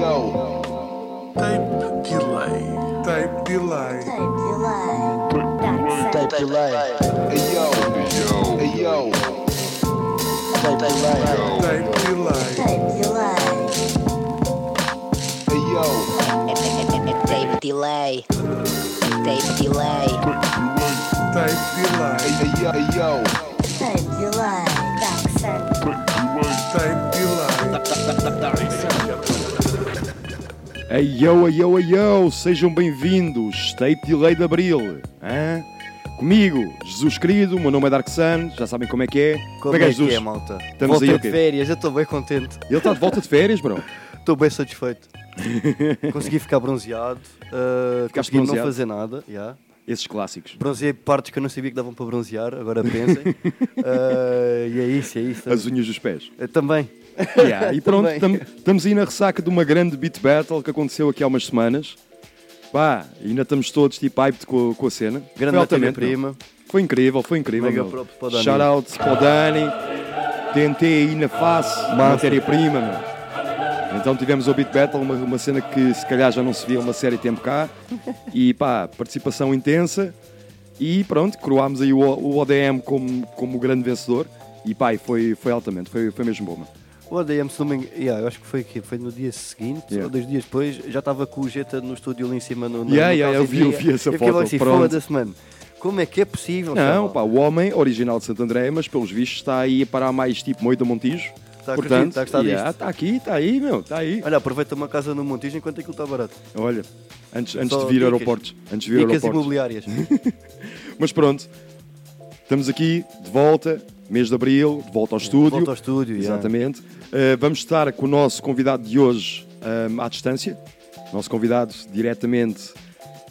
yo. Tape delay. Tape delay. Tape delay. Hey yo. Hey yo. Tape delay. Tape delay. Hey yo. Tape delay. Tape delay. Tape delay. Hey yo. Hey yo. Tape delay. Ayo, ayo, ayo, sejam bem-vindos, Tape Delay de Abril. hã? Comigo, Jesus querido, o meu nome é Dark Sun, já sabem como é que é. Como é que é, é que Jesus? é, malta? Estamos Voltei aí, de férias, eu estou bem contente. Ele está de volta de férias, bro. Estou bem satisfeito. Consegui ficar bronzeado. uh, consegui não bronzeado? fazer nada. yeah. Esses clássicos. Bronzeei partes que eu não sabia que davam para bronzear, agora pensem. Uh, e é isso, é isso. As unhas dos pés. Uh, também. Yeah, e pronto, estamos aí na ressaca de uma grande beat battle que aconteceu aqui há umas semanas. Pá, ainda estamos todos tipo hyped com, com a cena. Grande matéria-prima. meu. Foi incrível, foi incrível. Mega meu. para o Dani. Shout out para o Dani. Tentei aí na face, matéria-prima, meu. Então tivemos o Beat Battle, uma, uma cena que se calhar já não se via uma série de tempo cá. E pá, participação intensa. E pronto, coroámos aí o, o ODM como, como o grande vencedor. E pá, foi, foi altamente, foi, foi mesmo bom, mano. O ADM, se não me engano, yeah, eu acho que foi, aqui, foi no dia seguinte, Yeah. ou dois dias depois, já estava com o Jeta no estúdio ali em cima. No, no, Yeah, no yeah, eu vi- eu vi essa eu foto, assim, foda-se, mano. Como é que é possível? Não, pá, o homem original de Santo André, mas pelos vistos está aí a parar mais tipo Moita Montijo. Está Portanto, está a gostar yeah, está aqui, está aí, meu, está aí. Olha, aproveita uma casa no Montijo enquanto aquilo está barato. Olha, antes, antes Só de vir dicas. aeroportos. Antes de vir Dicas aeroportos. imobiliárias. Mas pronto, estamos aqui de volta, mês de abril, de volta ao estúdio. Volta ao estúdio, yeah. Exatamente. Uh, vamos estar com o nosso convidado de hoje um, à distância. Nosso convidado diretamente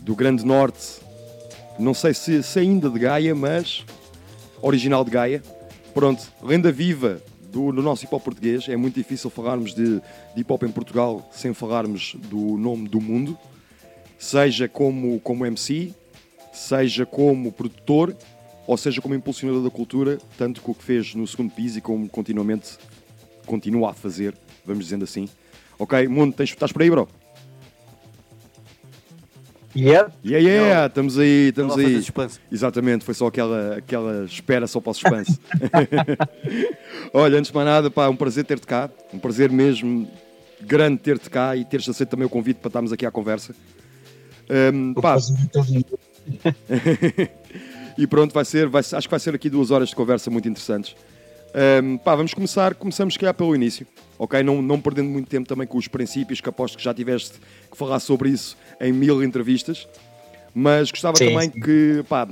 do Grande Norte, não sei se, se ainda de Gaia, mas original de Gaia. Pronto, lenda viva do, do nosso hip hop português. É muito difícil falarmos de, de hip hop em Portugal sem falarmos do nome do mundo, seja como, como MC, seja como produtor, ou seja como impulsionador da cultura, tanto com o que fez no segundo piso e como continuamente continua a fazer, vamos dizendo assim. Ok, Mundo, tens, estás por aí, bro? Yep. Yeah, yeah, estamos aí, estamos aí. Exatamente, foi só aquela, aquela espera só para o suspense. Olha, antes de mais nada, pá, um prazer ter-te cá, um prazer mesmo grande ter-te cá e teres aceito também o convite para estarmos aqui à conversa. Hum, pá, e pronto, vai ser, vai, ser- acho que vai ser aqui duas horas de conversa muito interessantes. Hum, pá, vamos começar, começamos se calhar pelo início, ok? Não, não perdendo muito tempo também com os princípios, que aposto que já tiveste que falar sobre isso em mil entrevistas, mas gostava Sim, também que, pá,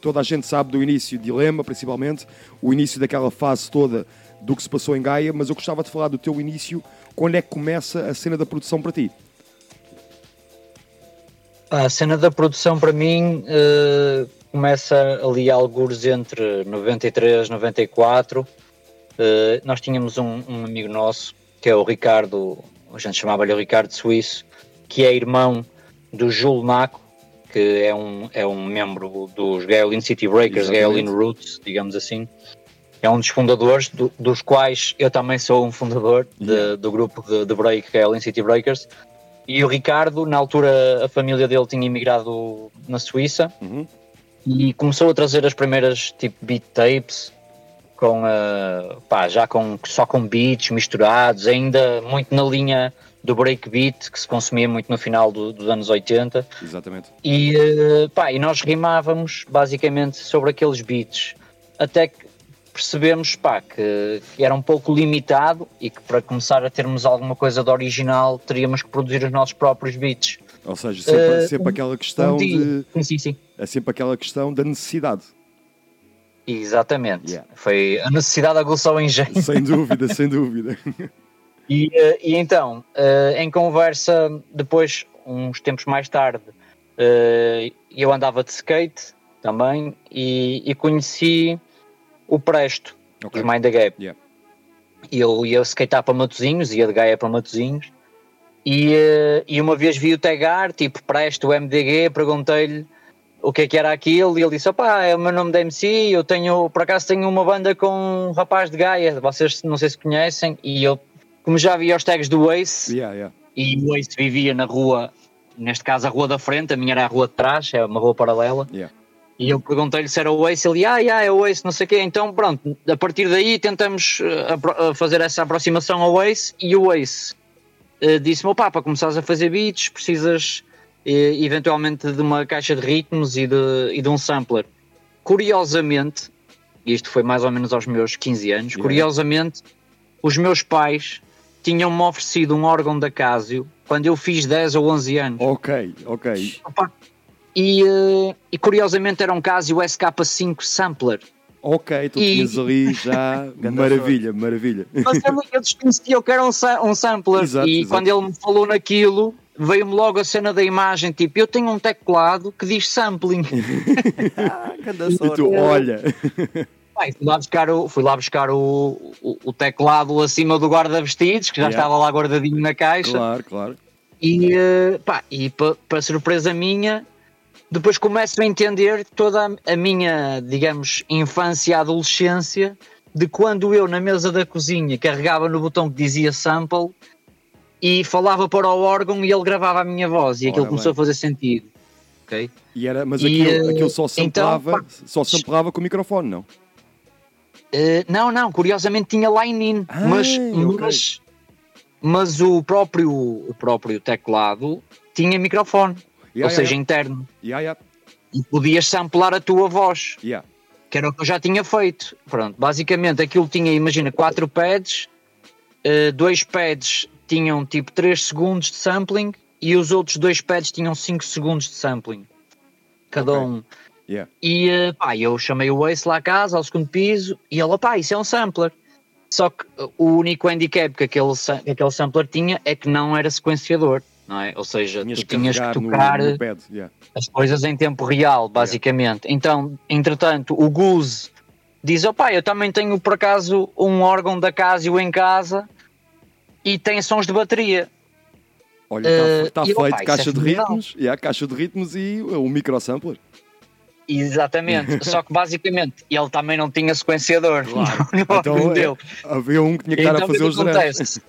toda a gente sabe do início, Dilema principalmente, o início daquela fase toda do que se passou em Gaia, mas eu gostava de falar do teu início, quando é que começa a cena da produção para ti? A cena da produção para mim eh, começa ali alguns entre 93 e 94. Eh, nós tínhamos um, um amigo nosso, que é o Ricardo, a gente chamava-lhe o Ricardo Suíço, que é irmão do Júlio Naco, que é um, é um membro dos Gaelin City Breakers, Exatamente. Gaelin Roots, digamos assim. É um dos fundadores, do- dos quais eu também sou um fundador de- do grupo de, de break Gaelin City Breakers. E o Ricardo, na altura, a família dele tinha imigrado na Suíça Uhum. e começou a trazer as primeiras tipo beat tapes com ah, pá, já com só com beats misturados, ainda muito na linha do breakbeat que se consumia muito no final do- dos anos 80 Exatamente. e, eh, pá, e nós rimávamos basicamente sobre aqueles beats até que percebemos pá, que, que era um pouco limitado e que para começar a termos alguma coisa de original teríamos que produzir os nossos próprios beats. Ou seja, sempre, Eh, sempre aquela questão Um de. Sim, sim. É sempre aquela questão da necessidade. Exatamente. Yeah. Foi a necessidade aguçou o engenho. Sem dúvida, sem dúvida. E, eh, e então, eh, em conversa, depois, uns tempos mais tarde, eh, eu andava de skate também e, e conheci o Presto, Ok. dos Mind the Gap. Yeah. E eu ia skatear para Matozinhos, ia de Gaia para Matozinhos, e, e uma vez vi o tagar, tipo, Presto, MDG, perguntei-lhe o que é que era aquilo, e ele disse, opá, é o meu nome de MC, eu tenho, por acaso tenho uma banda com um rapaz de Gaia, vocês não sei se conhecem, e eu, como já vi os tags do Ace, Yeah, yeah. e o Ace vivia na rua, neste caso a rua da frente, a minha era a rua de trás, é uma rua paralela. Yeah. E eu perguntei-lhe se era o Ace, ele, ah, yeah, é o Ace, não sei o quê. Então, pronto, a partir daí tentamos eh, eh, fazer essa aproximação ao Ace e o Ace eh, disse-me, opá, para começares a fazer beats, precisas eh, eventualmente de uma caixa de ritmos e de, e de um sampler. Curiosamente, isto foi mais ou menos aos meus 15 anos, Yeah. curiosamente, os meus pais tinham-me oferecido um órgão da Casio quando eu fiz 10 ou 11 anos. Ok, ok. Opa, E, eh, e curiosamente era um Casio SK5 Sampler. Ok, tu E- tinhas ali já. maravilha, maravilha. Mas eu, desconhecia o que era um, um sampler. Exato, e exato. quando ele me falou naquilo, veio-me logo a cena da imagem: tipo, eu tenho um teclado que diz sampling. Ah, E tu, olha. Pai, fui lá buscar, o, fui lá buscar o, o, o teclado acima do guarda-vestidos, que já Yeah. estava lá guardadinho na caixa. Claro, claro. E, pá, e pa- para surpresa minha, depois começo a entender toda a, a minha, digamos, infância e adolescência de quando eu, na mesa da cozinha, carregava no botão que dizia sample e falava para o órgão e ele gravava a minha voz e aquilo Ora começou bem. a fazer sentido. ok? E era, mas E, aquilo, eh, aquilo só então, samplava, pá. só samplava com o microfone, não? Eh, não, não, curiosamente tinha line-in, Ah, mas, ok. mas, mas o, próprio, o próprio teclado tinha microfone, Yeah, ou yeah, seja, interno. yeah, yeah, e podias samplar a tua voz, que era o que eu já tinha feito. Pronto, basicamente aquilo tinha, imagina, quatro pads, eh, dois pads tinham tipo 3 segundos de sampling e os outros dois pads tinham 5 segundos de sampling. Cada Ok. um. Yeah. E eh, pá, eu chamei o Ace lá a casa, ao segundo piso, e ele, pá, isso é um sampler. Só que eh, o único handicap que aquele, que aquele sampler tinha é que não era sequenciador, não é? Ou seja, Tinhas tu tinhas que carregar no- tocar no, pad. Yeah. as coisas em tempo real, basicamente. Então, entretanto, o Goose diz: opá, eu também tenho por acaso um órgão da Casio em casa e tem sons de bateria. Olha, Eh, está e, opa, feito isso caixa é de ritmos, yeah, caixa de ritmos e o microsampler. Exatamente. Só que basicamente ele também não tinha sequenciador no órgão Então é, havia um que tinha que estar Então, a fazer os drums.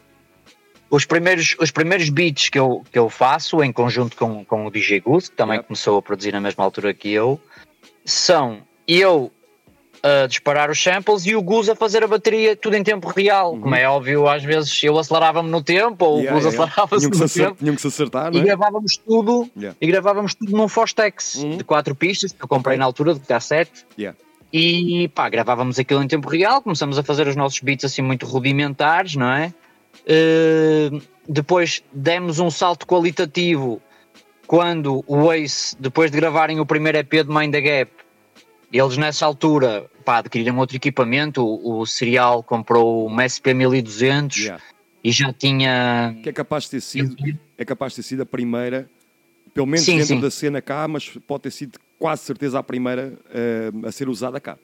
Os primeiros, os primeiros beats que eu, que eu faço em conjunto com, com o DJ Goose, que também começou a produzir na mesma altura que eu, são eu a disparar os samples e o Goose a fazer a bateria tudo em tempo real. Como é óbvio, às vezes eu acelerava-me no tempo ou Uhum. Yeah, o Goose yeah. acelerava-se que, no se tempo. tinham que se acertar, E é? gravávamos tudo, Yeah. e gravávamos tudo num Fostex Uhum. de quatro pistas que eu comprei na altura de cassete. Yeah. E pá, gravávamos aquilo em tempo real, começamos a fazer os nossos beats assim muito rudimentares, não é? Uh, depois demos um salto qualitativo quando o Ace, depois de gravarem o primeiro EP de Mind the Gap, eles nessa altura pá, adquiriram outro equipamento, o, o Serial comprou uma SP 1200 Yeah. e já tinha. Que é capaz de ter sido, é capaz de ter sido a primeira, pelo menos Sim, dentro sim. da cena cá, mas pode ter sido quase certeza a primeira eh, a ser usada cá.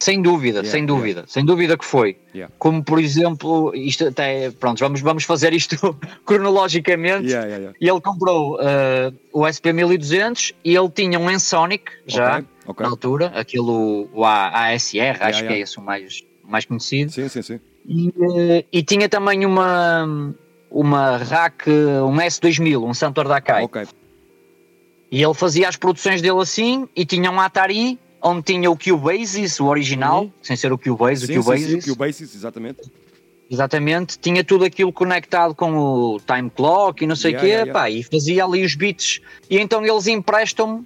Sem dúvida, Yeah, sem dúvida, sem dúvida que foi. Yeah. Como por exemplo, isto até, pronto, vamos, vamos fazer isto cronologicamente. Yeah, yeah, yeah. E ele comprou eh, o SP 1200 e ele tinha um Ensonic já Ok, ok. na altura, aquilo o ASR, acho que yeah. é esse o mais, mais conhecido. Sim, sim, sim. E, eh, e tinha também uma uma rack, um S2000, um Santor da Akai. Ok. E ele fazia as produções dele assim e tinha um Atari onde tinha o Cubasis, o original, Uhum. sem ser o Cubase, Sim, o sim, Cubasis. sim, o Cubasis, exatamente. Exatamente, tinha tudo aquilo conectado com o time clock e não sei o Yeah, quê, yeah, yeah. pá, e fazia ali os beats. E então eles emprestam-me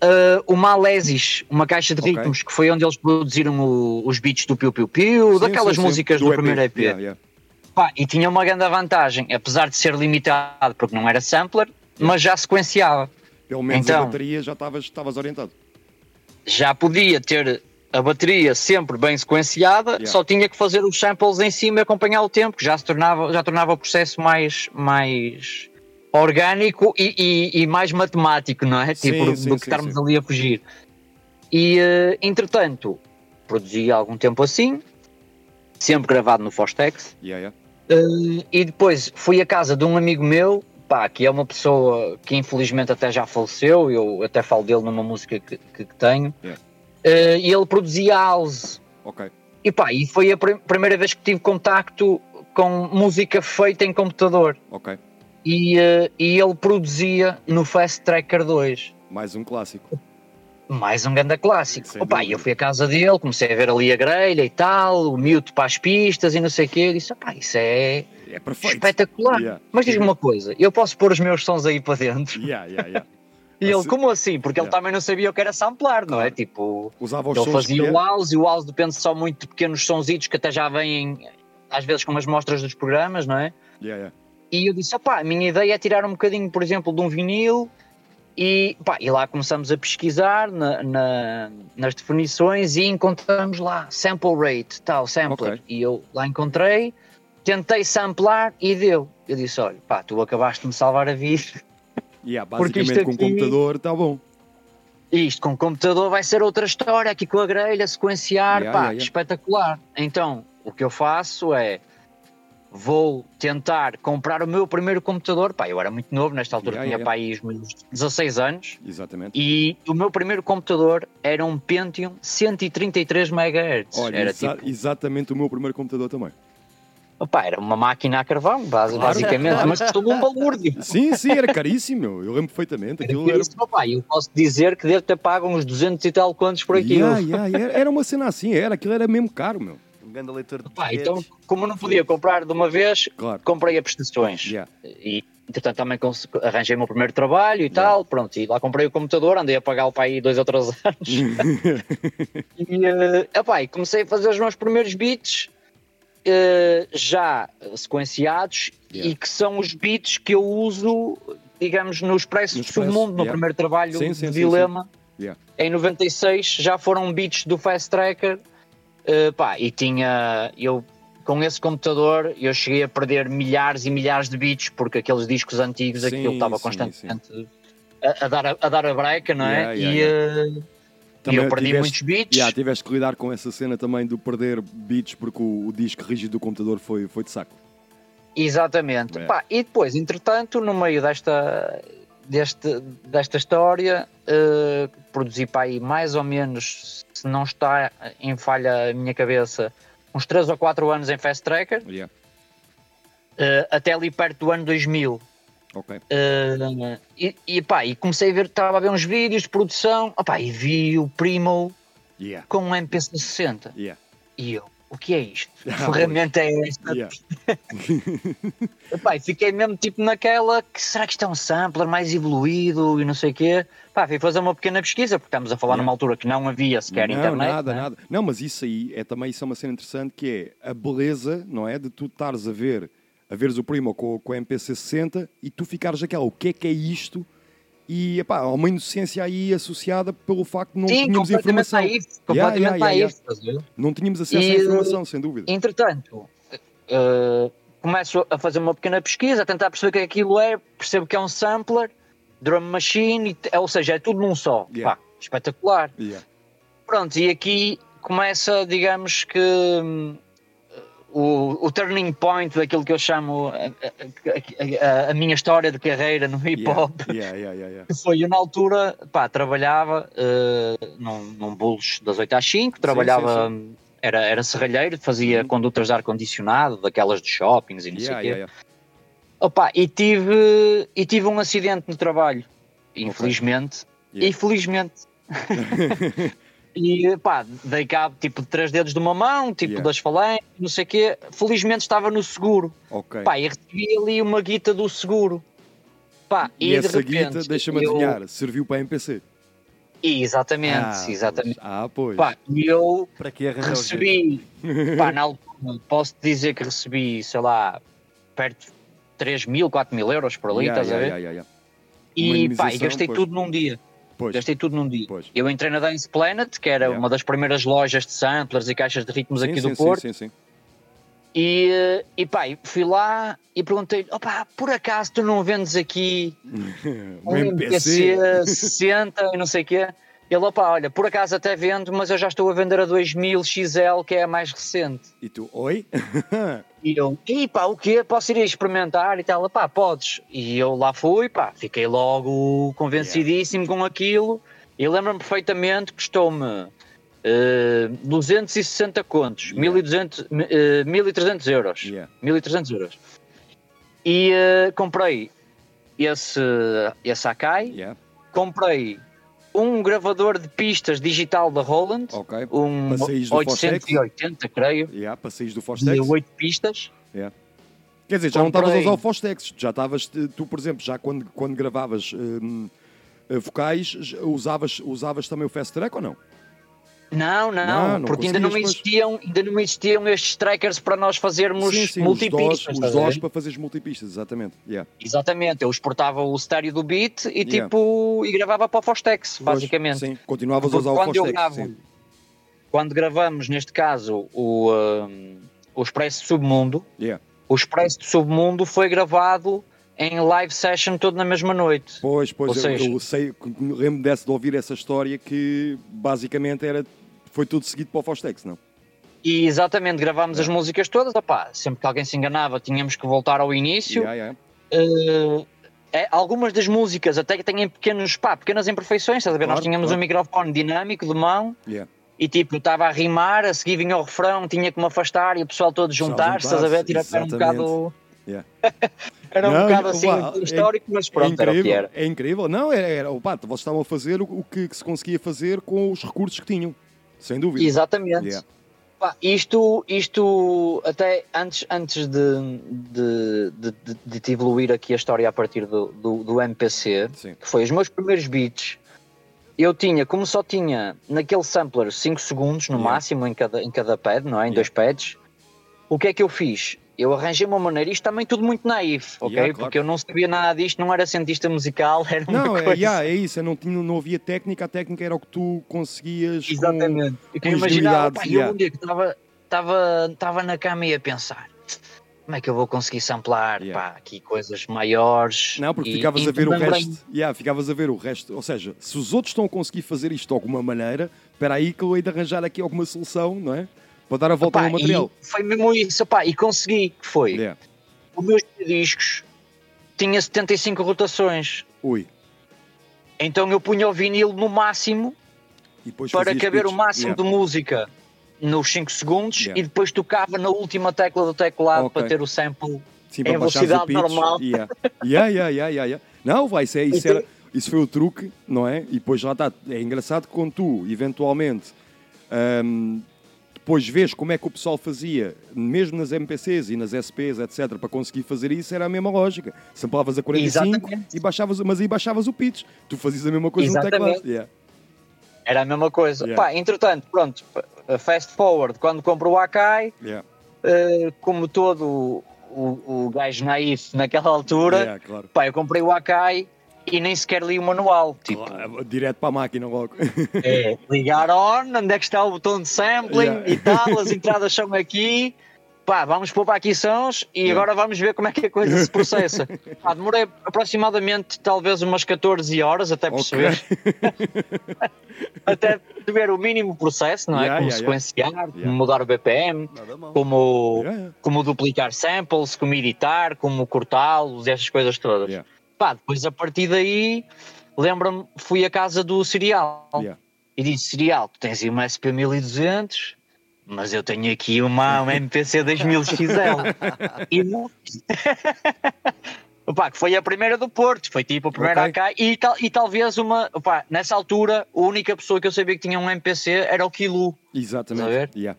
ah, uma Alesis, uma caixa de Ok. ritmos, que foi onde eles produziram o- os beats do Piu Piu Piu, Sim, daquelas sim, sim, músicas do, primeiro EP. Yeah. Pá, e tinha uma grande vantagem, apesar de ser limitado porque não era sampler, mas já sequenciava. Pelo menos Então- a bateria já estavas orientado. Já podia ter a bateria sempre bem sequenciada, Yeah. só tinha que fazer os samples em cima e acompanhar o tempo, que já se tornava, já tornava o processo mais, mais orgânico e, e- e mais matemático, não é? Sim, tipo, sim, do que sim, estarmos ali a fugir. E, eh, entretanto, produzi algum tempo assim, sempre gravado no Fostex, Yeah, yeah. Uh, e depois fui à casa de um amigo meu, pá, que é uma pessoa que infelizmente até já faleceu, eu até falo dele numa música que, que- tenho, Yeah. Uh, e ele produzia house. Ok. E pá, e foi a prim- primeira vez que tive contacto com música feita em computador. Ok. E, eh, e ele produzia no Fast Tracker 2. Mais um clássico. Mais um grande clássico. Sem Opa, dúvida. eu fui à casa dele, comecei a ver ali a grelha e tal, o mute para as pistas e não sei o quê. Eu disse, opá, isso é É perfeito. espetacular. Yeah. Mas diz-me uma coisa, eu posso pôr os meus sons aí para dentro? Yeah, yeah, yeah. E ele, Assim- como assim? Porque ele Yeah. também não sabia o que era samplar, não é? Claro. Tipo, Usava os ele sons fazia o house e o house depende só muito de pequenos sonzitos que até já vêm, às vezes, com as mostras dos programas, não é? Yeah, yeah. E eu disse, opá, a minha ideia é tirar um bocadinho, por exemplo, de um vinil e, pá, e lá começamos a pesquisar na- na- nas definições e encontramos lá sample rate, tal, sampler. Ok. E eu lá encontrei, tentei samplar e deu. Eu disse, olha, pá, tu acabaste de me salvar a vida. Yeah, Porque isto basicamente com o aqui- computador está bom. Isto com o computador vai ser outra história, aqui com a grelha, sequenciar, Yeah, pá, yeah, espetacular. Então, o que eu faço é vou tentar comprar o meu primeiro computador. Pá, eu era muito novo, nesta altura Yeah, tinha yeah, aí os meus 16 anos, Exatamente. e o meu primeiro computador era um Pentium 133 MHz. Olha, era exa- tipo, exatamente o meu primeiro computador também. Opá, era uma máquina a carvão, basicamente, claro. mas custou-me um balúrdio. Sim, sim, era caríssimo, meu. Eu lembro perfeitamente. Aquilo era. isso, opá, eu posso dizer que devo ter pago uns 200 e tal quantos por aquilo. Yeah, yeah, yeah. Era uma cena assim, era. Aquilo era mesmo caro, meu. Um grande leitor de disquetes. então, como eu não podia comprar de uma vez, Claro. comprei a prestações. Yeah. E, entretanto, também arranjei o meu primeiro trabalho e tal. Pronto, e lá comprei o computador, andei a pagá-lo para aí dois ou três anos. e, eh, epá, e comecei a fazer os meus primeiros beats eh, já sequenciados Yeah. e que são os beats que eu uso, digamos, no Expresso No do Submundo, no yeah. primeiro trabalho Sim, sim, de sim, Dilema. Yeah. Em 96 já foram beats do Fast Tracker eh, pá, e tinha eu com esse computador eu cheguei a perder milhares e milhares de beats porque aqueles discos antigos aquilo estava constantemente A, a dar a, a dar a breca, não é? E yeah. Também eu perdi tiveste- muitos beats. Yeah, tiveste que lidar com essa cena também do perder beats porque o, o disco rígido do computador foi, foi de saco. Exatamente. É. Pá, e depois, entretanto, no meio desta, deste, desta história, eh, produzi para aí mais ou menos, se não está em falha a minha cabeça, uns 3 ou 4 anos em Fast Tracker, Yeah. eh, até ali perto do ano 2000. Ok. Eh, e, e, pá, e comecei a ver, estava a ver uns vídeos de produção, opá, e vi o Primo Yeah. com um MP60. Yeah. E eu, o que é isto? Que Ah, ferramenta é esta? Yeah. Epá, fiquei mesmo tipo naquela que será que isto é um sampler mais evoluído e não sei o quê. Pá, fui fazer uma pequena pesquisa, porque estamos a falar Yeah. numa altura que não havia sequer não, internet. nada, né? nada. Não, mas isso aí é também isso é uma cena interessante que é a beleza, não é? De tu estares a ver, a veres o primo com, com a MPC 60 e tu ficares aquela, o que é que é isto? E epá, há uma inocência aí associada pelo facto de não Sim, tínhamos informação. naif. Completamente yeah, yeah, naif, estás a? Não tínhamos acesso E, à informação, sem dúvida. Entretanto, eh, começo a fazer uma pequena pesquisa, a tentar perceber o que é aquilo é, percebo que é um sampler, drum machine, ou seja, é tudo num só. Yeah. Pá, espetacular. Yeah. Pronto, e aqui começa, digamos que hum, o, o turning point daquilo que eu chamo a, a- a- a minha história de carreira no hip hop. yeah, yeah, yeah, Foi, eu na altura, pá, trabalhava eh, num, num Bulls das 8 às 5, trabalhava, sim, hum, Era, era serralheiro, fazia Uhum. condutas de ar-condicionado, daquelas de shoppings e não sei o quê. Opa, e tive, e tive um acidente no trabalho, infelizmente. Yeah. E pá, dei cabo tipo de três dedos de uma mão, tipo Yeah. das falanges, não sei o quê. Felizmente estava no seguro. Ok. Pá, e recebi ali uma guita do seguro. Pá, e, e, essa de repente. guita, deixa-me eu- adivinhar, serviu para a MPC. Exatamente, Ah, exatamente. pois. Ah, pois. Pá, e eu Para que recebi, pá, na altura, posso dizer que recebi, sei lá, perto de 3 mil, 4 mil euros por ali, Yeah, estás a ver? yeah, yeah, yeah, E pá, e gastei pois. tudo num dia. Pois. Gastei tudo num dia. Pois. Eu entrei na Dance Planet, que era Yeah. uma das primeiras lojas de samplers e caixas de ritmos Sim, aqui sim, do sim, Porto. Sim, sim, E, eh, e pá, e fui lá e perguntei: opá, por acaso tu não vendes aqui Um MPC. MPC 60 e não sei o quê? Ele, opá, olha, por acaso até vendo, mas eu já estou a vender a 2000 XL, que é a mais recente. E tu, oi? E eu, e pá, o quê? Posso ir a experimentar e tal? Pá, podes. E eu lá fui, pá, fiquei logo convencidíssimo com aquilo. E lembro-me perfeitamente, custou-me eh, 260 contos, Yeah. 1200, eh, 1300 euros. Yeah. 1300 euros. E eh, comprei esse, esse Akai, Yeah. comprei um gravador de pistas digital da Roland, Ok. um Para saíres do 880, creio, Yeah, do de Fostex. 8 pistas. Quer dizer, já não estavas a Comprei. usar o Fostex. Já estavas, tu, tu, por exemplo, já quando, quando gravavas hum, eh, vocais, usavas, usavas também o Fast Track ou não? Não, não, Não, porque ainda não, existiam, ainda não existiam estes trackers para nós fazermos sim, sim, multipistas. os DOS, os a? DOS para fazeres multipistas, exatamente. Yeah. Exatamente, eu exportava o estéreo do beat e Yeah. tipo e gravava para o Fostex, basicamente. Sim, continuavas a Porque usar o quando Fostex. gravo, sim. quando gravamos, neste caso, o, um, o Expresso Submundo, Yeah. o Expresso do Submundo foi gravado em live session todo na mesma noite. Pois, pois, Ou eu, seja- eu sei, lembro desse de ouvir essa história que basicamente era, foi tudo seguido para o Fostex, não? E exatamente, gravámos as músicas todas. Opá, sempre que alguém se enganava, tínhamos que voltar ao início. Yeah, yeah. Eh, é, algumas das músicas até que têm pequenos, pá, pequenas imperfeições, estás a ver? Claro, Nós tínhamos claro. um microfone dinâmico de mão Yeah. e tipo, estava a rimar, a seguir vinha o refrão, tinha que me afastar e o pessoal todo juntar-se, estás a ver? Tirar era um bocado. Yeah. era um Não, bocado assim vá, um histórico, mas pronto, é era o que incrível, era. É incrível. Não, era, era opa, vocês estavam a fazer o, o que, que se conseguia fazer com os recursos que tinham, sem dúvida. Exatamente. Yeah. Pá, isto, isto até antes, antes de, de, de, de, de te evoluir aqui a história a partir do, do, do MPC, Sim. que foi os meus primeiros beats, eu tinha, como só tinha naquele sampler 5 segundos no Yeah. máximo em cada, em cada pad, não é? Em Yeah. dois pads, o que é que eu fiz? Eu arranjei uma maneira, isto também tudo muito naif, ok? Yeah, claro. Porque eu não sabia nada disto, não era cientista musical, era uma Não, é, coisa. yeah, é isso, eu não, tinha, não havia técnica, a técnica era o que tu conseguias Exatamente. E com eu imaginava, pá, yeah. eu um dia que estava na cama e a pensar como é que eu vou conseguir samplar Yeah. pá, aqui coisas maiores. Não, porque E- ficavas e a ver o resto. Yeah, ficavas a ver o resto. Ou seja, se os outros estão a conseguir fazer isto de alguma maneira, espera aí que eu hei de arranjar aqui alguma solução, não é? Para dar a volta ao material. foi mesmo isso, pá, e consegui, que foi. Yeah. Os meus discos tinha 75 rotações. Ui. Então eu punha o vinil no máximo para caber o pitch. máximo Yeah. de música nos 5 segundos Yeah. e depois tocava na última tecla do teclado Ok. para ter o sample Sim, em o velocidade pitch. normal. Yeah. Yeah, yeah, yeah, yeah. Não, vai, isso, é, isso, Então- era, isso foi o truque, não é? E depois lá está. É engraçado que quando tu, eventualmente, hum, depois vês como é que o pessoal fazia, mesmo nas MPCs e nas SPs, etc., para conseguir fazer isso, era a mesma lógica. Samplavas a 45 Exatamente. e baixavas, mas aí baixavas o pitch. Tu fazias a mesma coisa no Exatamente. teclado. Yeah. Era a mesma coisa. Yeah. Pá, entretanto, pronto, fast forward, quando compro o Akai, Yeah. eh, como todo o, o gajo naif naquela altura, Yeah, claro. pá, eu comprei o Akai e nem sequer li o manual. Tipo, Claro, Direto para a máquina logo. é, ligar on, onde é que está o botão de sampling Yeah. e tal, as entradas são aqui. Pá, vamos pôr para aqui sons e Yeah. agora vamos ver como é que a coisa se processa. Pá, demorei aproximadamente talvez umas 14 horas até perceber, até perceber o mínimo processo, não é? Yeah, como yeah, sequenciar, como mudar o BPM, como, Yeah, yeah. como duplicar samples, como editar, como cortá-los, essas coisas todas. Pá, depois a partir daí, lembro-me, fui à casa do Cereal Yeah. e disse: Cereal, tu tens aí uma SP 1200, mas eu tenho aqui uma, uma MPC 2000 XL. e não. Opá, que foi a primeira do Porto, foi tipo a primeira Ok. AK e, tal, e talvez uma. Opá, nessa altura, a única pessoa que eu sabia que tinha um MPC era o Kilu. Exatamente. Yeah.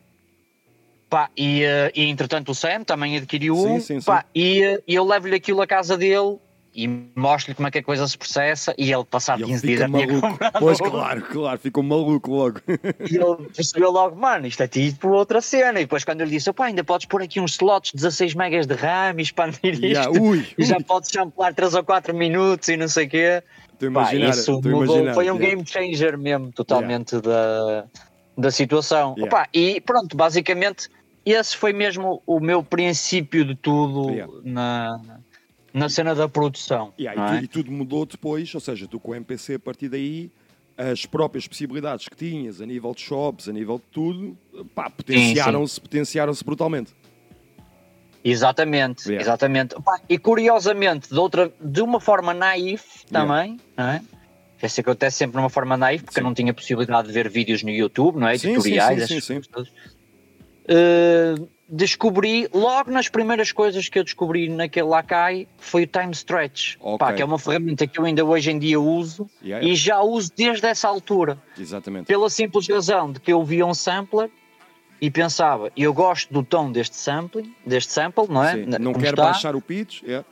Pá, e, eh, e entretanto o Sam também adquiriu Sim, um. sim, sim. pá, E, eh, e eu levo-lhe aquilo à casa dele e mostro-lhe como é que a coisa se processa. E ele, passado E ele 15 dias, tinha maluco. comprado Pois, claro, claro, ficou maluco logo. E ele percebeu logo, mano, isto é tipo outra cena. E depois, quando eu lhe disse, opá, ainda podes pôr aqui uns slots de 16 megas de RAM e expandir isto. Yeah, ui, E já ui. podes samplar 3 ou 4 minutos e não sei o quê. Estou a Pá, imaginar. isso a mudou, imaginar, foi um yeah. game changer mesmo, totalmente da, da situação. Yeah. Opá, e pronto, basicamente, esse foi mesmo o meu princípio de tudo Yeah. na, na cena da produção. Yeah, e, é? e tudo mudou depois, ou seja, tu com o MPC a partir daí, as próprias possibilidades que tinhas a nível de shops, a nível de tudo, pá, potenciaram-se potenciaram-se brutalmente. Exatamente, Yeah. exatamente. Opá, e curiosamente, de, outra, de uma forma naif também, não é? Isso acontece sempre numa forma naive, porque Sim. eu não tinha possibilidade de ver vídeos no YouTube, não é? Sim, sim, Tutoriais, sim, sim, coisas todas. Uh, descobri, logo nas primeiras coisas que eu descobri naquele Lakai, foi o Time Stretch, Ok. Pá, que é uma ferramenta que eu ainda hoje em dia uso Yeah, e yeah. já uso desde essa altura, Exatamente. pela simples razão de que eu via um sampler e pensava, eu gosto do tom deste sampling, deste sample, não é? Sim, Não como quero está, baixar o pitch. é.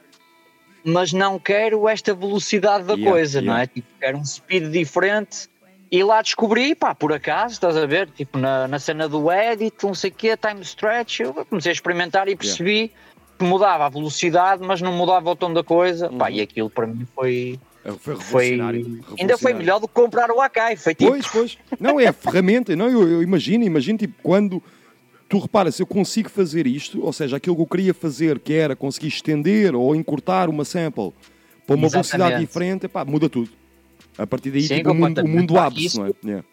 mas não quero esta velocidade da Yeah, coisa, não yeah. é? Tipo, quero um speed diferente. E lá descobri, pá, por acaso, estás a ver? Tipo, na, na cena do edit, não sei o quê, time stretch, eu comecei a experimentar e percebi que mudava a velocidade, mas não mudava o tom da coisa. Pá, Uhum. e aquilo para mim foi. Foi foi revolucionário. ainda foi melhor do que comprar o Akai. Foi tipo. Pois, pois. Não, é a ferramenta. Não, eu, eu imagino, imagino, tipo, quando tu reparas, eu consigo fazer isto, ou seja, aquilo que eu queria fazer, que era conseguir estender ou encurtar uma sample para uma velocidade Exatamente. diferente, pá, muda tudo. A partir daí, Sim, tipo, o mundo, o mundo Pá, isso- não é? Yeah.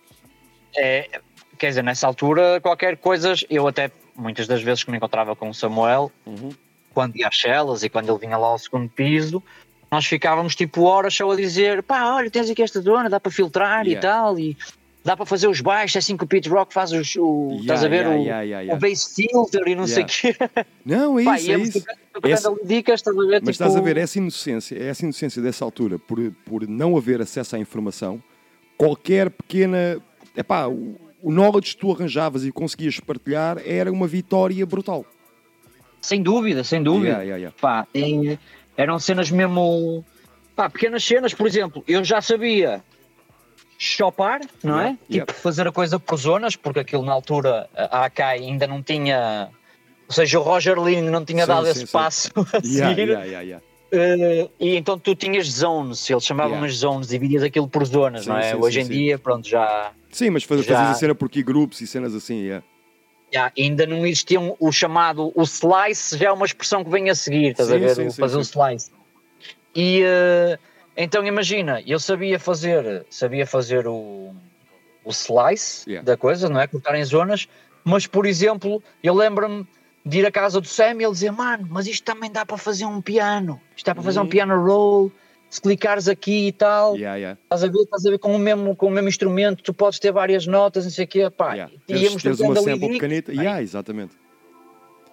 É, quer dizer, nessa altura, qualquer coisa, eu até muitas das vezes que me encontrava com o Samuel, Uhum. quando ia às celas e quando ele vinha lá ao segundo piso, nós ficávamos tipo horas só a dizer: pá, olha, tens aqui esta zona, dá para filtrar e Yeah. tal, e dá para fazer os baixos, é assim que o Pete Rock faz os, o. Yeah, estás a ver? o, o bass filter e não sei o quê. Não, é Pá, isso, é íamos isso. tocando- tocando Essa- ali dicas, estás a ver? Mas tipo, estás a ver, essa inocência, essa inocência dessa altura, por, por não haver acesso à informação, qualquer pequena. Epá, o, o knowledge que tu arranjavas e conseguias partilhar era uma vitória brutal. Sem dúvida, sem dúvida. Yeah, yeah, yeah. Pá, e eram cenas mesmo. Pá, pequenas cenas, por exemplo, eu já sabia chopar, não Yeah, é? Tipo, fazer a coisa por zonas, porque aquilo na altura a AK ainda não tinha. Ou seja, o Roger Lin não tinha Sim, dado sim, esse sim. passo a Yeah, seguir. yeah, yeah, yeah. Eh, e então tu tinhas zones, eles chamavam Yeah. as zones, dividias aquilo por zonas, não é? Hoje em dia, pronto, já. Sim, mas faz, Já- fazias a cena por key groups e cenas assim, yeah. Já, ainda não existia um- o chamado o slice, já é uma expressão que vem a seguir, estás a ver? sim, fazer o sim. slice. E eh, então imagina, eu sabia fazer, sabia fazer o, o slice Yeah. da coisa, não é? Cortar em zonas, mas por exemplo, eu lembro-me de ir à casa do Sam e ele dizer, mano, mas isto também dá para fazer um piano, isto dá para fazer um Uhum. piano roll, se clicares aqui e tal. Yeah, yeah. Estás a ver, estás a ver com o mesmo, com o mesmo instrumento, tu podes ter várias notas, não sei o quê, pá. yeah. e Tens, íamos tens trocando uma ali sample dicas, pequenita. pá, Yeah, exatamente.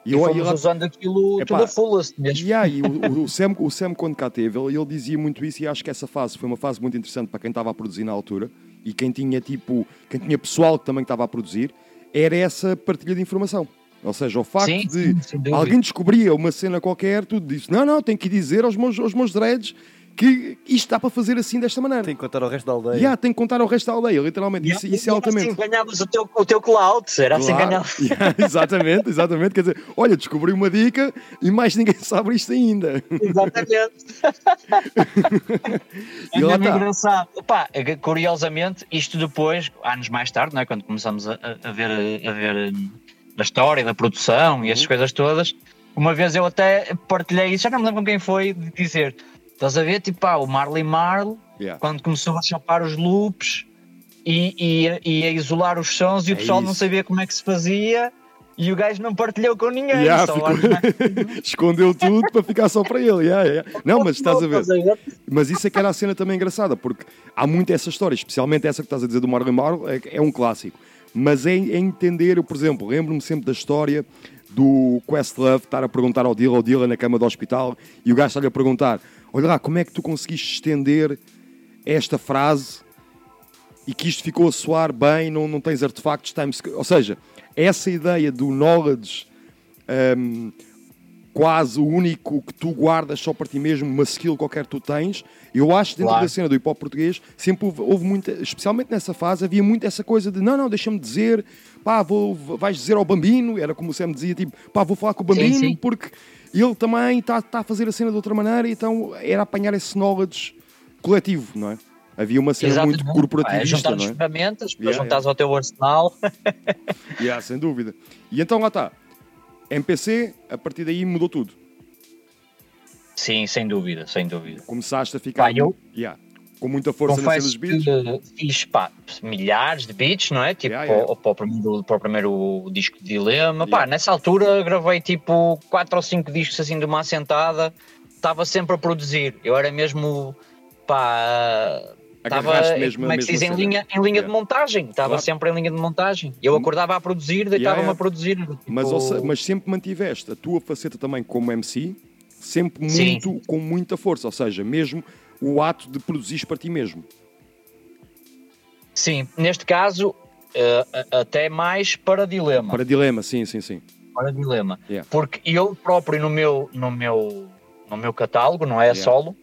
E e eu, fomos e lá- usando aquilo Epá, tudo a fullest mesmo. Yeah, e o- o Sam, o Sam, quando cá teve, ele, ele dizia muito isso e acho que essa fase foi uma fase muito interessante para quem estava a produzir na altura e quem tinha tipo, quem tinha pessoal que também estava a produzir, era essa partilha de informação. Ou seja, o facto Sim, de alguém descobria uma cena qualquer, tu disse, não, não, tenho que dizer aos meus, aos meus dreads que isto dá para fazer assim desta maneira. Tem que contar ao resto da aldeia. Yeah, tem que contar ao resto da aldeia, literalmente. Isso, isso é altamente. Assim ganhavas o teu, o teu cloud, era assim Claro. ganhavas. Yeah, exatamente, exatamente. Quer dizer, olha, descobri uma dica e mais ninguém sabe isto ainda. Exatamente. E é lá está. engraçado. Opa, curiosamente, isto depois, anos mais tarde, não é? quando começamos a, a ver, a ver hum, a história da produção e Uhum. essas coisas todas, uma vez eu até partilhei isso, já não me lembro quem foi, de dizer: estás a ver, tipo, pá, o Marley Marl, Yeah. quando começou a chapar os loops e, e, e a isolar os sons, e o É pessoal não isso. sabia como é que se fazia. E o gajo não partilhou com ninguém. Yeah, ficou- Escondeu tudo para ficar só para ele. yeah, yeah. Não, mas estás a ver. Estás a ver? Mas isso é que era a cena também engraçada, porque há muito essa história, especialmente essa que estás a dizer do Marley Marl, é, é um clássico. Mas é, é entender, eu, por exemplo, lembro-me sempre da história do Questlove estar a perguntar ao Dylan, ao Dylan na cama do hospital, e o gajo está-lhe a perguntar: Olha lá, como é que tu conseguiste estender esta frase e que isto ficou a soar bem, não, não tens artefactos time. Ou seja, essa ideia do knowledge hum, quase o único que tu guardas só para ti mesmo, uma skill qualquer que tu tens, eu acho que dentro Claro. da cena do hip hop português sempre houve, houve muita, especialmente nessa fase, havia muito essa coisa de não, não, deixa-me dizer, pá, vou, vais dizer ao Bambino, era como o Sam dizia, tipo, pá, vou falar com o Bambino sim. porque ele também está tá a fazer a cena de outra maneira, então era apanhar esse knowledge coletivo, não é? Havia uma cena Exatamente. muito é corporativista, juntar não as é? ferramentas, para Yeah, juntares ao teu arsenal. Yeah, sem dúvida. E então lá está. MPC, a partir daí mudou tudo. Sim, sem dúvida, sem dúvida. Começaste a ficar Pá, eu- yeah, com muita força Confesso beats. que fiz pá, milhares de beats, não é? Tipo, Yeah, para, yeah. o- para o primeiro, para o primeiro disco de Dilema. Pá, Yeah. nessa altura gravei tipo 4 ou 5 discos assim de uma assentada. Estava sempre a produzir. Eu era mesmo, pá, estava, mesmo como é que se diz, em linha, em linha de montagem, estava Claro. sempre em linha de montagem. Eu acordava a produzir, deitava-me yeah. a produzir. Mas, tipo, ou se- mas sempre mantiveste a tua faceta também como MC, sempre Sim. muito, com muita força, ou seja, mesmo o ato de produzir para ti mesmo. Sim, neste caso, a- até mais para dilema. Para dilema, sim, sim, sim. Para dilema. Yeah. Porque eu próprio no meu, no meu, no meu catálogo, não é Yeah. solo,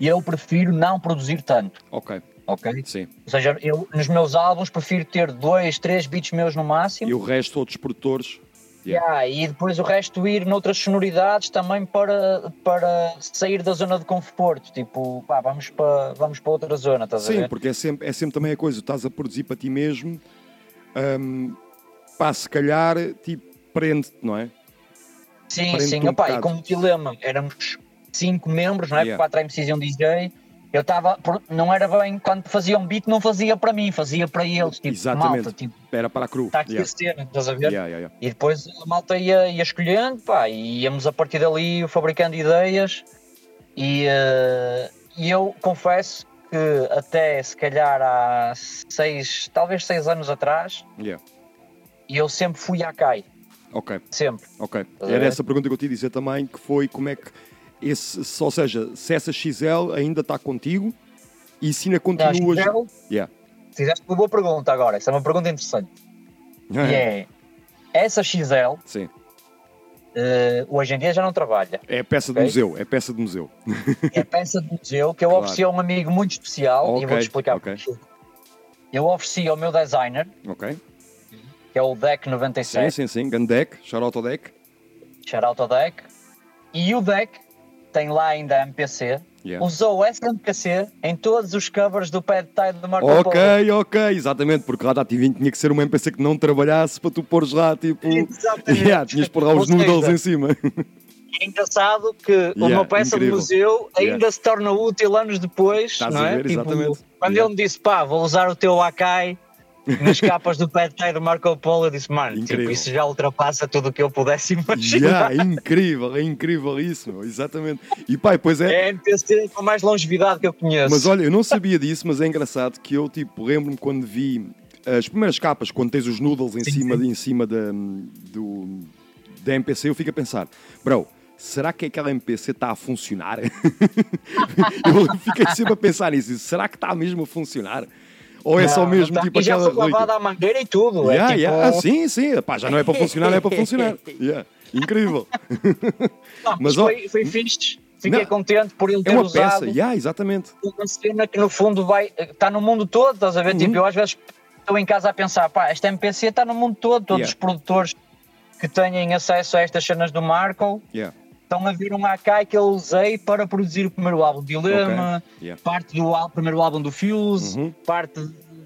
eu prefiro não produzir tanto, Ok, ok? sim. Ou seja, eu nos meus álbuns prefiro ter dois, três beats meus no máximo E o resto, outros produtores. Yeah. Yeah, e depois o resto ir noutras sonoridades também para, para sair da zona de conforto. Tipo, pá, vamos para, vamos para outra zona, estás a Sim, ver? porque é sempre, é sempre também a coisa, tu estás a produzir para ti mesmo, hum, pá, se calhar, tipo, prende-te, não é? Sim, prende-te sim. um Opá, e bocado. como dilema, éramos cinco membros, não é? Yeah. Quatro MCs e um DJ. Eu estava, não era bem, quando fazia um beat, não fazia para mim, fazia para eles. Tipo, Exatamente. malta, tipo, Era para a cru. está aqui Yeah. a cena, estás a ver? Yeah, yeah. E depois a malta ia, ia escolhendo, pá, e íamos a partir dali fabricando ideias. E, eh, e eu confesso que até se calhar há seis, talvez seis anos atrás, eu sempre fui à CAI, Ok, sempre. ok. Era essa pergunta que eu te ia dizer também, que foi como é que esse, se- ou seja, se essa XL ainda está contigo e se ainda Não, continuas. XL, Yeah. fizeste uma boa pergunta agora, essa é uma pergunta interessante. E é, essa XL, Sim. eh, hoje em dia já não trabalha. É peça de Ok. museu, é peça de museu. É peça de museu que eu Claro. ofereci a um amigo muito especial, Ok, e vou-te explicar ok. porquê. Eu ofereci ao meu designer, que é o Deck Sim, 97, sim, sim. Gandec, shout out ao deck. shout out ao Deck, e o Deck tem lá ainda a MPC, Yeah. usou essa MPC em todos os covers do Pad Tide do Marco Polo. Ok, ok, exatamente, porque lá da TV tinha que ser uma MPC que não trabalhasse para tu pôres lá, tipo. Exatamente. Yeah, tinhas de pôr lá os noodles em cima. É engraçado que uma peça incrível. de museu ainda Yeah. se torna útil anos depois, Estás não é? ver, exatamente. quando Yeah. ele me disse, pá, vou usar o teu Akai nas capas do Tide do Marco Polo, eu disse, mano, tipo, isso já ultrapassa tudo o que eu pudesse imaginar. Yeah, é incrível, é incrível isso, meu, exatamente. E pai, pois é. É a MPC com mais longevidade que eu conheço. Mas olha, eu não sabia disso, mas é engraçado que eu, tipo, lembro-me quando vi as primeiras capas, quando tens os noodles em Sim, cima, sim. em cima da, do, da MPC, eu fico a pensar, bro, será que aquela MPC está a funcionar? eu fiquei sempre a pensar nisso, será que está mesmo a funcionar? Ou é só Não, mesmo não tá. tipo e já aquela foi lavada à mangueira e tudo. Yeah, é tipo... yeah. Ah, sim, sim, Pá, já não é para funcionar, é para funcionar. Yeah. Incrível. Não, Mas, mas ó, foi, foi fixe. Fiquei Não. contente por ele É ter uma usado peça, yeah, exatamente. uma cena que no fundo vai está no mundo todo, estás a ver? Uhum. Tipo, eu às vezes estou em casa a pensar, pá, esta MPC está no mundo todo, todos Yeah. os produtores que têm acesso a estas cenas do Marco Yeah. Estão a ver um Akai que eu usei para produzir o primeiro álbum de Dilema, Ok, yeah. parte do primeiro álbum do Fuse, Uhum. parte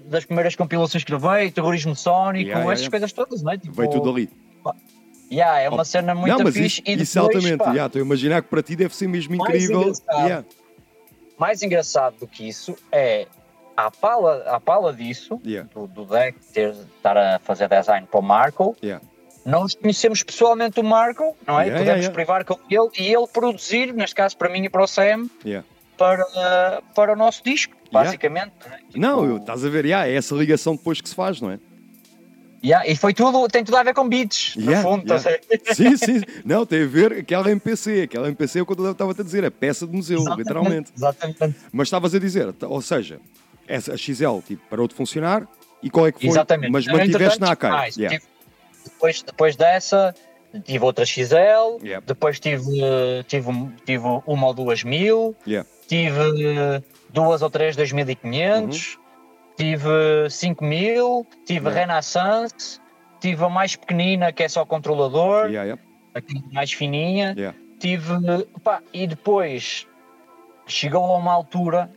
das primeiras compilações que gravei, terrorismo sónico, Yeah, yeah, coisas todas, não é? Tipo, Veio tudo ali. yeah, é uma cena muito não, mas fixe isso, e isso depois, altamente. pá, yeah, Estou a imaginar que para ti deve ser mesmo Mais incrível. engraçado. Mais engraçado do que isso é à pala, à pala disso, do, do deck ter, estar a fazer design para o Marco. Nós conhecemos pessoalmente o Marco, não é? Yeah, Podemos yeah, yeah. privar com ele e ele produzir, neste caso para mim e para o Sam, yeah. para, para o nosso disco, Yeah. basicamente. não é? Tipo, Não, estás a ver, yeah, é essa ligação depois que se faz, não é? yeah, e foi tudo, tem tudo a ver com beats, Yeah, no fundo. yeah. a ver? Sim, sim. Não, tem a ver aquela MPC. Aquela MPC é o que eu estava a dizer, é peça de museu, Exatamente, literalmente. Exatamente. Mas estavas a dizer, ou seja, essa, a XL tipo, parou de funcionar e qual é que foi? Exatamente. Mas Não, mantiveste na AK. mais. Yeah. Tive- depois, depois dessa, tive outra XL, Yeah. depois tive, tive, tive uma ou duas mil, Yeah. tive duas ou três 2500, tive 5000, tive Uhum. Yeah. Renaissance, tive a mais pequenina que é só controlador, Yeah, aqui mais fininha, tive, pá, e depois chegou a uma altura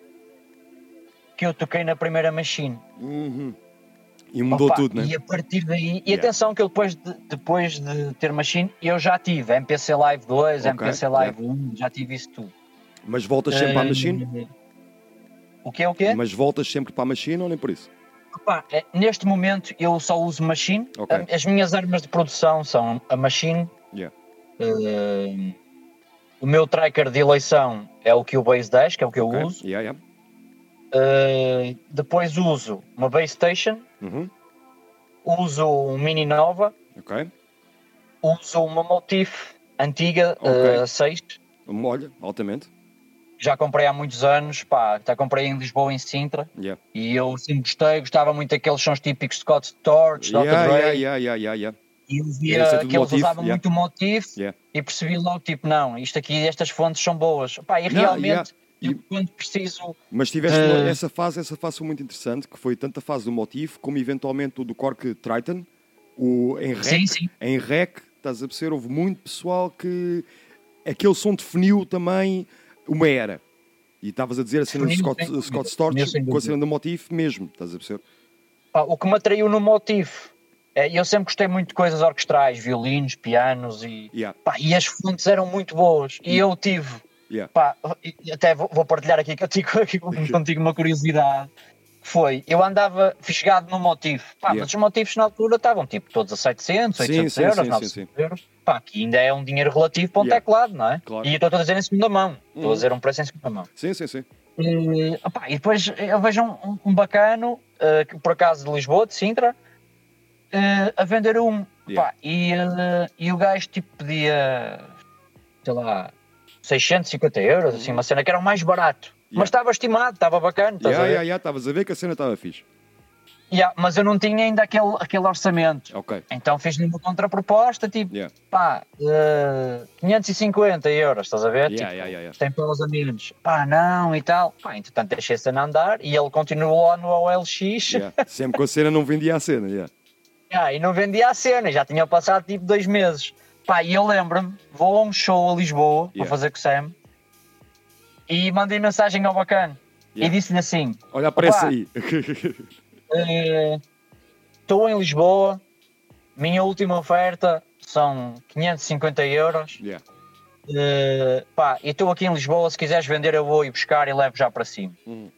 que eu toquei na primeira machine. Uhum. E mudou Opa, tudo, né? E a partir daí, e Yeah. atenção que eu depois de, depois de ter machine, eu já tive MPC Live 2, Ok, MPC Live 1, já tive isso tudo. Mas voltas sempre para a Eh, machine? O que é o quê? Mas voltas sempre para a machine ou nem por isso? Opa, é, neste momento eu só uso machine. Ok. A- As minhas armas de produção são a machine. Yeah. eh, o meu tracker de eleição é o Cubase 10, que é o que eu Ok? uso. Yeah, yeah. Uh, depois uso uma base station, Uhum. uso um Mini Nova, Ok. uso uma Motif antiga, Ok. uh, 6. Olha, altamente. Já comprei há muitos anos, pá, já comprei em Lisboa, em Sintra, Yeah. e eu sempre gostei, gostava muito daqueles sons típicos de Scott Storch, Dr. Yeah, Dre, yeah, yeah, yeah, yeah, e eu via é que eles Motif, usavam muito Motif, Yeah. e percebi logo, tipo, não, isto aqui, estas fontes são boas. Pá, e realmente, eu, E- quando preciso, Mas tiveste Eh. essa fase, essa fase foi muito interessante, que foi tanto a fase do motivo como eventualmente o do Cork Triton, o em rec, Sim, sim. em rec, estás a perceber, houve muito pessoal que aquele som definiu também uma era. E estavas a dizer a cena do Scott, dúvida. Scott Storch com a cena do motivo mesmo, estás a perceber? Pá, o que me atraiu no motivo, é, eu sempre gostei muito de coisas orquestrais, violinos, pianos e, Yeah, pá, e as fontes eram muito boas. E eu tive, yeah. pá, e- até vou, vou partilhar aqui contigo, aqui contigo uma curiosidade. Foi, eu andava fisgado no motivo, pá, Yeah. mas os motivos na altura estavam tipo todos a 700, Sim, 800 sim, euros, sim, sim, 900 sim. euros, pá, que ainda é um dinheiro relativo para um Yeah. teclado, não é? Claro. E eu estou a dizer em segunda mão, estou Uhum. a dizer um preço em segunda mão. Sim, sim, sim. E, opá, e depois eu vejo um, um- bacano, eh, que por acaso de Lisboa, de Sintra, eh, a vender um. Yeah. Pá, e, eh, e o gajo tipo pedia, sei lá, 650 euros, assim, uma cena que era o mais barato. Yeah. Mas estava estimado, estava bacana, estás Yeah, a ver? yeah, yeah, estavas a ver que a cena estava fixe. Yeah, mas eu não tinha ainda aquele, aquele orçamento. Ok. Então fiz-lhe uma contraproposta, tipo, Yeah. pá, eh, 550 euros, estás a ver? Yeah, Tipo, yeah, tem pelos amigos, pá, não e tal. Pá, entretanto deixei a cena andar e ele continuou lá no OLX. Sempre com a cena não vendia a cena. Yeah. Ah, e não vendia a cena, já tinha passado tipo dois meses. Pá, e eu lembro-me, vou a um show a Lisboa Yeah. para fazer com o Sam e mandei mensagem ao bacana Yeah. e disse-lhe assim: Olha, aparece aí. eh, Estou em Lisboa, minha última oferta são 550 euros. yeah. eh, pá, e estou aqui em Lisboa, se quiseres vender eu vou ir buscar e levo já para cima. Uhum.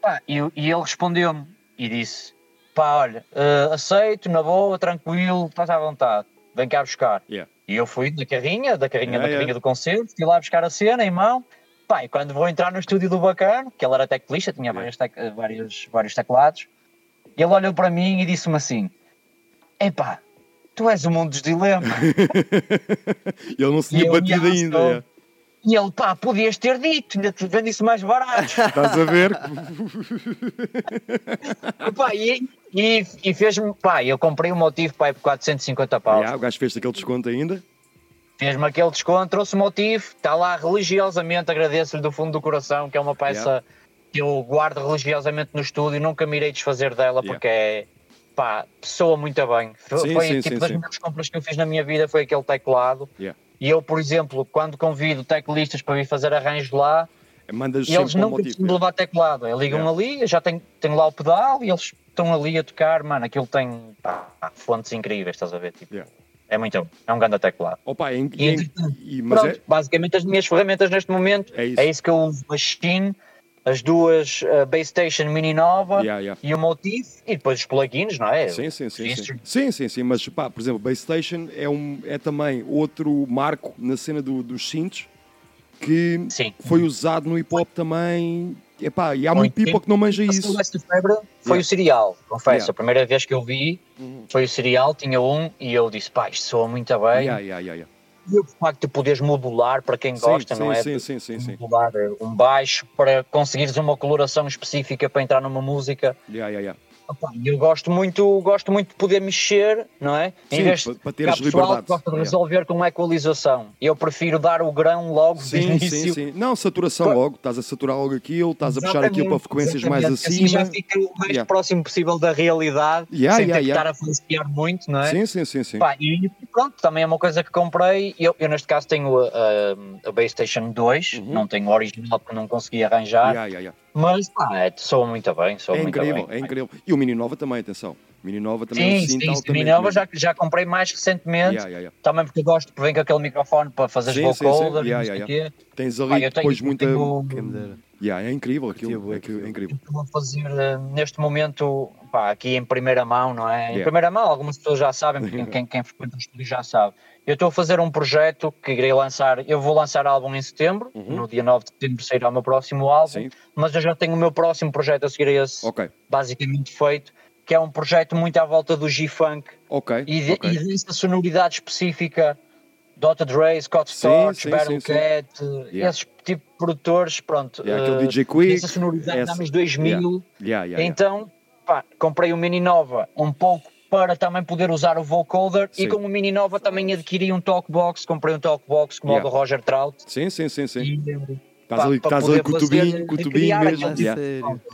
Pá, e, e ele respondeu-me e disse: pá, olha, eh, aceito, na boa, tranquilo, estás à vontade, vem cá buscar. Yeah. E eu fui da carrinha, da carrinha, da carrinha do concerto, fui lá buscar a cena em mão. Pá, e quando vou entrar no estúdio do Bacano, que ele era teclista, tinha vários, tec- vários, vários teclados, ele olhou para mim e disse-me assim: Epá, tu és o mundo dos dilemas. Ele não se tinha batido "Ya, ainda. Sou." yeah. e ele, pá, podias ter dito, ainda te vendo isso mais barato. Estás a ver? Pá, e, e, e fez-me, pá, eu comprei o motivo pá, por 450 paus. Yeah, o gajo fez aquele desconto ainda. Fez-me aquele desconto, trouxe o motivo, está lá religiosamente, agradeço-lhe do fundo do coração, que é uma peça Yeah. que eu guardo religiosamente no estúdio, nunca me irei desfazer dela Yeah. porque é, pá, soa muito bem. Foi, Sim, foi sim, tipo sim, das melhores compras que eu fiz na minha vida, foi aquele teclado. Yeah. E eu, por exemplo, quando convido teclistas para vir fazer arranjos lá, e eles motivo. precisam de levar teclado. Eles ligam Yeah. ali, eu já tenho, tenho lá o pedal e eles estão ali a tocar, mano, aquilo tem pá, fontes incríveis, estás a ver? Tipo, Yeah. É muito bom, é um grande teclado. Opa, é, E é e- mas Pronto, é, basicamente as minhas ferramentas neste momento É isso. é isso que eu uso, Steam, as duas uh, Base Station Mini Nova Yeah, yeah. e o Motif e depois os plugins, não é? Sim, sim, sim, sim. Sim, sim, sim. Mas, pá, por exemplo, Base Station é, um, é também outro marco na cena do- dos synths que Sim. foi usado no hip hop também. Epá, e há Muito tempo. que não manja isso. Silvestre Febre foi Yeah. o cereal, confesso. A primeira vez que eu vi foi o cereal, tinha um e eu disse, pá, isto soa muito bem. E o facto de poderes modular para quem Sim, gosta, sim, não é? sim, sim, sim, sim. Modular um baixo para conseguires uma coloração específica para entrar numa música. Yeah, yeah, yeah. Eu gosto muito, gosto muito de poder mexer, não é? Sim, em vez para teres liberdade. que gosta de resolver com equalização. Eu prefiro dar o grão logo Sim, sim, sim. Não, saturação logo. Estás a saturar logo aquilo, estás a puxar aquilo para Exatamente, frequências mais exatamente. acima. Assim já fica o mais Yeah. próximo possível da realidade, Yeah, sem yeah, ter que estar a falsear muito, não é? Sim, sim, sim, sim. Pá, e pronto, também é uma coisa que comprei. Eu, eu neste caso tenho a, a, a Base Station 2, Uhum. não tenho o original porque não consegui arranjar. Mas pá, é, soa muito bem, soa É muito incrível, bem. é incrível. E o Mini Nova também, atenção. Mini Nova também é um Sim, cinto sim, sim. Mini Nova já, já comprei mais recentemente. Yeah, yeah, yeah. Também porque eu gosto, porque vem com aquele microfone para fazer Sim, as sim, sim. vocoders, Yeah, não sei yeah, o quê. Tens ali tenho- depois eu muita. tenho-. Yeah, é incrível aquilo. É, que- aquilo. é incrível. Estou a fazer eh, neste momento, pá, aqui em primeira mão, não é? Em Yeah. primeira mão, algumas pessoas já sabem, porque quem, quem frequenta o estúdio já sabe. Eu estou a fazer um projeto que irei lançar, eu vou lançar álbum em setembro, no dia 9 de setembro sairá o meu próximo álbum, Uhum. Sim. mas eu já tenho o meu próximo projeto a seguir a esse, Ok, basicamente feito, que é um projeto muito à volta do G-Funk ok. e, de, ok. e dessa sonoridade específica Dr. Dre, Scott Storch, Battle. Cat, Yeah. esses tipo de produtores, pronto. Yeah, aquele eh, DJ Quick, Essa sonoridade essa- dos anos 2000. Yeah, yeah. Então, pá, comprei o Mini Nova um pouco para também poder usar o vocoder Sim. e com o Mini Nova também adquiri um talkbox, comprei um talkbox como Yeah. o do Roger Trout. Sim, sim, sim, sim. E, eh, Estás ali, estás ali com o tubinho, com o tubinho mesmo. yeah.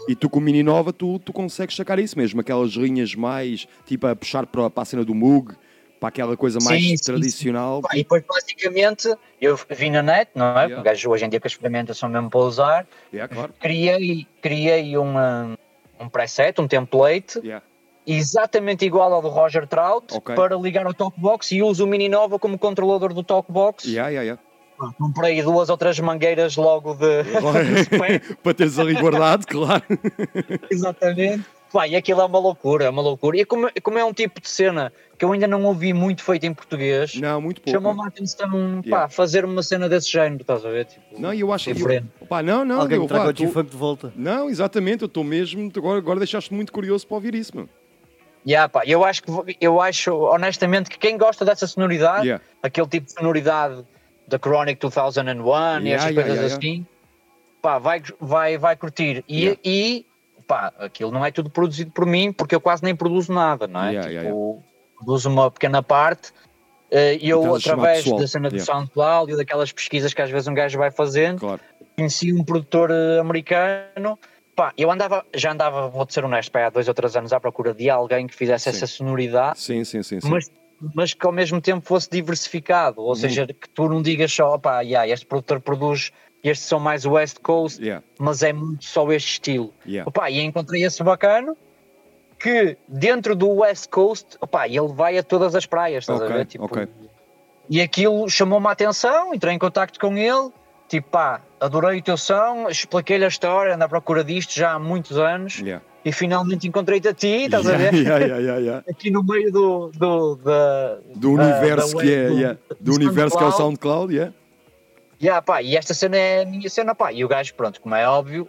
E tu com o Mini Nova, tu, tu consegues sacar isso mesmo, aquelas linhas mais, tipo, a puxar para, para a cena do Moog, para aquela coisa mais Sim, sim, tradicional. Pá, e depois, basicamente, eu vi na net, não é? Yeah. Gajo hoje em dia que as ferramentas são mesmo para usar. Yeah, claro. Criei, criei uma, um preset, um template, Yeah. Exatamente igual ao do Roger Trout, Ok. para ligar ao talkbox e uso o Mini Nova como controlador do talkbox. Yeah, yeah, yeah. Comprei duas ou três mangueiras logo de. para teres ali guardado, claro. exatamente. Pá, e aquilo é uma loucura, é uma loucura. E como, como é um tipo de cena que eu ainda não ouvi muito feito em português, Não, muito pouco. chamou-me a atenção Yeah. fazer uma cena desse género, estás a ver? Tipo, Não, eu acho que. Pá, não, não, Alguém eu, pá, o tô- G-Funk de volta. Não, exatamente, eu estou mesmo. Agora, agora deixaste muito curioso para ouvir isso, mano. Yeah, pá, eu acho que eu acho honestamente que quem gosta dessa sonoridade, Yeah. aquele tipo de sonoridade da Chronic 2001 e Yeah, essas yeah, coisas assim, pá, vai, vai, vai curtir. E, e pá, aquilo não é tudo produzido por mim, porque eu quase nem produzo nada, não é? Tipo, produzo uma pequena parte. eh, E eu, chamar através da cena do Yeah. SoundCloud e daquelas pesquisas que às vezes um gajo vai fazendo, Claro. conheci um produtor eh, americano. Pá, eu andava, já andava, vou-te ser honesto, pá, há dois ou três anos à procura de alguém que fizesse Sim. essa sonoridade, Sim, sim, sim. sim. mas, mas que ao mesmo tempo fosse diversificado. Ou seja, que tu não digas só, pá, yeah, este produtor produz, estes são mais West Coast, Yeah, mas é muito só este estilo. yeah. Opa, e encontrei esse bacano que dentro do West Coast, opa, ele vai a todas as praias, estás Ok, a ver? Tipo, ok. E aquilo chamou-me a atenção, entrei em contacto com ele, tipo, pá, adorei o teu som, expliquei-lhe a história, ando à procura disto já há muitos anos Yeah. e finalmente encontrei-te a ti, estás a Yeah, ver? yeah. Aqui no meio do, do, da, Do da- universo da que é, web, yeah. do universo que é o SoundCloud, yeah. Yeah, pá, e esta cena é a minha cena, pá. E o gajo, pronto, como é óbvio,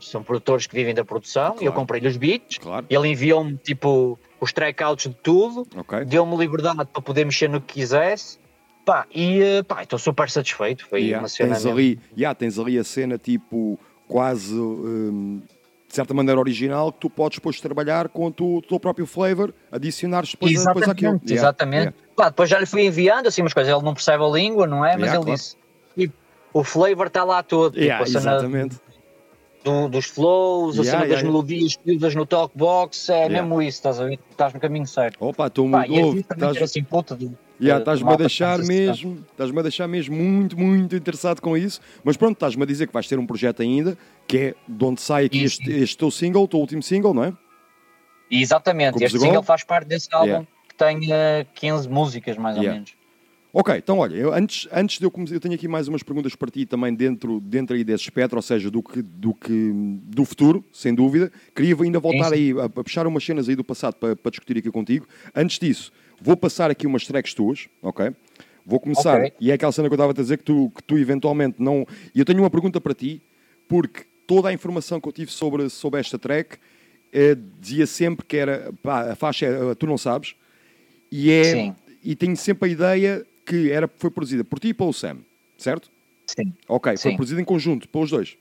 são produtores que vivem da produção. Claro. Eu comprei-lhe os beats, Claro. ele enviou-me tipo os trackouts de tudo, Ok. deu-me liberdade para poder mexer no que quisesse. Pá, e eh, pá, estou super satisfeito. Foi Yeah, uma cena tens, mesmo. ali, yeah, tens ali a cena tipo quase hum, de certa maneira original que tu podes depois trabalhar com o teu, próprio flavor, adicionares depois, depois Exatamente, aquilo. Yeah, exatamente. yeah. Pá, depois já lhe fui enviando assim umas coisas, ele não percebe a língua, não é? Mas ele claro. disse, tipo, o flavor está lá todo, tipo, Yeah, a cena exatamente. do- dos flows, a Yeah, cena yeah, das yeah. melodias usas no talkbox, é mesmo isso, estás a ver? Estás no caminho certo. Opa, estou muito. e estás- assim, puta, de- Yeah, de- estás-me a deixar mesmo, estás-me a deixar mesmo muito, muito interessado com isso. Mas pronto, estás-me a dizer que vais ter um projeto ainda, que é de onde sai aqui este, este teu single, o teu último single, não é? Exatamente, este de Gol? single faz parte desse álbum Yeah. que tem eh, 15 músicas, mais ou Yeah. menos. Ok, então olha, eu, antes, antes de eu começar, eu tenho aqui mais umas perguntas para ti também dentro, dentro aí desse espectro, ou seja, do que, do que do futuro, sem dúvida. Queria ainda voltar Sim, aí a, a puxar umas cenas aí do passado para, para discutir aqui contigo. Antes disso, vou passar aqui umas tracks tuas, ok? Vou começar, Ok. e é aquela cena que eu estava a dizer que tu, que tu eventualmente não. E eu tenho uma pergunta para ti, porque toda a informação que eu tive sobre, sobre esta track eh, dizia sempre que era. Pá, a faixa é, tu não sabes, e é. Sim. E tenho sempre a ideia que era, foi produzida por ti e pelo Sam, certo? Sim. Ok, foi Sim. produzida em conjunto, pelos dois.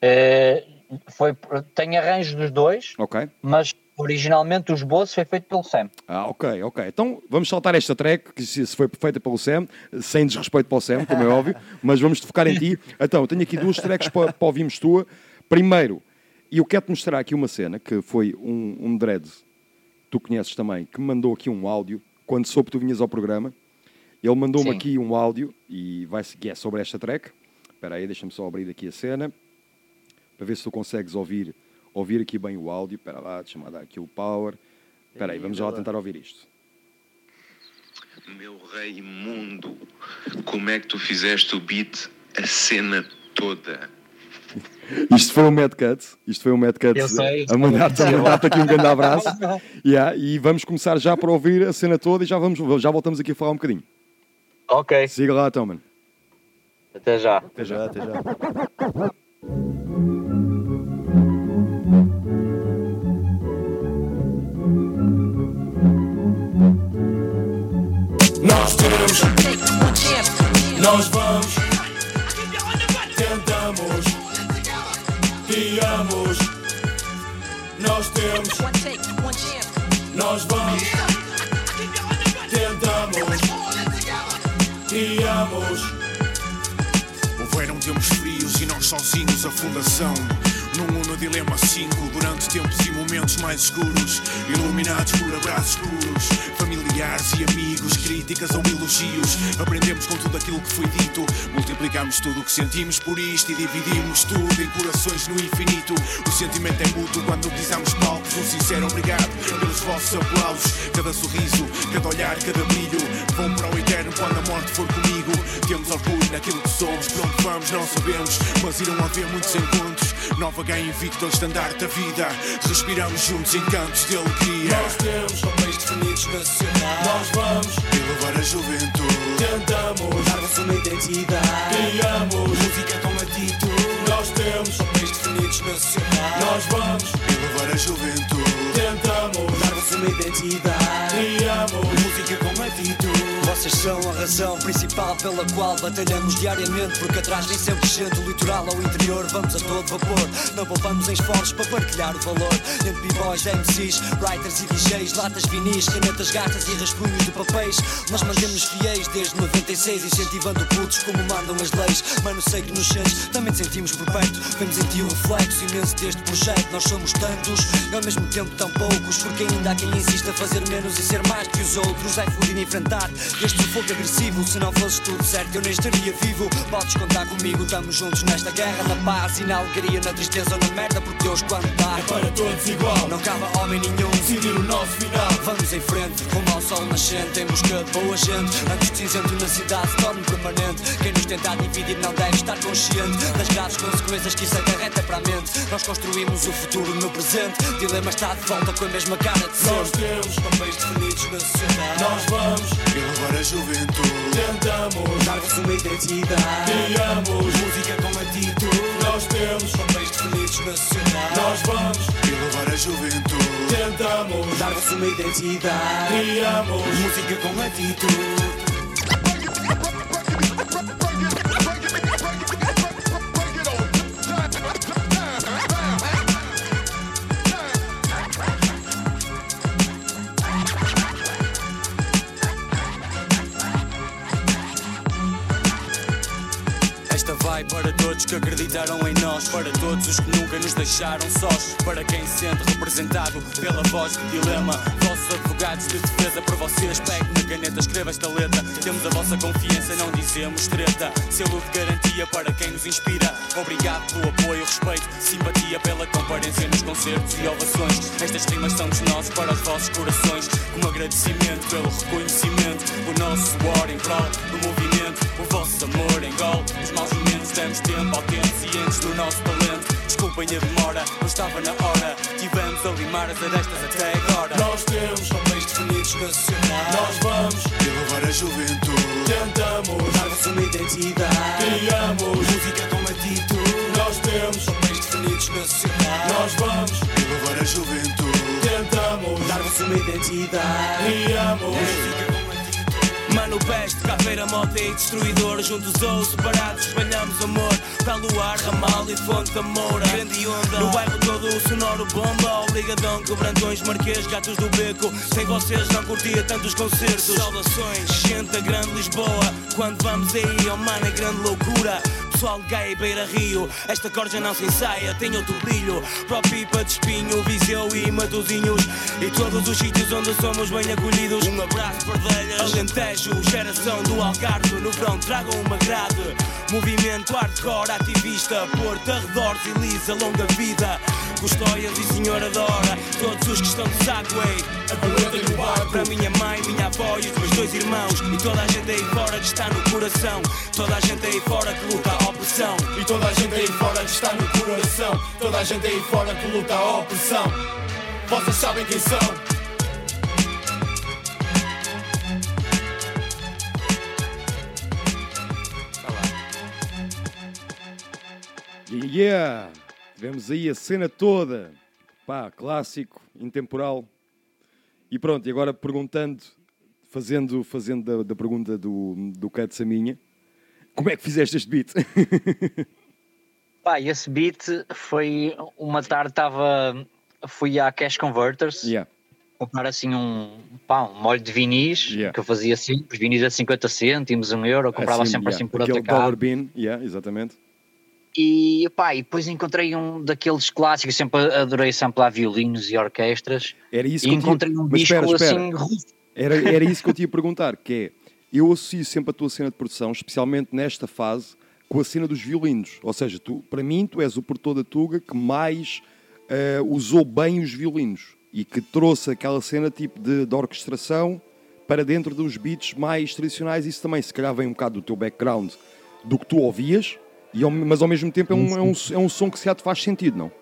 Eh, foi, tem arranjos dos dois, Ok. mas originalmente o esboço foi feito pelo Sam. Ah, ok, ok. Então vamos saltar esta track, que se foi feita pelo Sam, sem desrespeito para o Sam, como é óbvio, mas vamos focar em ti. Então, eu tenho aqui duas tracks para, para ouvirmos tua. Primeiro, e eu quero-te mostrar aqui uma cena, que foi um, um dread, tu conheces também, que me mandou aqui um áudio, quando soube que tu vinhas ao programa. Ele mandou-me aqui um áudio, e vai que é sobre esta track. Espera aí, deixa-me só abrir aqui a cena, para ver se tu consegues ouvir ouvir aqui bem o áudio. Espera lá, deixa-me dar aqui o power. Espera aí, vamos já lá tentar ouvir isto. Meu rei imundo, como é que tu fizeste o beat, a cena toda? Isto foi um Mad Cut, isto foi um Mad Cut Eu sei. a mandar-te mandar aqui um grande abraço. Yeah, e vamos começar já para ouvir a cena toda e já, vamos, já voltamos aqui a falar um bocadinho. Ok, Siga lá, mano. até já. Até já, até já. Nós temos, nós vamos, tentamos, guiamos. Nós temos, nós vamos, tentamos, guiamos. Houveram tempos frios e nós sozinhos a fundação. Num Uno Dilema 5, durante tempos e momentos mais escuros, iluminados por abraços puros, familiares e amigos, críticas ou elogios. Aprendemos com tudo aquilo que foi dito, multiplicamos tudo o que sentimos por isto e dividimos tudo em corações no infinito. O sentimento é mútuo quando pisamos palcos. Um sincero obrigado pelos vossos aplausos. Cada sorriso, cada olhar, cada brilho vão para o eterno quando a morte for comigo. Temos orgulho naquilo que somos, para onde vamos não sabemos, mas irão haver muitos encontros. Nova ganha invicto ao estandarte da vida. Respiramos juntos em cantos de alegria. Nós temos papéis definidos nacionais. Nós vamos, Elevar a juventude. tentamos, Dar-vos uma identidade. guiamos. Música com atitude. Nós temos, Papéis definidos nacionais. nós vamos, Elevar a juventude. tentamos, Dar-vos uma identidade. guiamos. Música com atitude. Vocês são a razão principal pela qual batalhamos diariamente. Porque atrás vem sempre gente, do litoral ao interior. Vamos a todo vapor, não poupamos em esforços para partilhar o valor. Entre b-boys, MCs, writers e DJs, latas vinis, canetas gatas e rascunhos de papéis. Nós mantemos fiéis desde 96, incentivando putos como mandam as leis. Mano, sei que nos sentes, também te sentimos por perto. Vemos em ti o reflexo imenso deste projeto. Nós somos tantos e ao mesmo tempo tão poucos. Porque ainda há quem insiste a fazer menos e ser mais que os outros. É fudido enfrentar este fogo agressivo. Se não fosse tudo certo, eu nem estaria vivo. Podes contar comigo, estamos juntos nesta guerra, na paz e na alegria, na tristeza ou na merda. Porque Deus, quando dá, É para todos igual, não cabe homem nenhum. decidir o nosso final. Vamos em frente, rumo ao sol nascente Em busca de boa gente Antes de cinzento na cidade se torne permanente Quem nos tentar dividir não deve estar consciente Das graves consequências que isso acarreta para a mente Nós construímos o futuro no presente Dilema está de volta com a mesma cara de Nós sempre temos, Papéis definidos nacionais nós vamos, Elevar a juventude. tentamos, Dar-vos uma identidade guiamos. Música com atitude Nós temos, Papéis definidos nacionais nós vamos, Elevar a juventude. tentamos, Dar-vos uma identidade guiamos. Música com atitude acreditaram em nós, para todos os que nunca nos deixaram sós, para quem se sente representado pela voz de dilema. Vossos advogados de defesa, por vocês, pegue na caneta, escreva esta letra. Temos a vossa confiança, não dizemos treta. Selo de garantia para quem nos inspira. Obrigado pelo apoio, respeito, simpatia pela comparência nos concertos e ovações. Estas rimas são dos nossos para os vossos corações, como agradecimento pelo reconhecimento. O nosso suor em prol do movimento, o vosso amor em gol. Os maus momentos damos tempo ao tempo, cientes do nosso talento. Desculpem a demora, não estava na hora. Tivemos a limar as arestas até agora. Nós temos, Papéis definidos nacionais. nós vamos, Elevar a juventude. tentamos, Dar-vos uma identidade. guiamos. Música com atitude. Nós temos, Papéis definidos nacionais. nós vamos, Elevar a juventude. tentamos, Dar-vos uma identidade. guiamos. Música com Mano, peste, caveira, moto e destruidor. Juntos ou separados espalhamos amor. Para luar, ramal e fonte da moura Grande onda. No bairro todo o sonoro bomba. Obrigadão, quebrantões, marquês, gatos do beco. Sem vocês não curtia tantos concertos. Saudações, gente da grande Lisboa. Quando vamos aí, oh mano, é grande loucura pessoal e Beira Rio. Esta cor já não se ensaia, tem outro brilho. Pro Pipa de Espinho, Viseu e Matozinhos. E todos os sítios onde somos bem acolhidos. Um abraço, Pardelhas, Alentejo, geração do Algarve. No verão tragam uma grade. Movimento hardcore, ativista, Porto, arredores e Lisa, longa vida. Custóias e Senhora Dora, todos os que estão de Sagway. A coleta no barco. Para minha mãe, minha avó e os meus dois irmãos. E toda a gente aí fora que está no coração. Toda a gente aí fora que luta a opressão. E toda a gente aí fora que está no coração. Toda a gente aí fora que luta a opressão. Vocês sabem quem são. Yeah! Tivemos aí a cena toda. Pá, clássico, intemporal. E pronto, e agora perguntando, fazendo, fazendo da, da pergunta do, do Cats a minha, como é que fizeste este beat? Pá, esse beat foi uma tarde, estava. Fui à Cash Converters yeah. comprar assim um, pá, um molho de vinis Yeah. que eu fazia assim, os vinis a 50 cêntimos, um euro, eu comprava Assim, sempre yeah. assim por Aquele atacado. dollar bean, yeah, exatamente. E pá, e depois encontrei um daqueles clássicos, sempre adorei samplar violinos e orquestras. Era isso que eu tinha- encontrei um Mas disco espera, espera. assim. Era, era isso que eu te ia perguntar, que é, eu associo sempre a tua cena de produção, especialmente nesta fase, com a cena dos violinos. Ou seja, tu, para mim, tu és o produtor da Tuga que mais eh, usou bem os violinos e que trouxe aquela cena tipo de, de orquestração para dentro dos beats mais tradicionais. Isso também, se calhar, vem um bocado do teu background, do que tu ouvias, e ao- mas ao mesmo tempo é um, é um, é um som que se já te faz sentido, não?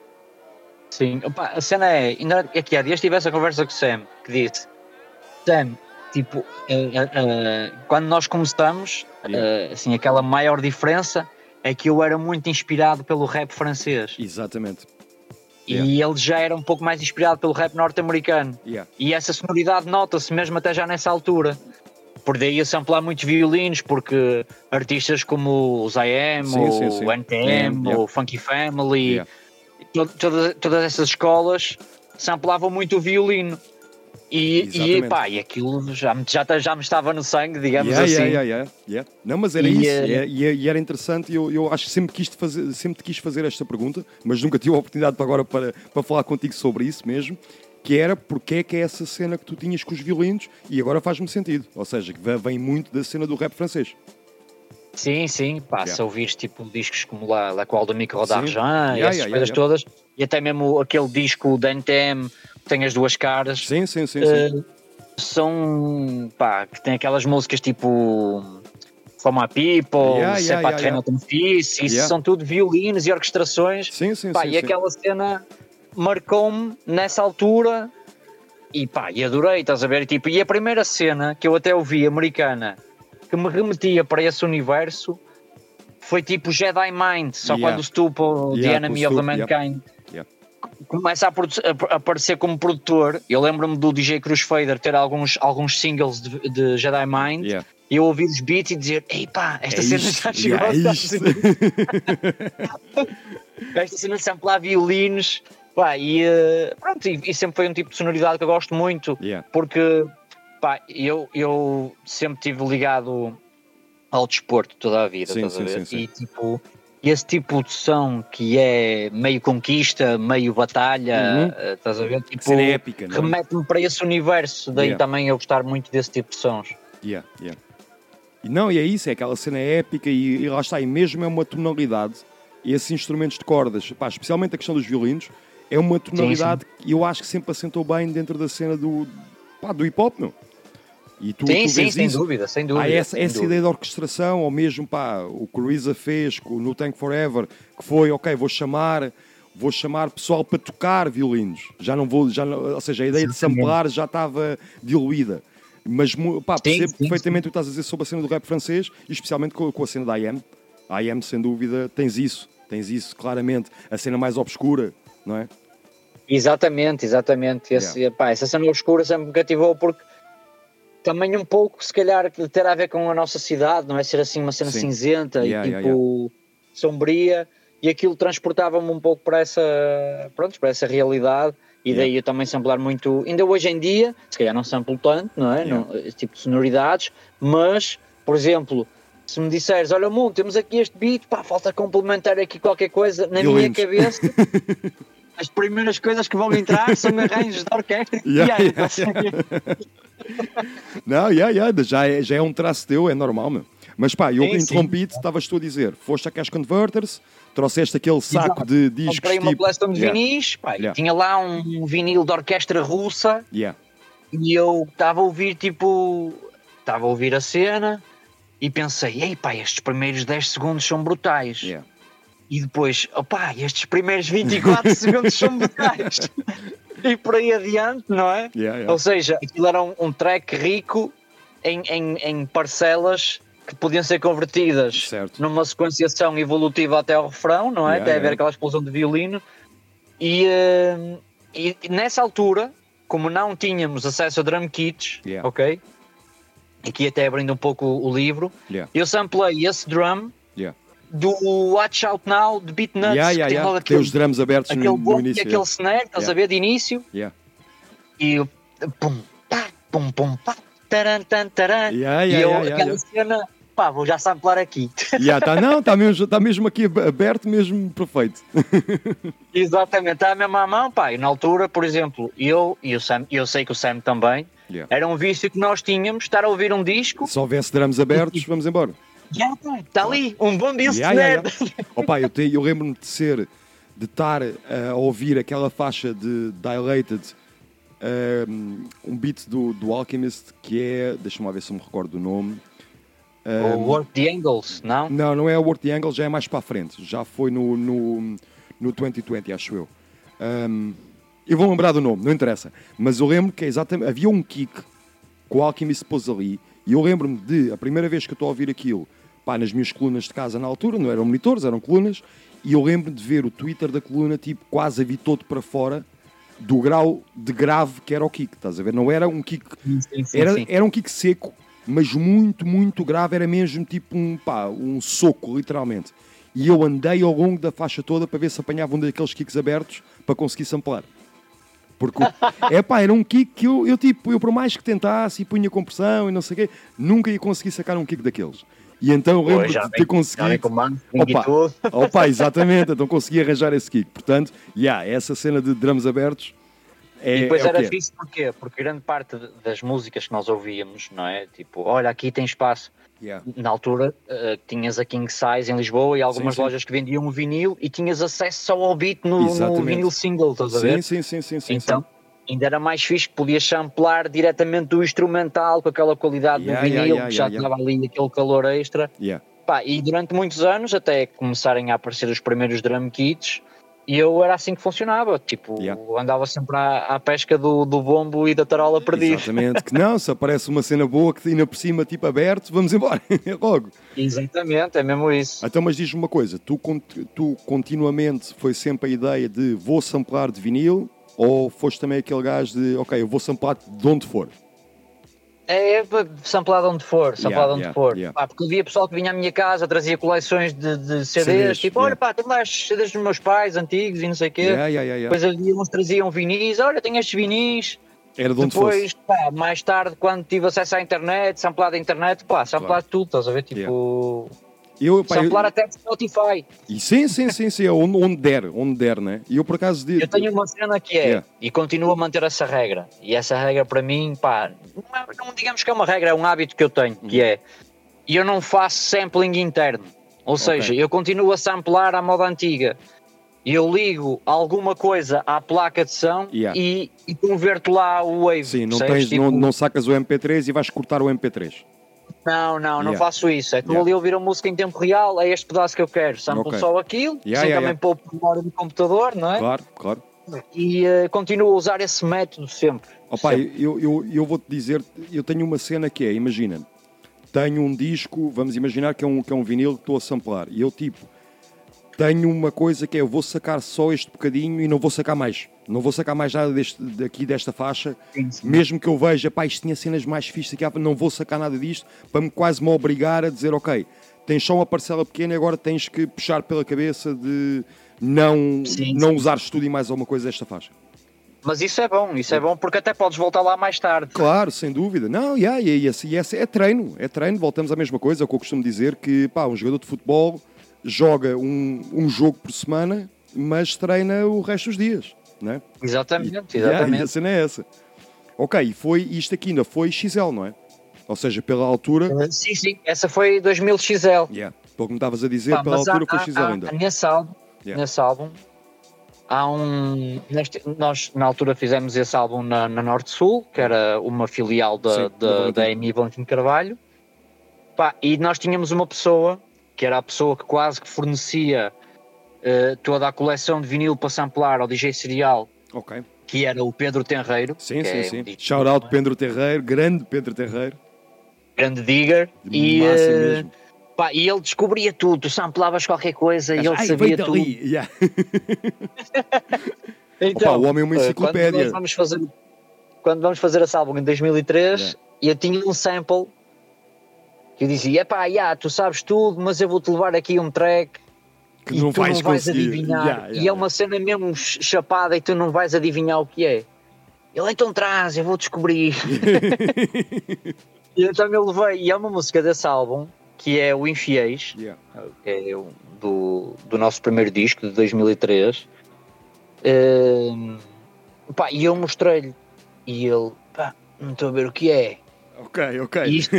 Sim, opa, a cena é, ainda aqui há dias tive essa conversa com o Sam, que disse, Sam, tipo, eh, eh, eh, quando nós começamos, eh, assim, aquela maior diferença é que eu era muito inspirado pelo rap francês. Exatamente. E ele já era um pouco mais inspirado pelo rap norte-americano. Yeah. E essa sonoridade nota-se mesmo até já nessa altura. Por daí a samplar muitos violinos, porque artistas como o Zaem, Sim, o sim, sim. NTM, Yeah. o Funky Family, Yeah. to- todas, todas essas escolas samplavam muito o violino. E, e, pá, e aquilo já, me- já, já me estava no sangue, digamos Yeah, assim. yeah, yeah. Não, mas era E, isso, eh, e, e- e era interessante. Eu, eu acho que sempre quis, fazer, sempre te quis fazer esta pergunta, mas nunca tive a oportunidade para agora para, para falar contigo sobre isso mesmo. Que era porque é que é essa cena que tu tinhas com os violinos e agora faz-me sentido. Ou seja, que vem muito da cena do rap francês. Sim, sim, pá, Yeah. se ouvires tipo discos como La, La Qual do Micro d'Argent, Yeah, essas yeah, coisas yeah. todas, e até mesmo aquele disco da NTM que tem as duas caras. Sim, sim, sim. eh, sim. são, pá, que tem aquelas músicas tipo My People, Yeah, C'est yeah, pas yeah, isso são tudo violinos e orquestrações. Sim, sim, Pá, sim, e sim. aquela cena marcou-me nessa altura e pá, e adorei, estás a ver? E, tipo, e a primeira cena que eu até ouvi americana que me remetia para esse universo foi tipo Jedi Mind, só Yeah. quando o Stupo, The Yeah, Enemy com o of the. Mankind, Yeah. começa a, a- aparecer como produtor. Eu lembro-me do DJ Crusader ter alguns, alguns singles de, de Jedi Mind Yeah. e eu ouvir os beats e dizer: Ei pá, esta É cena isto, já chegou yeah, é Estados isto. Unidos." esta cena samplar violinos. Pá, e, eh, pronto, e, e sempre foi um tipo de sonoridade que eu gosto muito, Yeah. porque pá, eu, eu sempre estive ligado ao desporto toda a vida, Sim, estás a sim, sim, sim. E tipo, esse tipo de som que é meio conquista, meio batalha, Uhum. eh, estás a ver? Tipo, épica, é? remete-me para esse universo, daí Yeah. também eu gostar muito desse tipo de sons. Yeah, yeah. E não, e é isso, é aquela cena épica e, e lá está, e mesmo é uma tonalidade, esses instrumentos de cordas, pá, especialmente a questão dos violinos, é uma tonalidade que eu acho que sempre assentou bem dentro da cena do, pá, do hip hop, não? E tu, sim, tu sim, sem isso. dúvida, sem dúvida. Há essa, sem essa dúvida. ideia de orquestração, ou mesmo pá, o que o Reza fez com- no Tank Forever, que foi, ok, vou chamar, vou chamar pessoal para tocar violinos. Já não vou, já não- ou seja, a ideia de Exatamente. samplar já estava diluída. Mas pá, Sim, percebo sim, perfeitamente o que estás a dizer sobre a cena do rap francês e especialmente com, com a cena da IM. A IM, sem dúvida, tens isso, tens isso claramente. A cena mais obscura, não é? Exatamente, exatamente. Esse, pá, essa cena obscura sempre me cativou porque também um pouco, se calhar, de ter a ver com a nossa cidade, não é? Ser assim uma cena Sim. cinzenta Yeah, e yeah, tipo sombria, e aquilo transportava-me um pouco para essa, pronto, para essa realidade. E daí eu também samplar muito, ainda hoje em dia, se calhar não samplo tanto, não é? Yeah. Não, esse tipo de sonoridades, mas, por exemplo, se me disseres, olha, Mundo, temos aqui este beat, pá, falta complementar aqui qualquer coisa, na minha cabeça, as primeiras coisas que vão entrar são arranjos de orquestra e Yeah, yeah, ver? Não, yeah, yeah, já, é, já é um traço teu, é normal, meu. Mas pá, eu interrompi-te, estavas tu a dizer, foste a Cash Converters, trouxeste aquele saco Exato. de discos Comprei uma tipo... coleção de Yeah, vinis, pá, Yeah. tinha lá um vinil de orquestra russa yeah. e eu estava a ouvir tipo. Estava a ouvir a cena e pensei, ei pá, estes primeiros 10 segundos são brutais. E depois, opá, estes primeiros 24 segundos são brutais. e por aí adiante, não é? Yeah, yeah. Ou seja, aquilo era um, um track rico em, em, em parcelas que podiam ser convertidas Certo. numa sequenciação evolutiva até ao refrão, não é? Yeah, até haver aquela explosão de violino. E, eh, e nessa altura, como não tínhamos acesso a drum kits, ok? Aqui até abrindo um pouco o livro, eu samplei esse drum. Do Watch Out Now de Beat Nuts, Yeah, yeah, que tem yeah. logo Tem aquele, os drums abertos aquele no, no início. aquele snare, estás a ver, de início, e pum, pá, pum, pum, pá, taran, taran, Yeah, e eu, aquela cena, pá, vou já samplar aqui. Yeah, tá, não, está mesmo, tá mesmo aqui aberto, mesmo perfeito. Exatamente, está mesmo à mão, pá. E na altura, por exemplo, eu e o Sam, eu sei que o Sam também, era um vício que nós tínhamos, estar a ouvir um disco, Se houvesse drums abertos, vamos embora. Já está ali, um bom disco Yeah, yeah, nerd. yeah. Opa, eu, te- eu lembro-me de ser, de estar eh, a ouvir aquela faixa de Dilated, um, um beat do, do Alchemist, que é, deixa-me ver se eu me recordo do nome. O Um, Work the Angles, não? não, não é o Work the Angle, já é mais para a frente. Já foi no, no, no 2020, acho eu. Um, eu vou lembrar do nome, não interessa. Mas eu lembro que é exatamente. Havia um kick que o Alchemist pôs ali. E eu lembro-me de, a primeira vez que eu estou a ouvir aquilo, pá, nas minhas colunas de casa na altura, não eram monitores, eram colunas. E eu lembro de ver o Twitter da coluna, tipo, quase a vir todo para fora do grau de grave que era o kick, estás a ver? Não era um kick Sim, sim, era, sim. era um kick seco, mas muito, muito grave. Era mesmo tipo um, pá, um soco, literalmente. E eu andei ao longo da faixa toda para ver se apanhava um daqueles kicks abertos para conseguir samplar. Porque, é pá, era um kick que eu, eu, tipo, eu por mais que tentasse e punha compressão e não sei o quê, nunca ia conseguir sacar um kick daqueles. E então eu lembro de ter conseguido. Opa, opa, exatamente, então consegui arranjar esse kick. Portanto, yeah, essa cena de drums abertos é, e depois é era que é. fixe porquê? Porque grande parte das músicas que nós ouvíamos, não é? Tipo, olha, aqui tem espaço. Yeah. Na altura eh, tinhas a King Size em Lisboa e algumas Sim, sim. lojas que vendiam o vinil e tinhas acesso só ao beat no, no vinil single, estás a ver? Sim, sim, sim, sim, sim. Ainda era mais fixe que podias samplar diretamente do instrumental com aquela qualidade Yeah, do vinil, yeah, yeah, que já estava ali aquele calor extra. Pá, e durante muitos anos, até começarem a aparecer os primeiros drum kits, e eu era assim que funcionava. Tipo, andava sempre à, à pesca do, do bombo e da tarola perdida. Exatamente, que não, se aparece uma cena boa que ainda por cima, tipo aberto, vamos embora, logo. Exatamente, é mesmo isso. Então, mas diz-me uma coisa, tu, tu continuamente foi sempre a ideia de vou samplar de vinil ou foste também aquele gajo de, ok, eu vou samplar de onde for? É, é samplado onde for, samplado onde yeah, for. yeah. Pá, porque havia pessoal que vinha à minha casa, trazia coleções de, de CDs, CDs, tipo, yeah. olha pá, tem lá as CDs dos meus pais antigos e não sei o quê. Yeah, yeah, yeah, yeah. Depois havia uns traziam vinis, olha, tenho estes vinis. Era de onde Depois, pá, mais tarde, quando tive acesso à internet, samplar da internet, pá, samplar tudo, estás a ver? Tipo, Eu, pá, eu- samplar até de Spotify. e sim, sim, sim, sim, é onde, der, onde der, né? E eu por acaso de, Eu tenho uma cena que é, Yeah. e continuo a manter essa regra, e essa regra para mim, pá, não, é- não digamos que é uma regra, é um hábito que eu tenho, que é, eu não faço sampling interno. Ou seja, eu continuo a samplar à moda antiga. Eu ligo alguma coisa à placa de som Yeah. e, e converto lá o wave. Sim, não, tens, não, Tipo, não sacas o MP3 e vais cortar o MP3. Não, não, não Yeah. faço isso. É que Yeah. ali ouvir a música em tempo real, é este pedaço que eu quero. Sample Ok. só aquilo, Yeah, assim yeah, também yeah. pouco memória do computador, não é? Claro, claro. E eh, continuo a usar esse método sempre. Opa, Sempre. eu, eu, eu vou-te dizer, eu tenho uma cena que é, imagina, tenho um disco, vamos imaginar que é um, que é um vinil que estou a samplar, e eu tipo, tenho uma coisa que é, eu vou sacar só este bocadinho e não vou sacar mais. Não vou sacar mais nada deste, daqui desta faixa, Sim, sim. mesmo que eu veja, pá, isto tinha cenas mais fixas aqui, não vou sacar nada disto, para me quase me obrigar a dizer, ok, tens só uma parcela pequena e agora tens que puxar pela cabeça de não, Sim, não usares tudo e mais alguma coisa desta faixa. Mas isso é bom, isso é bom porque até podes voltar lá mais tarde. Claro, sem dúvida. Não, yeah, e, e, e, esse- é treino, é treino. Voltamos à mesma coisa, é o que eu costumo dizer, que pá, um jogador de futebol joga um, um jogo por semana, mas treina o resto dos dias, não é? Exatamente, Yeah, e a exatamente. cena é essa. Ok, e foi, isto aqui ainda foi XL, não é? Ou seja, pela altura, Sim, sim, essa foi 2000 XL. yeah, pelo que me estavas a dizer, Pá, pela altura há- foi XL há- ainda. Nesse álbum, Yeah. nesse álbum há um. neste- nós na altura fizemos esse álbum na, na Norte Sul, que era uma filial da, Sim, da, da Amy Valentim Carvalho. Pá, e nós tínhamos uma pessoa que era a pessoa que quase que fornecia eh, toda a coleção de vinil para samplar ao DJ Serial, Ok. que era o Pedro Tenreiro. Sim, sim, é sim. um Shout out Pedro Terreiro, grande Pedro Terreiro. grande digger. E, mesmo. pá, e ele descobria tudo, tu samplavas qualquer coisa e ele Ai, sabia tudo. Yeah. Então, Opa, o homem é uma eh, enciclopédia. Quando vamos fazer, quando vamos fazer esse álbum em 2003, Yeah. eu tinha um sample que eu dizia: epá, yeah, tu sabes tudo, mas eu vou-te levar aqui um track Que e não tu vais não vais conseguir. adivinhar. Yeah, yeah, e é uma cena mesmo ch- chapada e tu não vais adivinhar o que é. Ele então traz, eu vou descobrir. e então eu levei, e é uma música desse álbum que é o Infieis, Yeah. é do, do nosso primeiro disco de 2003. Ehm, pá, e eu mostrei-lhe e ele, pá, não estou a ver o que é. Ok, ok. Isto,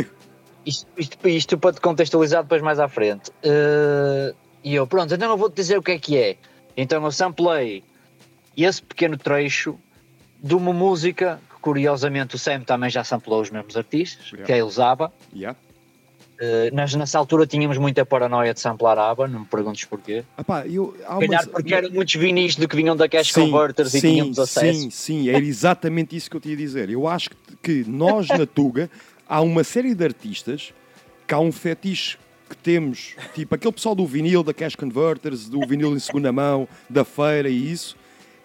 isto, isto, isto para te contextualizar depois mais à frente. Eh, e eu, pronto, então não vou-te dizer o que é que é. Então eu samplei esse pequeno trecho de uma música que curiosamente o Sam também já samplou os mesmos artistas, Yeah. que é o Zaba. Yeah. Eh, nós nessa altura tínhamos muita paranoia de samplar ABBA, não me perguntes porquê. Epá, eu, Se calhar uma- porque eram muitos vinis do que vinham da Cash Sim, Converters e sim, tínhamos acesso. Sim, sim, era exatamente isso que eu te ia dizer. Eu acho que nós na Tuga há uma série de artistas que há um fetiche que temos, tipo aquele pessoal do vinil, da Cash Converters, do vinil em segunda mão, da feira e isso,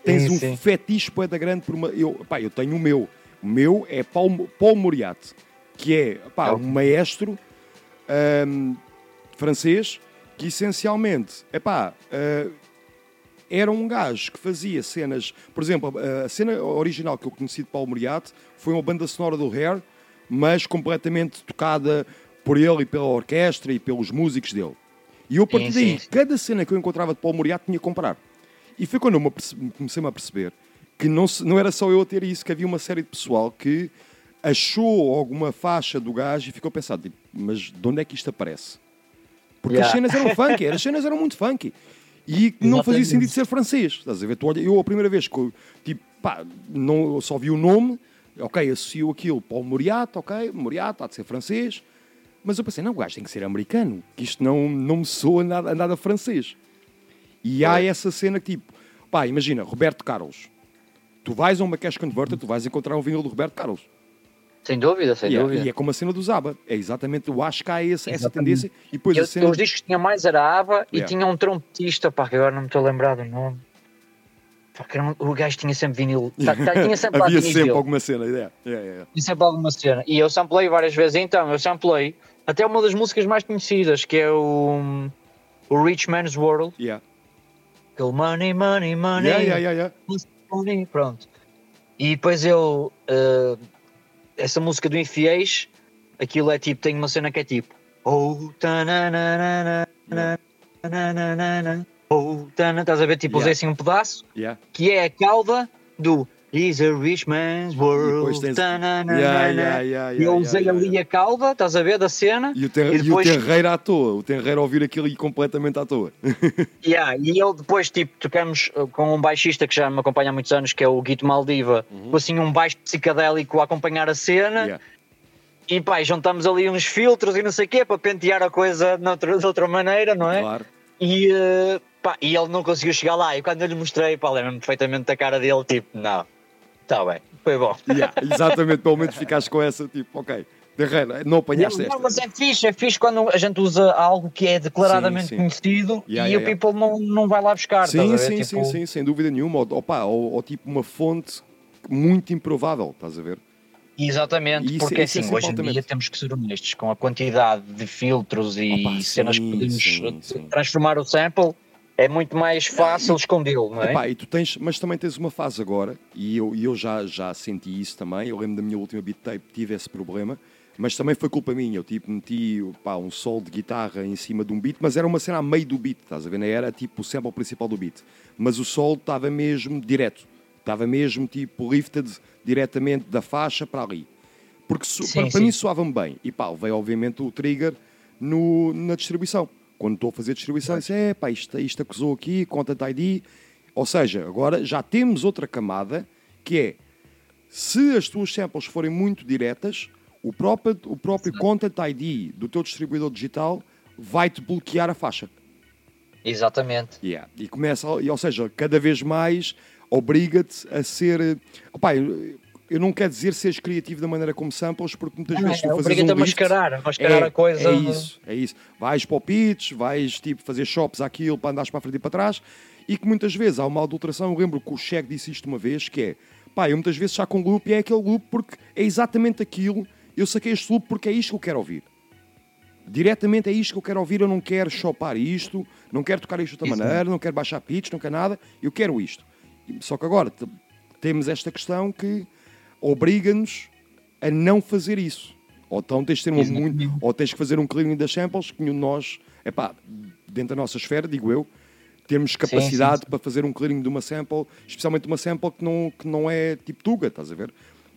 tens Sim, um sim. fetiche poeta grande por uma. Eu, pá, eu tenho o meu. O meu é Paul, Paul Moriarty, que é pá, um maestro ahm, francês que essencialmente epá, ah, era um gajo que fazia cenas. Por exemplo, a, a cena original que eu conheci de Paulo Moriarty foi uma banda sonora do Hair, mas completamente tocada por ele e pela orquestra e pelos músicos dele. E eu, a partir Sim, daí, sim, cada cena que eu encontrava de Paulo Moriarty tinha que comprar. E foi quando eu comecei-me a perceber que não, se- não era só eu a ter isso, que havia uma série de pessoal que achou alguma faixa do gajo e ficou a pensar, tipo, mas de onde é que isto aparece? Porque as Yeah. cenas eram funky, as cenas eram muito funky. E não fazia sentido ser francês. Estás a ver? Tu olha, eu a primeira vez que eu, tipo, pá, não, só vi o nome, ok, associo aquilo para o Moriato, ok, Moriato, há de ser francês. Mas eu pensei, não, o gajo tem que ser americano, que isto não, não me soa nada, nada francês. E há essa cena que, tipo, pá, imagina, Roberto Carlos. Tu vais a uma cash converter, tu vais encontrar um vinil do Roberto Carlos. Sem dúvida, sem E é, dúvida. e é como a cena do Zaba. É exatamente, eu acho que há esse- essa tendência. E depois Eu, a cena. Os discos tinha mais era a ABBA e Yeah. tinha um trompetista, pá, que agora não me estou a lembrar do nome. Pá, que era um- o gajo tinha sempre vinil. Tá, tá, tinha sempre Havia sempre alguma cena. Yeah, yeah, yeah. Tinha sempre alguma cena. E eu samplei várias vezes. Então, eu samplei até uma das músicas mais conhecidas, que é o, o Rich Man's World. Yeah. Aquele Money, Money, Money. Yeah, yeah, yeah. Money, pronto. E depois eu. eh, essa música do Infiéis, aquilo é tipo, tem uma cena que é tipo. Oh, tananana, tananana, oh, tanana, estás a ver? Tipo, usei Yeah. assim um pedaço, Yeah. que é a cauda do He's a Rich Man's World. tens- tananana. Yeah, yeah, yeah, E eu usei ali a cauda, estás a ver, da cena. E o, ter, E depois- e o terreiro à toa. O terreiro a ouvir aquilo e completamente à toa. Yeah, e eu depois, tipo, tocamos uh, com um baixista que já me acompanha há muitos anos, que é o Guito Maldiva, com assim um baixo psicadélico a acompanhar a cena. E pá, juntamos ali uns filtros e não sei o quê para pentear a coisa de outra, de outra maneira, não é? Claro. E, uh, pá, e ele não conseguiu chegar lá. E quando eu lhe mostrei, pá, lembro-me perfeitamente da cara dele, tipo, não, está bem, foi bom. Yeah, exatamente, pelo menos ficaste com essa, tipo, ok, terreiro, não apanhaste Não, esta. mas é fixe, é fixe quando a gente usa algo que é declaradamente Sim, sim. conhecido Yeah, e yeah, o yeah. people não, não vai lá buscar. Sim, sim, Tipo, sim, sim, sem dúvida nenhuma. Ou, opa, ou, ou tipo uma fonte muito improvável, estás a ver? Exatamente, Isso- porque isso é assim, hoje em dia temos que ser honestos com a quantidade de filtros e Opa, cenas que sim, podemos sim, sim. transformar o sample. É muito mais fácil escondê-lo, não é? Epá, e tu tens, mas também tens uma fase agora, e eu, eu já, já senti isso também. Eu lembro da minha última beat tape, tive esse problema, mas também foi culpa minha. Eu tipo, meti pá, um sol de guitarra em cima de um beat, mas era uma cena a meio do beat, estás a ver? Não Era tipo o sample principal do beat, mas o sol estava mesmo direto, estava mesmo tipo lifted diretamente da faixa para ali. Porque so- Sim, para, para sim. mim soava-me bem. E pá, veio obviamente o trigger no, na distribuição. Quando estou a fazer distribuição, disse, é pá, isto, isto acusou aqui, content ID. Ou seja, agora já temos outra camada que é se as tuas samples forem muito diretas, o próprio, o próprio content ID do teu distribuidor digital vai-te bloquear a faixa. Exatamente. Yeah. E começa, ou seja, cada vez mais obriga-te a ser. eh, Opá, eu, não quero dizer seres criativo da maneira como samples, porque muitas Não, vezes é, tu fazes um a mascarar, a mascarar é, a coisa. É isso, é isso. Vais para o pitch, vais tipo, fazer shops àquilo para andares para a frente e para trás, e que muitas vezes há uma adulteração. Eu lembro que o Cheque disse isto uma vez, que é, pá, eu muitas vezes já com loop e é aquele loop porque é exatamente aquilo, eu saquei este loop porque é isto que eu quero ouvir. Diretamente é isto que eu quero ouvir, eu não quero chopar isto, não quero tocar isto de outra Isso. maneira, não quero baixar pitch, não quero nada, eu quero isto. Só que agora temos esta questão que obriga-nos a não fazer isso. Ou então tens de ter uma muito, ou tens que fazer um cleaning das samples que nós, epá, dentro da nossa esfera, digo eu, temos capacidade sim. para fazer um cleaning de uma sample, especialmente uma sample que não, que não é tipo Tuga, estás a ver?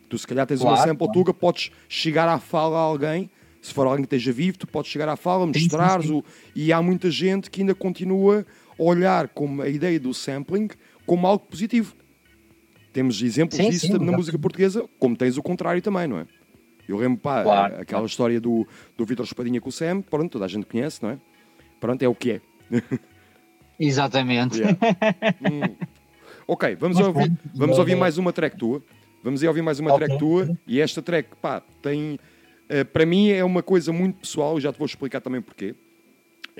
Tu se calhar tens uma Claro, sample claro. Tuga, podes chegar à fala a alguém, se for alguém que esteja vivo, tu podes chegar à fala, sim, mostrares sim. o e há muita gente que ainda continua a olhar como a ideia do sampling como algo positivo. Temos exemplos Sim, disso sim, na música portuguesa, como tens o contrário também, não é? Eu lembro, pá, Claro. aquela história do, do Vitor Espadinha com o Sam, pronto, toda a gente conhece, não é? Pronto, é o que é. Exatamente. Yeah. Hum. Ok, vamos, ouvir, vamos ouvir mais uma track tua. Vamos aí ouvir mais uma Ok. track tua. E esta track, pá, tem. eh, para mim é uma coisa muito pessoal, já te vou explicar também porquê.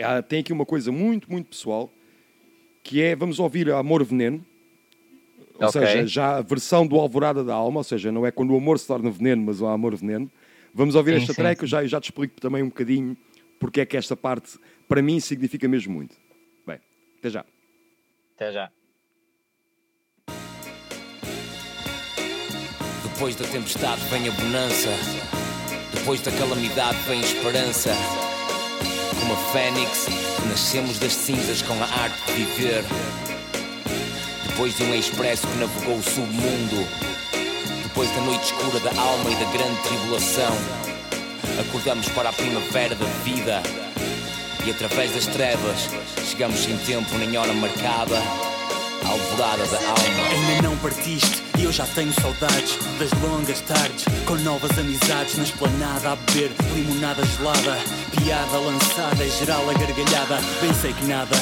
Ah, tem aqui uma coisa muito, muito pessoal, que é, vamos ouvir Amor Veneno. Ou Ok. seja, já a versão do Alvorada da Alma, ou seja, não é quando o amor se torna veneno, mas o amor veneno. Vamos ouvir Sim, esta sim, track, eu já, eu já te explico também um bocadinho porque é que esta parte, para mim, significa mesmo muito. Bem, até já. Até já. Depois da tempestade vem a bonança. Depois da calamidade vem esperança. Como a fênix, nascemos das cinzas com a arte de viver. Depois de um expresso que navegou o submundo. Depois da noite escura da alma e da grande tribulação. Acordamos para a primavera da vida. E através das trevas, chegamos sem tempo nem hora marcada. À alvorada da alma. Ainda não partiste e eu já tenho saudades das longas tardes com novas amizades na esplanada a beber limonada gelada, piada lançada e geral a gargalhada. Bem sei que nada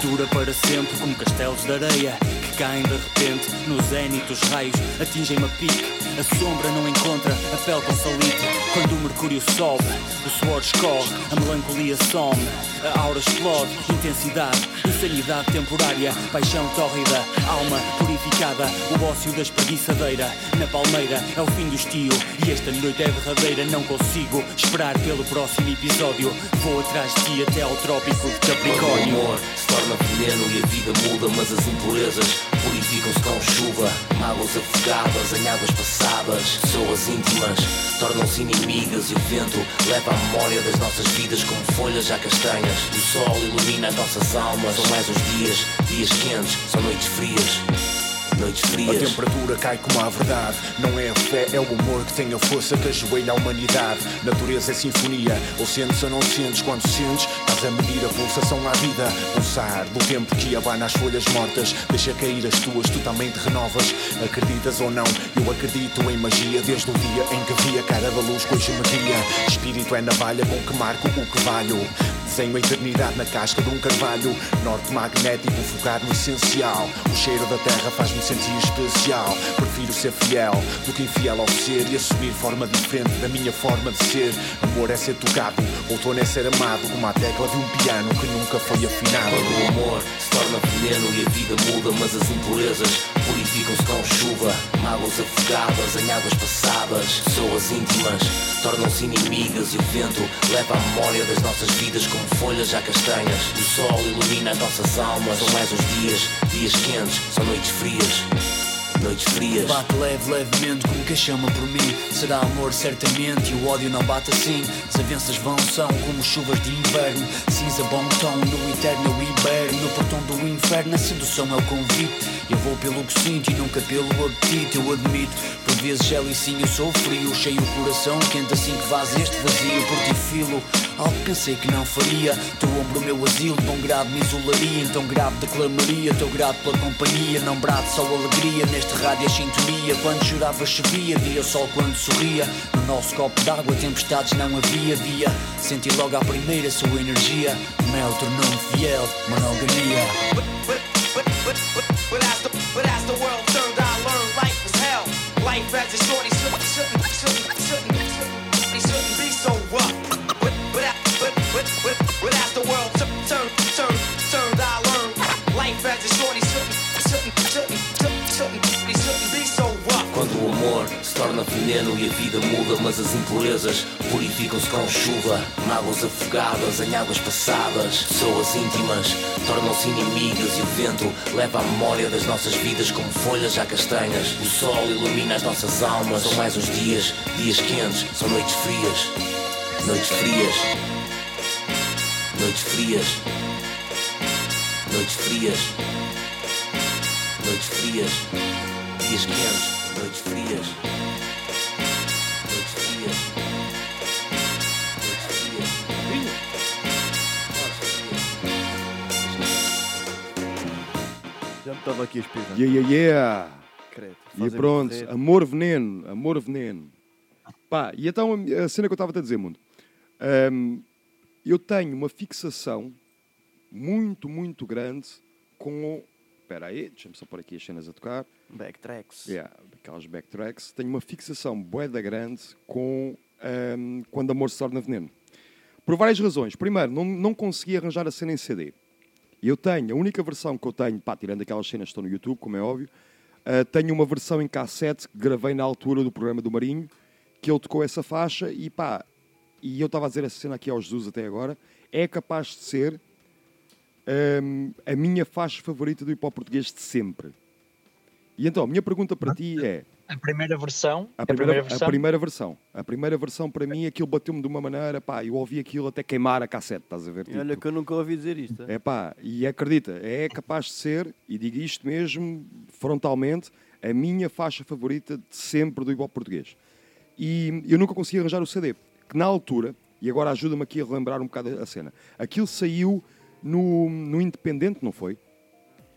dura para sempre como castelos de areia caem de repente no zénito. Os raios atingem-me a pique. A sombra não encontra a pele com salitre Quando o mercúrio sobe, o suor escorre A melancolia some, a aura explode Intensidade, insanidade temporária Paixão tórrida, alma purificada O ócio da espreguiçadeira Na palmeira é o fim do estio E esta noite é derradeira Não consigo esperar pelo próximo episódio Vou atrás de ti até ao trópico de Quando o Capricórnio amor se torna veneno e a vida muda, mas as impurezas purificam-se com chuva. Mágoas afogadas em águas passadas, pessoas íntimas tornam-se inimigas e o vento leva a memória das nossas vidas como folhas já castanhas. O sol ilumina as nossas almas, são mais uns dias, dias quentes, são noites frias. Noites A frias. temperatura cai como a verdade. Não é a fé, é o amor que tem a força que ajoelha a humanidade. Natureza é sinfonia, ou sentes ou não sentes. Quando sentes, estás a medir a pulsação à vida. Pulsar do tempo que abana as folhas mortas. Deixa cair as tuas, tu também te renovas. Acreditas ou não, eu acredito em magia. Desde o dia em que vi a cara da luz que hoje me. Espírito é navalha com que marco o que valho. Desenho a eternidade na casca de um carvalho. Norte magnético, focar no essencial. O cheiro da terra faz-me sentir especial. Prefiro ser fiel do que infiel ao ser e assumir forma diferente da minha forma de ser. Amor é ser tocado, outono é ser amado, como a tecla de um piano que nunca foi afinado. Quando o amor se torna veneno e a vida muda, mas as impurezas purificam-se com chuva. Mágoas afogadas em águas passadas, pessoas íntimas tornam-se inimigas e o vento leva a memória das nossas vidas como folhas já castanhas. O sol ilumina as nossas almas. São mais os dias, dias quentes, são noites frias. Thank you Noites frias. Bate leve, levemente como a chama por mim. Será amor certamente e o ódio não bate assim. Desavenças vão são como chuvas de inverno. Cinza bom tom no eterno inverno. No portão do inferno a sedução é o convite. Eu vou pelo que sinto e nunca pelo apetite. Eu admito, por vezes gelo e sim eu sou frio. Cheio o coração quente assim que vaz este vazio. Por ti filo, algo pensei que não faria. Teu ombro o meu asilo, tão grave me isolaria. Então grave declamaria, teu grato pela companhia. Não brado só alegria, neste rádio é sintonia Quando chorava chovia, via sol quando sorria. No nosso copo d'água tempestades não havia Via, senti logo à primeira sua energia. Mel tornou-me fiel, monogamia. But, as the, world turned, I learned life hell. Life as a shorty amor se torna veneno e a vida muda, mas as impurezas purificam-se com chuva. Mágoas afogadas em águas passadas, pessoas íntimas tornam-se inimigas e o vento leva a memória das nossas vidas como folhas já castanhas. O sol ilumina as nossas almas, são mais os dias, dias quentes, são noites frias, noites frias, noites frias, noites frias, noites frias. Dias quentes, noites frias. Noites frias. Noites frias. Já me estava aqui a espirrar. Yeah, yeah, yeah. Credo, E pronto, amor veneno, amor veneno. Pá, e então a cena que eu estava a dizer, mundo. Hum, eu tenho uma fixação muito, muito grande com. Espera aí, deixa-me só pôr aqui as cenas a tocar. Backtracks. Yeah, aquelas backtracks. Tenho uma fixação boeda grande com hum, quando amor se torna veneno. Por várias razões. Primeiro, não, não consegui arranjar a cena em CD. Eu tenho, a única versão que eu tenho, pá, tirando aquelas cenas que estão no YouTube, como é óbvio, ah, tenho uma versão em cassete que gravei na altura do programa do Marinho, que ele tocou essa faixa e pá, e eu estava a dizer essa cena aqui ao Jesus até agora, é capaz de ser hum, a minha faixa favorita do hip hop português de sempre. E então, a minha pergunta para ti é: A primeira versão. a a primeira, primeira a versão. primeira versão. A primeira versão para mim, aquilo bateu-me de uma maneira, pá, eu ouvi aquilo até queimar a cassete, estás a ver? E olha que eu nunca ouvi dizer isto. É pá, e acredita, é capaz de ser, e digo isto mesmo frontalmente, a minha faixa favorita de sempre do hip hop português. E eu nunca consegui arranjar o CD, que na altura, e agora ajuda-me aqui a relembrar um bocado a cena, aquilo saiu no, no Independente, não foi?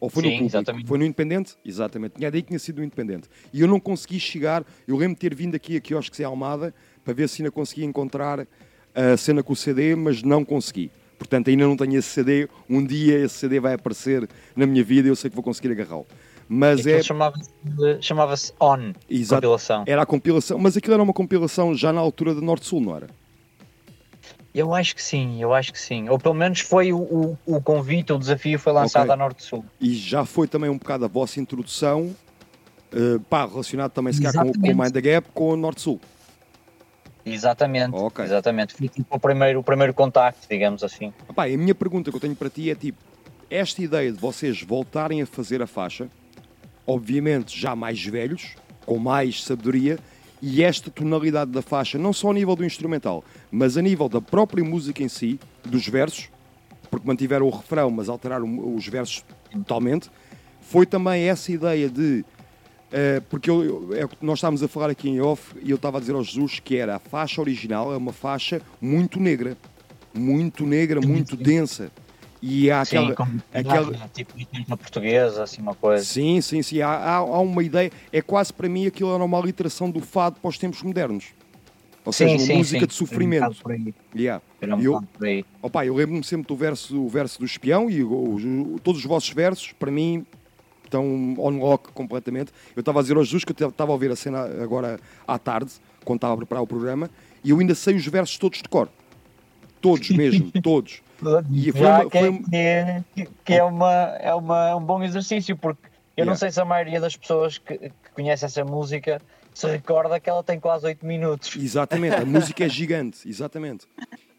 Ou foi Sim, no público? exatamente. Foi no Independente? Exatamente. Tinha ideia que tinha sido no Independente. E eu não consegui chegar, eu lembro de ter vindo aqui a quiosques em Almada para ver se ainda conseguia encontrar a cena com o CD, mas não consegui. Portanto, ainda não tenho esse CD. Um dia esse CD vai aparecer na minha vida e eu sei que vou conseguir agarrá-lo. Mas é. chamava-se chamava-se On, Exato. compilação. Era a compilação, mas aquilo era uma compilação já na altura da Norte-Sul, não era? Eu acho que sim, eu acho que sim. Ou pelo menos foi o, o, o convite, o desafio foi lançado Ok. à Norte-Sul. E já foi também um bocado a vossa introdução, eh, pá, relacionado também se calhar com, com o. Mind the Gap, com o Norte-Sul. Exatamente, exatamente. Foi tipo o primeiro, o primeiro contacto, digamos assim. Epá, a minha pergunta que eu tenho para ti é tipo, esta ideia de vocês voltarem a fazer a faixa, obviamente já mais velhos, com mais sabedoria, e esta tonalidade da faixa, não só a nível do instrumental, mas a nível da própria música em si, dos versos, porque mantiveram o refrão, mas alteraram os versos totalmente, foi também essa ideia de. eh, porque eu, eu- é nós estávamos a falar aqui em off e eu estava a dizer ao Jesus que era a faixa original, é uma faixa muito negra, muito negra, muito densa. E há Sim, aquela, como aquela, tipo na portuguesa, assim uma coisa. Sim, sim, sim. Há, há, há uma ideia. É quase para mim aquilo era uma literação do fado para os tempos modernos. Ou Sim, seja, uma sim, música de sofrimento. Era um. Yeah. Era um eu, por aí. opa, eu lembro-me sempre do verso, o verso do espião e o- o- todos os vossos versos, para mim, estão on lock completamente. Eu estava a dizer ao Jesus que eu estava a ouvir a cena agora à tarde, quando estava a preparar o programa, e eu ainda sei os versos todos de cor. Todos mesmo, todos. E foi uma- que, foi é- que é, que- é, uma, é uma, é um bom exercício, porque eu não Yeah. sei se a maioria das pessoas que, que conhece essa música se recorda que ela tem quase 8 minutos. Exatamente, a música é gigante, exatamente.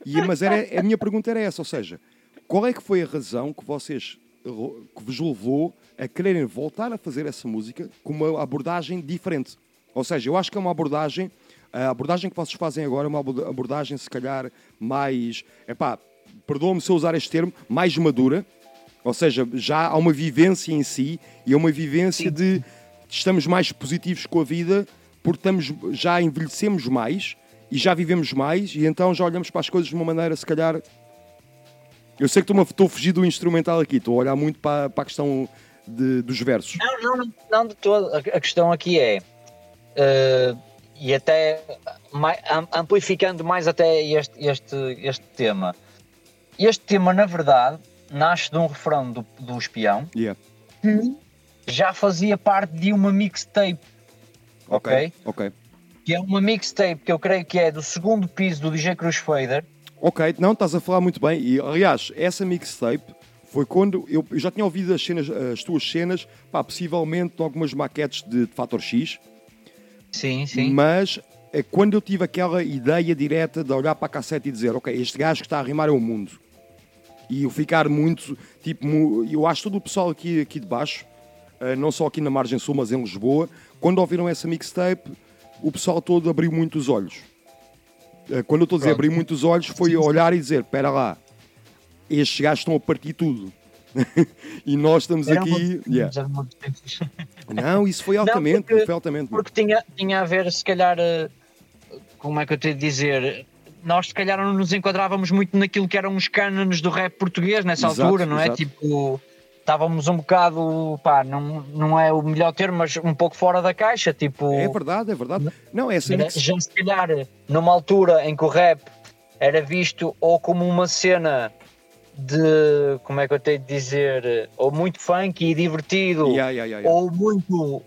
E, mas era, a minha pergunta era essa, ou seja, qual é que foi a razão que vocês que vos levou a quererem voltar a fazer essa música com uma abordagem diferente? Ou seja, eu acho que é uma abordagem, a abordagem que vocês fazem agora é uma aborda- abordagem se calhar mais, epá, perdoa-me se eu usar este termo, mais madura, ou seja, já há uma vivência em si e é uma vivência de estamos mais positivos com a vida porque estamos, já envelhecemos mais e já vivemos mais e então já olhamos para as coisas de uma maneira, se calhar. Eu sei que estou-me a- estou a fugir do instrumental aqui, estou a olhar muito para, para a questão de- dos versos. Não, não, não, de todo. A, questão aqui é, eh, e até amplificando mais até este, este, este tema. Este tema, na verdade, nasce de um refrão do, do espião Yeah. que já fazia parte de uma mixtape, ok? Ok. Que é uma mixtape que eu creio que é do segundo piso do DJ Cruz Fader. Ok, não, estás a falar muito bem. E, aliás, essa mixtape foi quando eu, eu já tinha ouvido as, cenas, as tuas cenas, pá, possivelmente algumas maquetes de, de Fator X. Sim, sim. Mas é quando eu tive aquela ideia direta de olhar para a cassete e dizer, ok, este gajo que está a rimar é o mundo. E eu ficar muito, tipo, eu acho todo o pessoal aqui, aqui de baixo, eh, não só aqui na Margem Sul, mas em Lisboa, quando ouviram essa mixtape, o pessoal todo abriu muito os olhos. Eh, Quando eu estou a dizer Pronto. abrir muito os olhos, foi olhar e dizer, espera lá, estes gajos estão a partir tudo. e nós estamos Era aqui... muito- yeah. Não, isso foi altamente, porque- foi altamente. Porque tinha, tinha a ver, se calhar, eh, como é que eu tenho de dizer? Nós, se calhar, não nos enquadrávamos muito naquilo que eram os cânones do rap português nessa Exato, altura, não é? exato. Tipo, estávamos um bocado, pá, não, não é o melhor termo, mas um pouco fora da caixa. Tipo, É verdade, é verdade. Não, essa era- mix... já se calhar, numa altura em que o rap era visto ou como uma cena de, como é que eu tenho de dizer, ou muito funky e divertido, yeah, yeah, yeah. ou muito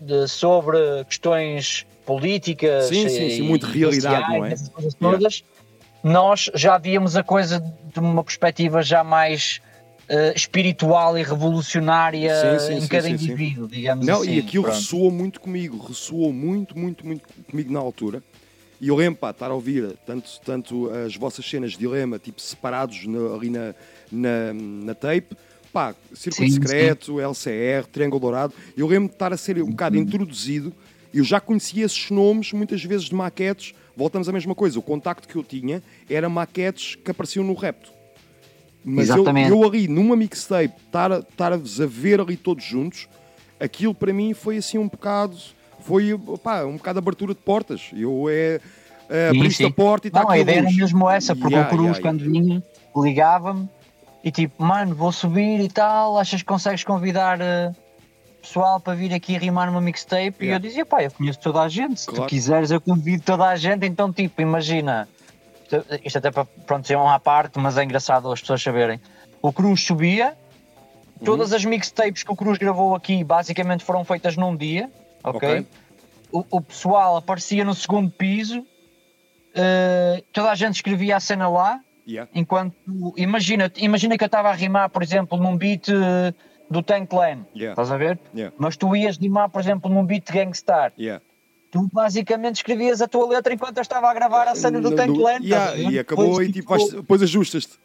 de- sobre questões políticas Sim, sim, sim, e muito realidade, não é? essas coisas todas, nós já víamos a coisa de uma perspectiva já mais eh, espiritual e revolucionária Sim, sim, em sim, cada sim, sim. indivíduo, digamos Não, assim. e aquilo pronto. ressoou muito comigo, ressoou muito, muito, muito comigo na altura. E eu lembro, pá, estar a ouvir tanto, tanto as vossas cenas de dilema, tipo, separados ali na, na, na tape, pá, Circuito Sim, Secreto, LCR, Triângulo Dourado. Eu lembro de estar a ser um bocado introduzido. Eu já conhecia esses nomes, muitas vezes de maquetes. Voltamos à mesma coisa. O contacto que eu tinha era maquetes que apareciam no Repto. Mas eu, Exatamente. eu ali, numa mixtape, estar-vos a ver ali todos juntos, aquilo para mim foi assim um bocado. Foi pá, um bocado abertura de portas. Eu é. Sim, abriste a porta e está Não, aqui a ideia era mesmo essa, porque Yeah, o Cruz, yeah, quando vinha, ligava-me e tipo, mano, vou subir e tal, achas que consegues convidar eh, pessoal para vir aqui rimar numa mixtape? E Yeah. eu dizia, pá, eu conheço toda a gente, se Claro. tu quiseres eu convido toda a gente, então tipo, imagina, isto, até para, pronto, ser uma à parte, mas é engraçado as pessoas saberem. O Cruz subia, Uhum. todas as mixtapes que o Cruz gravou aqui basicamente foram feitas num dia, ok? Ok. O, o pessoal aparecia no segundo piso, eh, toda a gente escrevia a cena lá, Yeah. enquanto imagina, imagina que eu estava a rimar, por exemplo, num beat eh, do Tank Clan, Yeah. estás a ver? Yeah. Mas tu ias rimar, por exemplo, num beat Gangstar. Yeah. Tu basicamente escrevias a tua letra enquanto eu estava a gravar a cena do No- Tank do- Clan. Yeah, e acabou e tipo, vais- depois ajustas-te.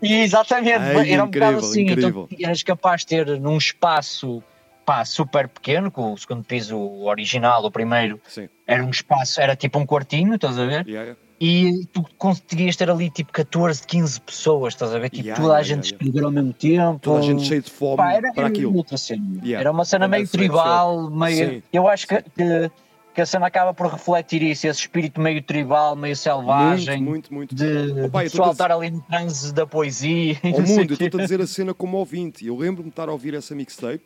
Exatamente, Ai, era um bocado incrível, assim. incrível. Então eras capaz de ter num espaço pá, super pequeno, com o segundo piso original, o primeiro, Sim. era um espaço, era tipo um quartinho, estás a ver? Yeah, yeah. E tu conseguias ter ali tipo 14, 15 pessoas, estás a ver? Tipo, Yeah, toda a yeah, gente yeah, escrever ao mesmo tempo. Toda a gente cheia de fome Pá, era, para aquilo. outra cena. Era uma cena meio tribal, meio. Sim. Eu acho que, que, que a cena acaba por refletir isso, esse espírito meio tribal, meio selvagem. Muito, muito, muito. De, Opa, eu pessoal estar ali no transe da poesia. Ao sei mundo, eu estou a dizer a cena como ouvinte. Eu lembro-me de estar a ouvir essa mixtape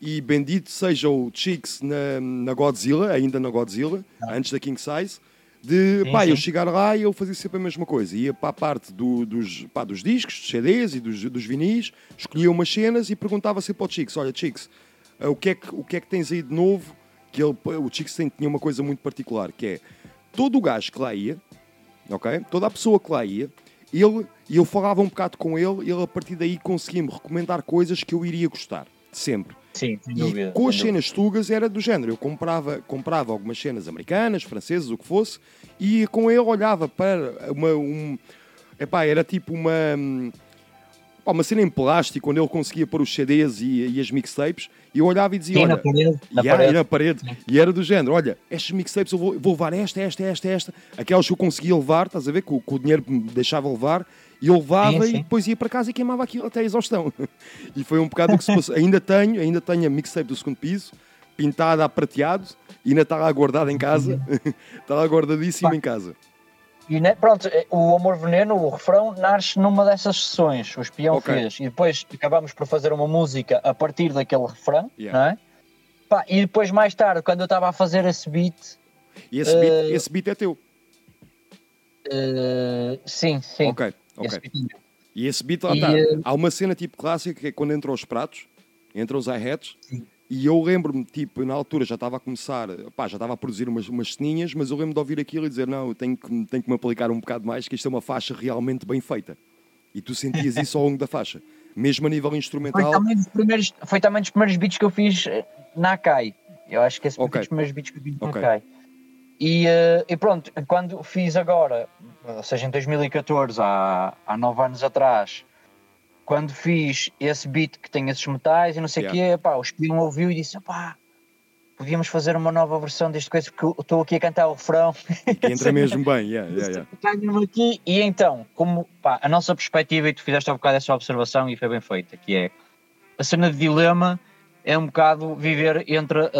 e bendito seja o Chicks na, na Godzilla, ainda na Godzilla, antes da King Size, de. Sim, pá, eu sim. chegar lá e eu fazia sempre a mesma coisa. Ia para a parte do- dos, pá, dos discos, dos CDs e dos, dos vinis, escolhia umas cenas e perguntava sempre ao Chicks: Olha, Chicks, eh, o que, é que, o que é que tens aí de novo? Que ele, o Chicks tinha uma coisa muito particular, que é todo o gajo que lá ia, ok? Toda a pessoa que lá ia, ele, e eu falava um bocado com ele, e ele a partir daí conseguia-me recomendar coisas que eu iria gostar, sempre. Sim, sem E dúvida. com as cenas tugas era do género. Eu comprava, comprava algumas cenas americanas, francesas, o que fosse, e com ele olhava para uma, um- Epá, era tipo uma. hum, pá, uma cena em plástico onde ele conseguia pôr os CDs e, e as mixtapes e eu olhava e dizia: Sim, olha, na parede, na e, era- parede. e na parede. E era do género: olha, estas mixtapes eu vou, vou levar esta, esta, esta, esta, aquelas que eu conseguia levar, estás a ver, que o, que o dinheiro me deixava levar. E eu levava Sim, e sim. depois ia para casa e queimava aquilo até a exaustão. e foi um bocado o que se passou. Ainda tenho, ainda tenho a mixtape do segundo piso, pintada a prateado, e ainda está lá guardada em casa. está lá guardadíssima em casa. E pronto, eh, o Amor Veneno, o refrão, nasce numa dessas sessões, o espião Ok. fez. E depois acabamos por fazer uma música a partir daquele refrão, Yeah. não é? Pá, e depois, mais tarde, quando eu estava a fazer esse beat. E esse, beat, eh, esse beat é teu. eh, sim, sim. Ok, E esse beat lá está. eh, Há uma cena tipo clássica que é quando entram os pratos, entram os hi-hats, e eu lembro-me, tipo, na altura já estava a começar, pá, já estava a produzir umas, umas ceninhas, mas eu lembro de ouvir aquilo e dizer, não, eu tenho que, tenho que me aplicar um bocado mais, que isto é uma faixa realmente bem feita. E tu sentias isso ao longo da faixa. Mesmo a nível Foi instrumental. também, dos primeiros, foi também dos primeiros beats que eu fiz eh, na Akai. Eu acho que esse foi Ok. dos primeiros beats que eu fiz na Ok. Akai. E, eh, e pronto, quando fiz agora, ou seja, em 2014, há, há nove anos atrás, quando fiz esse beat que tem esses metais e não sei o Yeah. quê, pá, o espião ouviu e disse, pá, podíamos fazer uma nova versão deste coisa, porque eu estou aqui a cantar o refrão. Que entra mesmo bem, yeah, yeah, yeah. Aqui. E então, como pá, a nossa perspectiva, e tu fizeste há bocado essa observação e foi bem feita, que é a cena de dilema é um bocado viver entre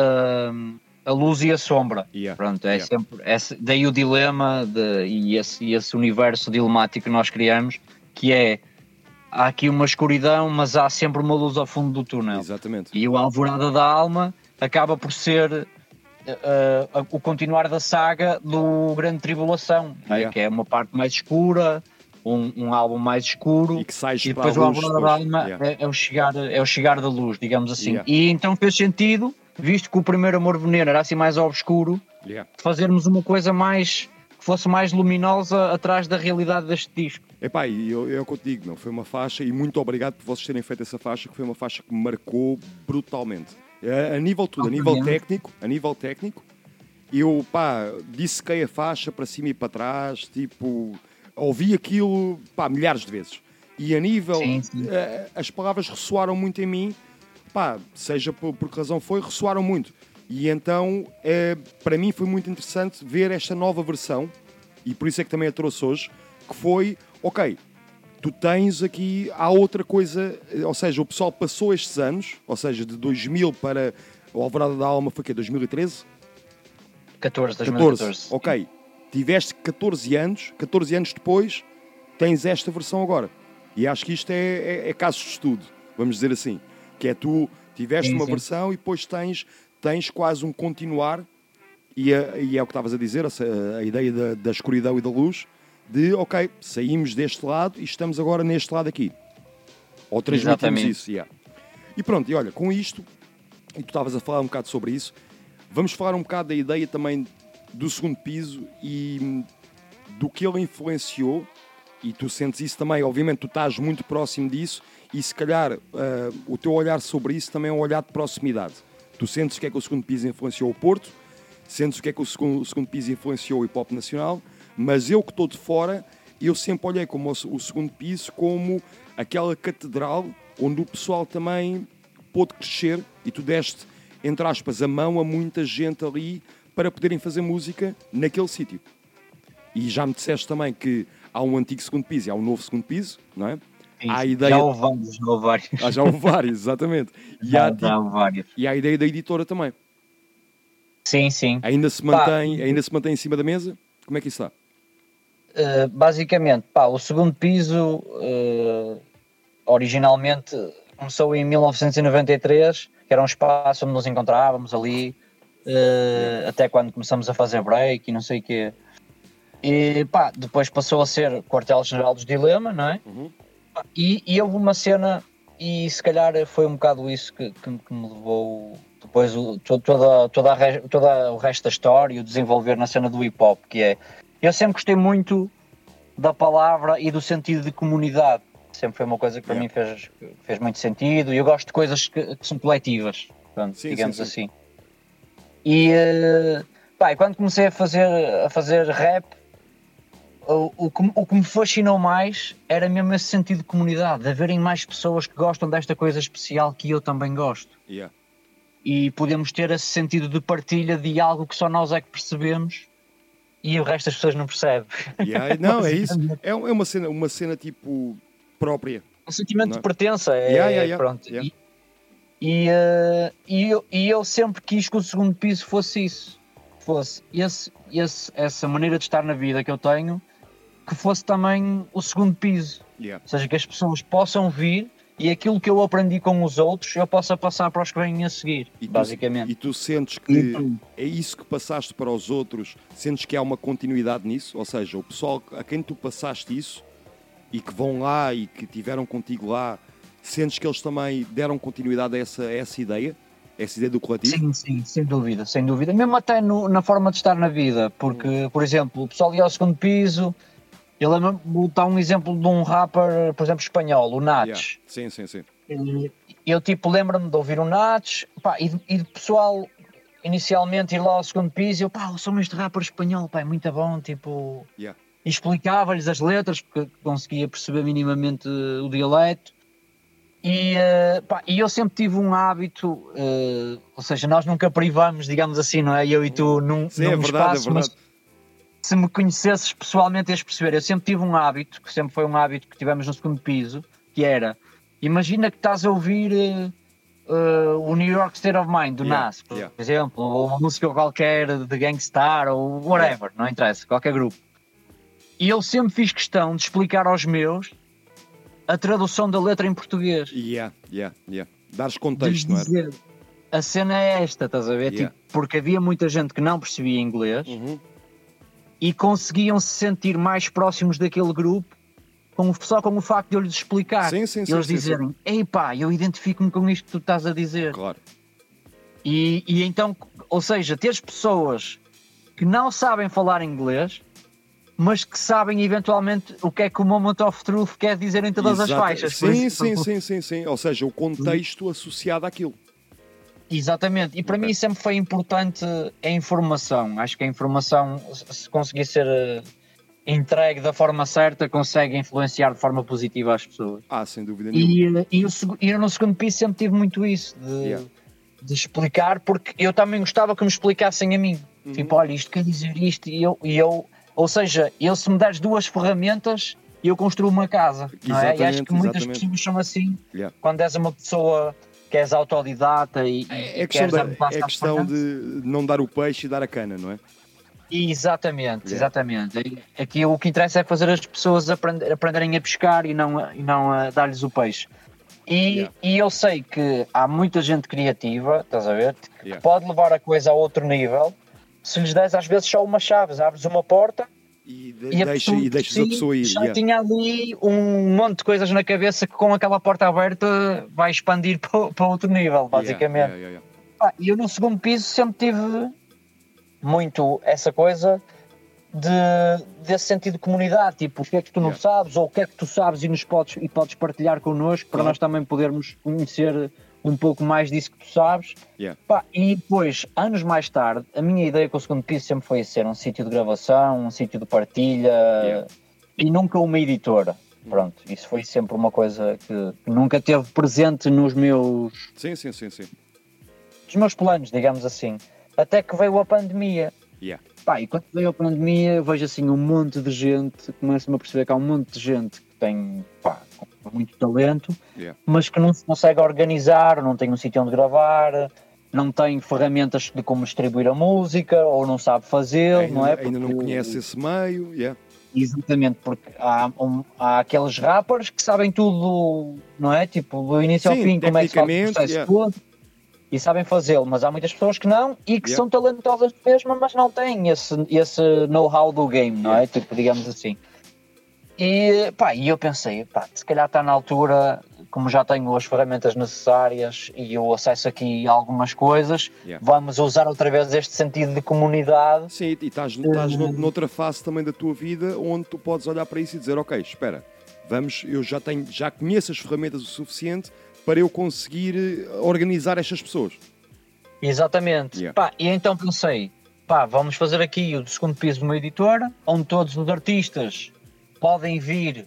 hum, a luz e a sombra. Yeah, Pronto, é yeah. sempre. esse- daí o dilema de- e, esse, e esse universo dilemático que nós criamos, que é há aqui uma escuridão, mas há sempre uma luz ao fundo do túnel. Exatamente. E o Alvorada da Alma acaba por ser eh, o continuar da saga do Grande Tribulação, é? Yeah. que é uma parte mais escura, um, um álbum mais escuro, E que sais e depois o Alvorada da. Alma Yeah. é, é o chegar, é o chegar da luz, digamos assim. E então fez sentido, visto que o primeiro Amor Veneno era assim mais obscuro, Yeah. fazermos uma coisa mais que fosse mais luminosa atrás da realidade deste disco. Epá, e eu, eu contigo, meu, foi uma faixa e muito obrigado por vocês terem feito essa faixa, que foi uma faixa que me marcou brutalmente. A, a nível tudo, a nível técnico, a nível técnico, eu, pá, dissequei a faixa para cima e para trás, tipo, ouvi aquilo, pá, milhares de vezes. E a nível, Sim, sim. eh, as palavras ressoaram muito em mim, pá, seja por, por que razão foi, ressoaram muito. E então, eh, para mim foi muito interessante ver esta nova versão, e por isso é que também a trouxe hoje, que foi, ok, tu tens aqui, há outra coisa, ou seja, o pessoal passou estes anos, ou seja, de 2000 para o Alvorada da Alma foi que 2013? 14, 14, 2014. ok. Tiveste 14 anos, 14 anos depois tens esta versão agora. E acho que isto é, é, é caso de estudo, vamos dizer assim. Que é tu tiveste Sim, uma sim. versão e depois tens, tens quase um continuar, e é, e é o que estavas a dizer, essa- a ideia da, da escuridão e da luz, de ok, saímos deste lado e estamos agora neste lado aqui. Ou transmitimos Exatamente. isso, yeah. E pronto, e olha, com isto, e tu estavas a falar um bocado sobre isso, vamos falar um bocado da ideia também do segundo piso e hum, do que ele influenciou, e tu sentes isso também, obviamente tu estás muito próximo disso, e se calhar ah, o teu olhar sobre isso também é um olhar de proximidade. Tu sentes o que é que o segundo piso influenciou o Porto, sentes o que é que o segundo, o segundo piso influenciou o hip hop nacional, mas eu que estou de fora, eu sempre olhei como o, o segundo piso como aquela catedral onde o pessoal também pôde crescer e tu deste, entre aspas, a mão a muita gente ali para poderem fazer música naquele sítio. E já me disseste também que há um antigo segundo piso e há um novo segundo piso, não é? Há a ideia... Já houve vários, já houve vários. Ah, já houve vários, exatamente. E Já- há, já houve vários. e há a ideia da editora também. Sim, sim. Ainda se Pá. mantém, ainda se mantém em cima da mesa? Como é que isso está? Uh, basicamente, pá, o segundo piso uh, originalmente começou em 1993, que era um espaço onde nos encontrávamos ali, uh, até quando começamos a fazer break e não sei o quê. E pá, depois passou a ser quartel-general dos Dilema, não é? Pá, E, e houve uma cena, e se calhar foi um bocado isso que, que, que me levou depois o, to- toda, toda, a toda o resto da história e o desenvolver na cena do hip hop, que é eu sempre gostei muito da palavra e do sentido de comunidade. Sempre foi uma coisa que para mim fez, fez muito sentido e eu gosto de coisas que, que são coletivas, Sim, digamos sim, sim. assim. E, eh, pá, e quando comecei a fazer, a fazer rap, o, o, que, o que me fascinou mais era mesmo esse sentido de comunidade, de haverem mais pessoas que gostam desta coisa especial que eu também gosto. Yeah. E podemos ter esse sentido de partilha de algo que só nós é que percebemos e o resto das pessoas não percebe. Yeah, Não, é isso. É, é uma, cena, uma cena tipo própria. Um sentimento Não é? de pertença. É, Yeah, yeah, yeah. Pronto. E, e, eh, e eu, e eu sempre quis que o segundo piso fosse isso. Fosse esse, esse, essa maneira de estar na vida que eu tenho, que fosse também o segundo piso. Yeah. Ou seja, que as pessoas possam vir e aquilo que eu aprendi com os outros eu possa passar para os que vêm a seguir, E tu, basicamente. e tu sentes que é isso que passaste para os outros, sentes que há uma continuidade nisso? Ou seja, o pessoal a quem tu passaste isso e que vão lá e que tiveram contigo lá, sentes que eles também deram continuidade a essa, a essa ideia? Essa ideia do coletivo? Sim, sim, sem dúvida, sem dúvida. Mesmo até no- na forma de estar na vida, porque, por exemplo, o pessoal ia ao segundo piso, eu lembro vou dar um exemplo de um rapper, por exemplo, espanhol, o Nats. Yeah. Sim, sim, sim. E Eu, tipo, lembro-me de ouvir o Nats, pá, e, e de pessoal, inicialmente, ir lá ao segundo piso, e eu, pá, o som este rapper espanhol, pá, é muito bom, tipo... Yeah. Explicava-lhes as letras, porque conseguia perceber minimamente eh, o dialeto. E, eh, pá, e eu sempre tive um hábito, eh, ou seja, nós nunca privamos, digamos assim, não é? Eu e tu num, Sim, num é verdade, espaço, é mas verdade. Se me conhecesses pessoalmente ias perceber, eu sempre tive um hábito, que sempre foi um hábito que tivemos no segundo piso, que era, imagina que estás a ouvir eh, eh, o New York State of Mind, do Yeah, Nas, por yeah. exemplo, ou uma música qualquer de Gangstar, ou whatever, não interessa, qualquer grupo. E eu sempre fiz questão de explicar aos meus a tradução da letra em português. Yeah, yeah, yeah. Dares contexto, não é? a cena é esta, estás a ver? Yeah. Tipo, porque havia muita gente que não percebia inglês Uhum. E conseguiam se sentir mais próximos daquele grupo com, só com o facto de eu lhes explicar. Sim, sim, e sim, eles dizerem, ei pá, eu identifico-me com isto que tu estás a dizer. Claro. E, e então, ou seja, teres pessoas que não sabem falar inglês, mas que sabem eventualmente o que é que o Moment of Truth quer dizer em todas as Exata- faixas. Sim, sim, sim, sim, sim. Ou seja, o contexto associado àquilo. Exatamente, e para mim sempre foi importante a informação. Acho que a informação, se se conseguir ser eh, entregue da forma certa, consegue influenciar de forma positiva as pessoas. Ah, sem dúvida nenhuma. E, eh, e, o e eu no segundo piso sempre tive muito isso, de, Yeah. de explicar, porque eu também gostava que me explicassem a mim. Uhum. Tipo, olha, isto quer dizer isto, e eu, e eu ou seja, eu se me deres duas ferramentas, eu construo uma casa. É? E acho que muitas exatamente. pessoas são assim Yeah. quando és uma pessoa que és autodidata e, É e questão, da- é questão frente. de não dar o peixe e dar a cana, não é? Exatamente, Yeah. exatamente. Aqui o que interessa é fazer as pessoas aprender- aprenderem a pescar e não, a- e não a dar-lhes o peixe. E, Yeah. e eu sei que há muita gente criativa, estás a ver, que Yeah. pode levar a coisa a outro nível se lhes des às vezes só uma chave, abres uma porta E, de- e deixa, e deixas por a pessoa ir. já yeah. tinha ali um monte de coisas na cabeça que com aquela porta aberta vai expandir para, para outro nível, basicamente. Yeah, yeah, yeah, E eu no segundo piso sempre tive muito essa coisa de, desse sentido de comunidade, tipo, o que é que tu não sabes, ou o que é que tu sabes e nos podes, e podes partilhar connosco para nós também podermos conhecer um pouco mais disso que tu sabes. Yeah. Pá, e depois, anos mais tarde, a minha ideia com o segundo piso sempre foi ser um sítio de gravação, um sítio de partilha Yeah. e nunca uma editora. Pronto, isso foi sempre uma coisa que, que nunca teve presente nos meus Sim, sim, sim, sim. dos meus planos, digamos assim. Até que veio a pandemia. Yeah. Pá, e quando veio a pandemia, eu vejo assim um monte de gente, começo-me a perceber que há um monte de gente que tem pá, muito talento, Yeah. mas que não se consegue organizar, não tem um sítio onde gravar, não tem ferramentas de como distribuir a música, ou não sabe fazer, Ainda, não é? ainda não conhece esse meio. Yeah. Exatamente, porque há, um- há aqueles rappers que sabem tudo, não é? Tipo, do início ao Sim, fim, como é que se faz o processo yeah. todo e sabem fazê-lo, mas há muitas pessoas que não e que Yeah. são talentosas mesmo, mas não têm esse, esse know-how do game, não é? Tipo, digamos assim. E, pá, e eu pensei, pá, se calhar está na altura, como já tenho as ferramentas necessárias e eu acesso aqui a algumas coisas, Yeah. vamos usar outra vez este sentido de comunidade Sim, e estás, estás nou- noutra fase também da tua vida onde tu podes olhar para isso e dizer, ok, espera, vamos, eu já tenho, já conheço as ferramentas o suficiente para eu conseguir eh, organizar estas pessoas. Exatamente. Yeah. Pá, e então pensei, pá, vamos fazer aqui o segundo piso de uma editora, onde todos os artistas podem vir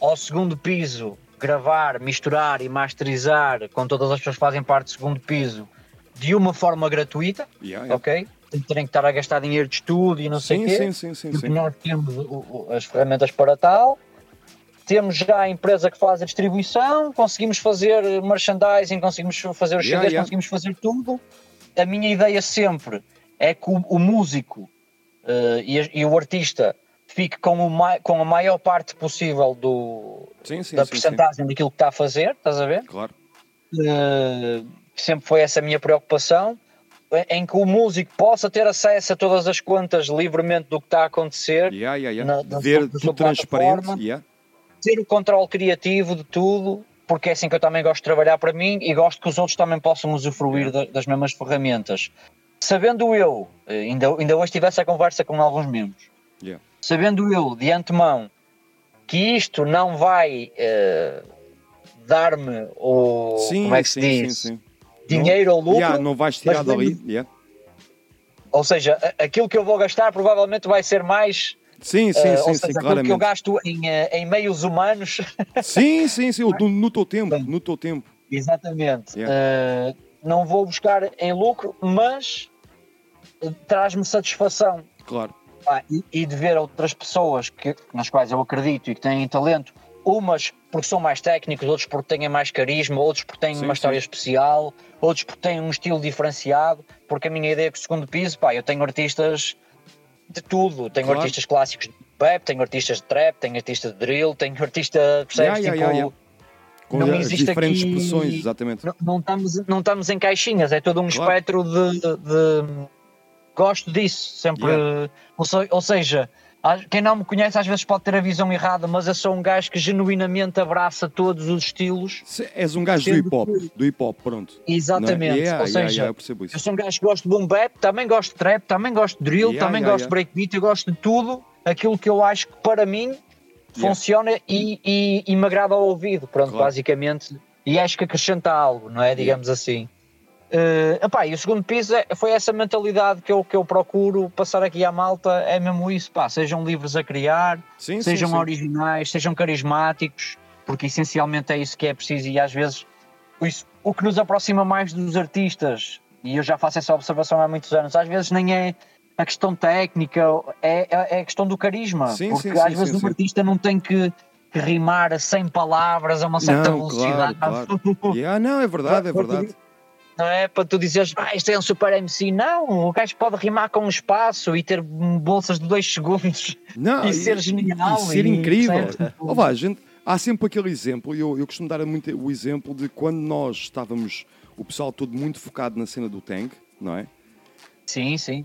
ao segundo piso gravar, misturar e masterizar com todas as pessoas que fazem parte do segundo piso de uma forma gratuita, Yeah, yeah. ok? Terem que estar a gastar dinheiro de estúdio e não sei o quê. sim, sim, sim, porque sim. nós temos as ferramentas para tal. Temos já a empresa que faz a distribuição, conseguimos fazer merchandising, conseguimos fazer os CDs, yeah. conseguimos fazer tudo. A minha ideia sempre é que o, o músico eh, e, e o artista fique com, o com a maior parte possível do, Sim, sim, da sim, porcentagem daquilo que está a fazer, estás a ver? Claro. Eh, sempre foi essa a minha preocupação, em- que o músico possa ter acesso a todas as contas livremente do que está a acontecer, Yeah, yeah, yeah. na- na Ver tudo transparente. Yeah. ter o controle criativo de tudo, porque é assim que eu também gosto de trabalhar para mim e gosto que os outros também possam usufruir da- das mesmas ferramentas. Sabendo eu, eh, ainda, ainda hoje tive essa conversa com alguns membros, Yeah. Sabendo eu de antemão que isto não vai eh, dar-me o Sim, como é que se sim, diz? sim, dinheiro não, ou lucro, Yeah, não vais tirar dali. Yeah. ou seja, aquilo que eu vou gastar provavelmente vai ser mais Sim, sim, eh, sim, ou sim, seja, aquilo que eu claramente. gasto em, eh, em meios humanos Sim, sim, sim, no, no teu tempo, no teu tempo. Exatamente. Yeah. Eh, não vou buscar em lucro, mas traz-me satisfação. Claro. Pá, e, e de ver outras pessoas que, nas quais eu acredito e que têm talento, umas porque são mais técnicos, outros porque têm mais carisma, outros porque têm Sim, uma história sim. especial, outros porque têm um estilo diferenciado, porque a minha ideia é que o segundo piso, pá, eu tenho artistas de tudo, tenho Claro. artistas clássicos de rap, tenho artistas de trap, tenho artistas de drill, tenho artista, percebes, Yeah, yeah, tipo, yeah. Com não existe diferentes aqui- expressões, exatamente. não, não estamos, não estamos em caixinhas, é todo um Claro. espectro de, de- de- Gosto disso, sempre. Ou, se- ou seja, quem não me conhece às vezes pode ter a visão errada, mas eu sou um gajo que genuinamente abraça todos os estilos. Se- És um gajo do hip hop, do hip hop, pronto. Exatamente. Não é? Yeah, ou yeah, seja, yeah, eu eu sou um gajo que gosto de boom bap, também gosto de trap, também gosto de drill, Yeah, também yeah, gosto yeah. de breakbeat, eu gosto de tudo aquilo que eu acho que para mim funciona e, e, e me agrada ao ouvido, pronto, Claro. basicamente. E acho que acrescenta algo, não é? Digamos assim. Eh, epá, e o segundo piso é- foi essa mentalidade que eu, que eu procuro passar aqui à malta, é mesmo isso, pá, sejam livres a criar, Sim, sim, sejam sim. originais, sejam carismáticos, porque essencialmente é isso que é preciso e às vezes isso, o que nos aproxima mais dos artistas, e eu já faço essa observação há muitos anos, às vezes nem é a questão técnica, é, é é a questão do carisma, Sim, porque sim, às sim, vezes sim, um sim. artista não tem que, rimar 100 palavras a uma certa Não, velocidade. claro, claro. Yeah, não, é verdade, é verdade. Não é para tu dizeres, ah, isto é um super MC. Não, o gajo pode rimar com um espaço e ter bolsas de dois segundos Não, e ser genial. E ser e, incrível. vá, gente, há sempre aquele exemplo, e eu, eu costumo dar muito o exemplo de quando nós estávamos, o pessoal todo muito focado na cena do Tank, não é? Sim, sim.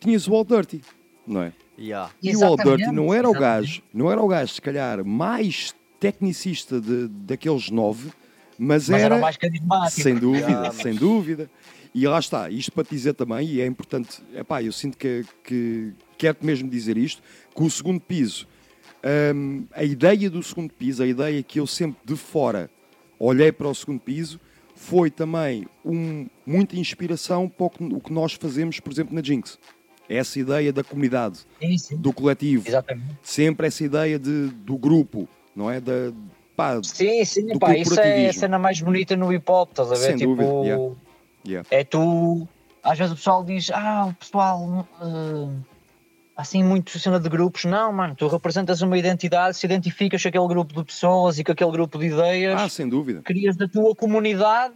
Tinhas o All Dirty, não é? Yeah. E o All Dirty não era o gajo, não era o gajo, se calhar, mais tecnicista de, daqueles nove, mas, Mas era era, mais carismático. sem dúvida, Yeah. sem dúvida. E lá está, isto para te dizer também, e é importante, epá, eu sinto que, que quero-te mesmo dizer isto, que o segundo piso, hum, a ideia do segundo piso, a ideia que eu sempre de fora olhei para o segundo piso, foi também um, muita inspiração para o que, o que nós fazemos, por exemplo, na Jinx. Essa ideia da comunidade, Sim, sim. do coletivo, Exatamente. sempre essa ideia de, do grupo, não é? Da, pá, Sim, sim, pá, isso é a cena mais bonita no hip hop, estás a ver? Sem tipo, dúvida, yeah. yeah. é tu. Às vezes o pessoal diz, ah, o pessoal. eh, assim, muito cena de grupos. Não, mano, tu representas uma identidade, se identificas com aquele grupo de pessoas e com aquele grupo de ideias, Ah, sem dúvida. crias da tua comunidade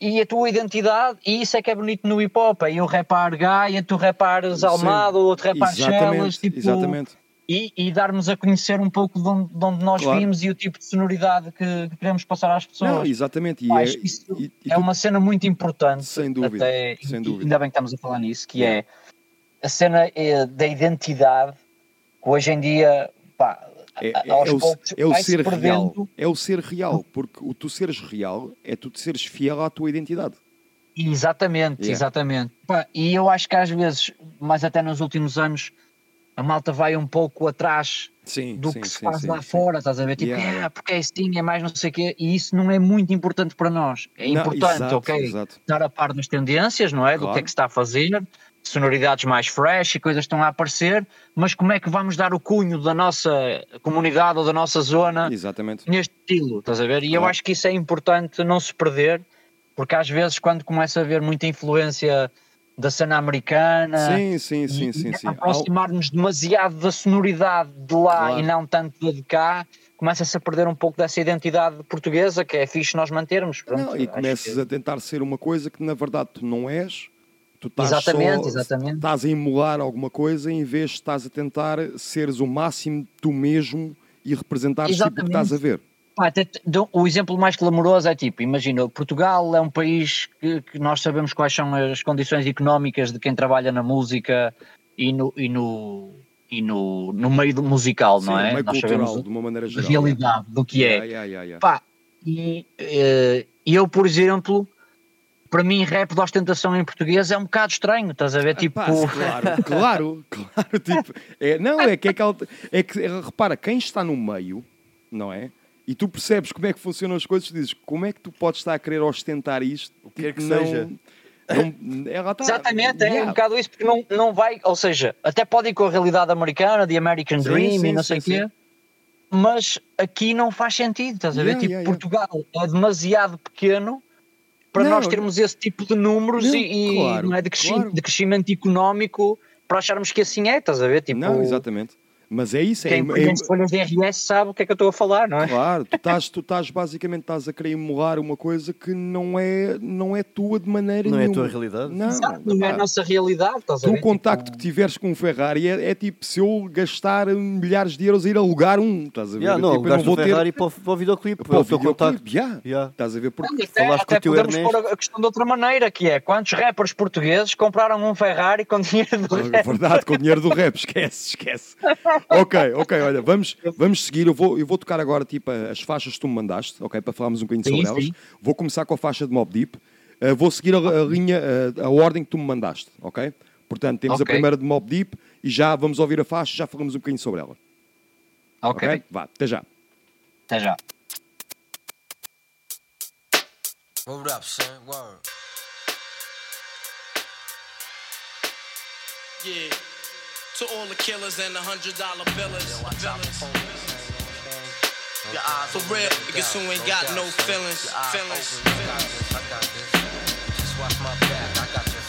e a tua identidade, e isso é que é bonito no hip hop. É eu rapar Gaia, tu rapares Sim. Almada, o outro rapar Chelas, tipo, exatamente. E, e darmos a conhecer um pouco de onde, de onde nós Claro. vimos e o tipo de sonoridade que, que queremos passar às pessoas. Não, exatamente. E Pá, é, isso e- e é uma cena muito importante. Sem dúvida, até- sem dúvida. Ainda bem que estamos a falar nisso, que é a cena eh, da identidade, que hoje em dia, pá, é, é- é o, é o ser real. É o ser real, porque o tu seres real é tu te seres fiel à tua identidade. Exatamente, Yeah. exatamente. Pá, e eu acho que às vezes, mas até nos últimos anos, a malta vai um pouco atrás Sim, do sim, que se sim, faz lá fora, estás a ver? Tipo, Yeah, "Ah, porque é assim, é mais não sei o quê, e isso não é muito importante para nós. É Não, importante, exato, ok? exato. Estar a par das tendências, não é? Do que Claro. é que se está a fazer, sonoridades mais fresh e coisas estão a aparecer, mas como é que vamos dar o cunho da nossa comunidade ou da nossa zona Exatamente. neste estilo, estás a ver? E eu Claro. acho que isso é importante não se perder, porque às vezes quando começa a haver muita influência da cena americana Sim, sim, sim, e- sim, sim. aproximar-nos demasiado da sonoridade de lá Claro. e não tanto da de cá, começa-se a perder um pouco dessa identidade portuguesa que é fixe nós mantermos. Pronto, Não, e começas que- a tentar ser uma coisa que na verdade tu não és. Tu estás Exatamente, só, exatamente. Estás a emular alguma coisa em vez de estás a tentar seres o máximo tu mesmo e representares tipo o que estás a ver. Pá, o exemplo mais clamoroso é tipo, imagina, Portugal é um país que, que nós sabemos quais são as condições económicas de quem trabalha na música e no, e no, e no, no meio do musical, Sim, não é? meio nós cultural, sabemos de uma maneira a geral. realidade do que é. Yeah, yeah, yeah. Pá, e eh, eu, por exemplo, para mim, rap de ostentação em português é um bocado estranho, estás a ver? Tipo, Pá, claro, claro, claro. Tipo, é, não, é que é, aquela, é que, é, repara, quem está no meio, não é? E tu percebes como é que funcionam as coisas, tu dizes, como é que tu podes estar a querer ostentar isto? O quer que seja. Não, ela tá, Exatamente, é um bocado isso, porque não, não vai, ou seja, até pode ir com a realidade americana, de American Sim, Dream sim, e não sim, sei o quê, mas aqui não faz sentido, estás a ver? Yeah, tipo, yeah. Portugal é demasiado pequeno para Não, nós termos esse tipo de números Não, e, e claro, não é de, cresci- claro. de crescimento económico para acharmos que assim é, estás a ver? Tipo, Não, exatamente. Mas é isso, é, quem é, folhas de RS sabe o que é que eu estou a falar, não é? Claro, tu estás, tu estás basicamente estás a querer emular uma coisa que não é, não é tua de maneira Não é a nenhuma. tua realidade. Não, Exato, não é a nossa realidade, estás a Tu ver? o contacto que tiveres com um Ferrari é, é tipo se eu gastar milhares de euros a ir alugar um, estás a ver? Yeah, não, tipo, eu alugaste o Ferrari para o, para o videoclipe, para o é teu contacto. videoclipe, yeah. Yeah. Estás a ver? Porque Até, Falaste com até o teu podemos Ernesto. pôr a questão de outra maneira, que é quantos rappers portugueses compraram um Ferrari com dinheiro do É rap? verdade, com o dinheiro do rap, esquece, esquece. Ok, ok, olha, vamos, vamos seguir. Eu vou, eu vou tocar agora tipo as faixas que tu me mandaste, ok, para falarmos um bocadinho Sim, sobre elas. sim. Vou começar com a faixa de Mob Deep. Uh, vou seguir a, a linha, uh, a ordem que tu me mandaste, ok? Portanto, temos a Ok. primeira de Mob Deep e já vamos ouvir a faixa e já falamos um bocadinho sobre ela. Ok, Ok? Vá, até já. até já. Word up, son. Word. Yeah. To all the killers and the hundred dollar billers. Your eyes For real, let niggas who ain't got no feelings, Your eyes feelings. open, I got this,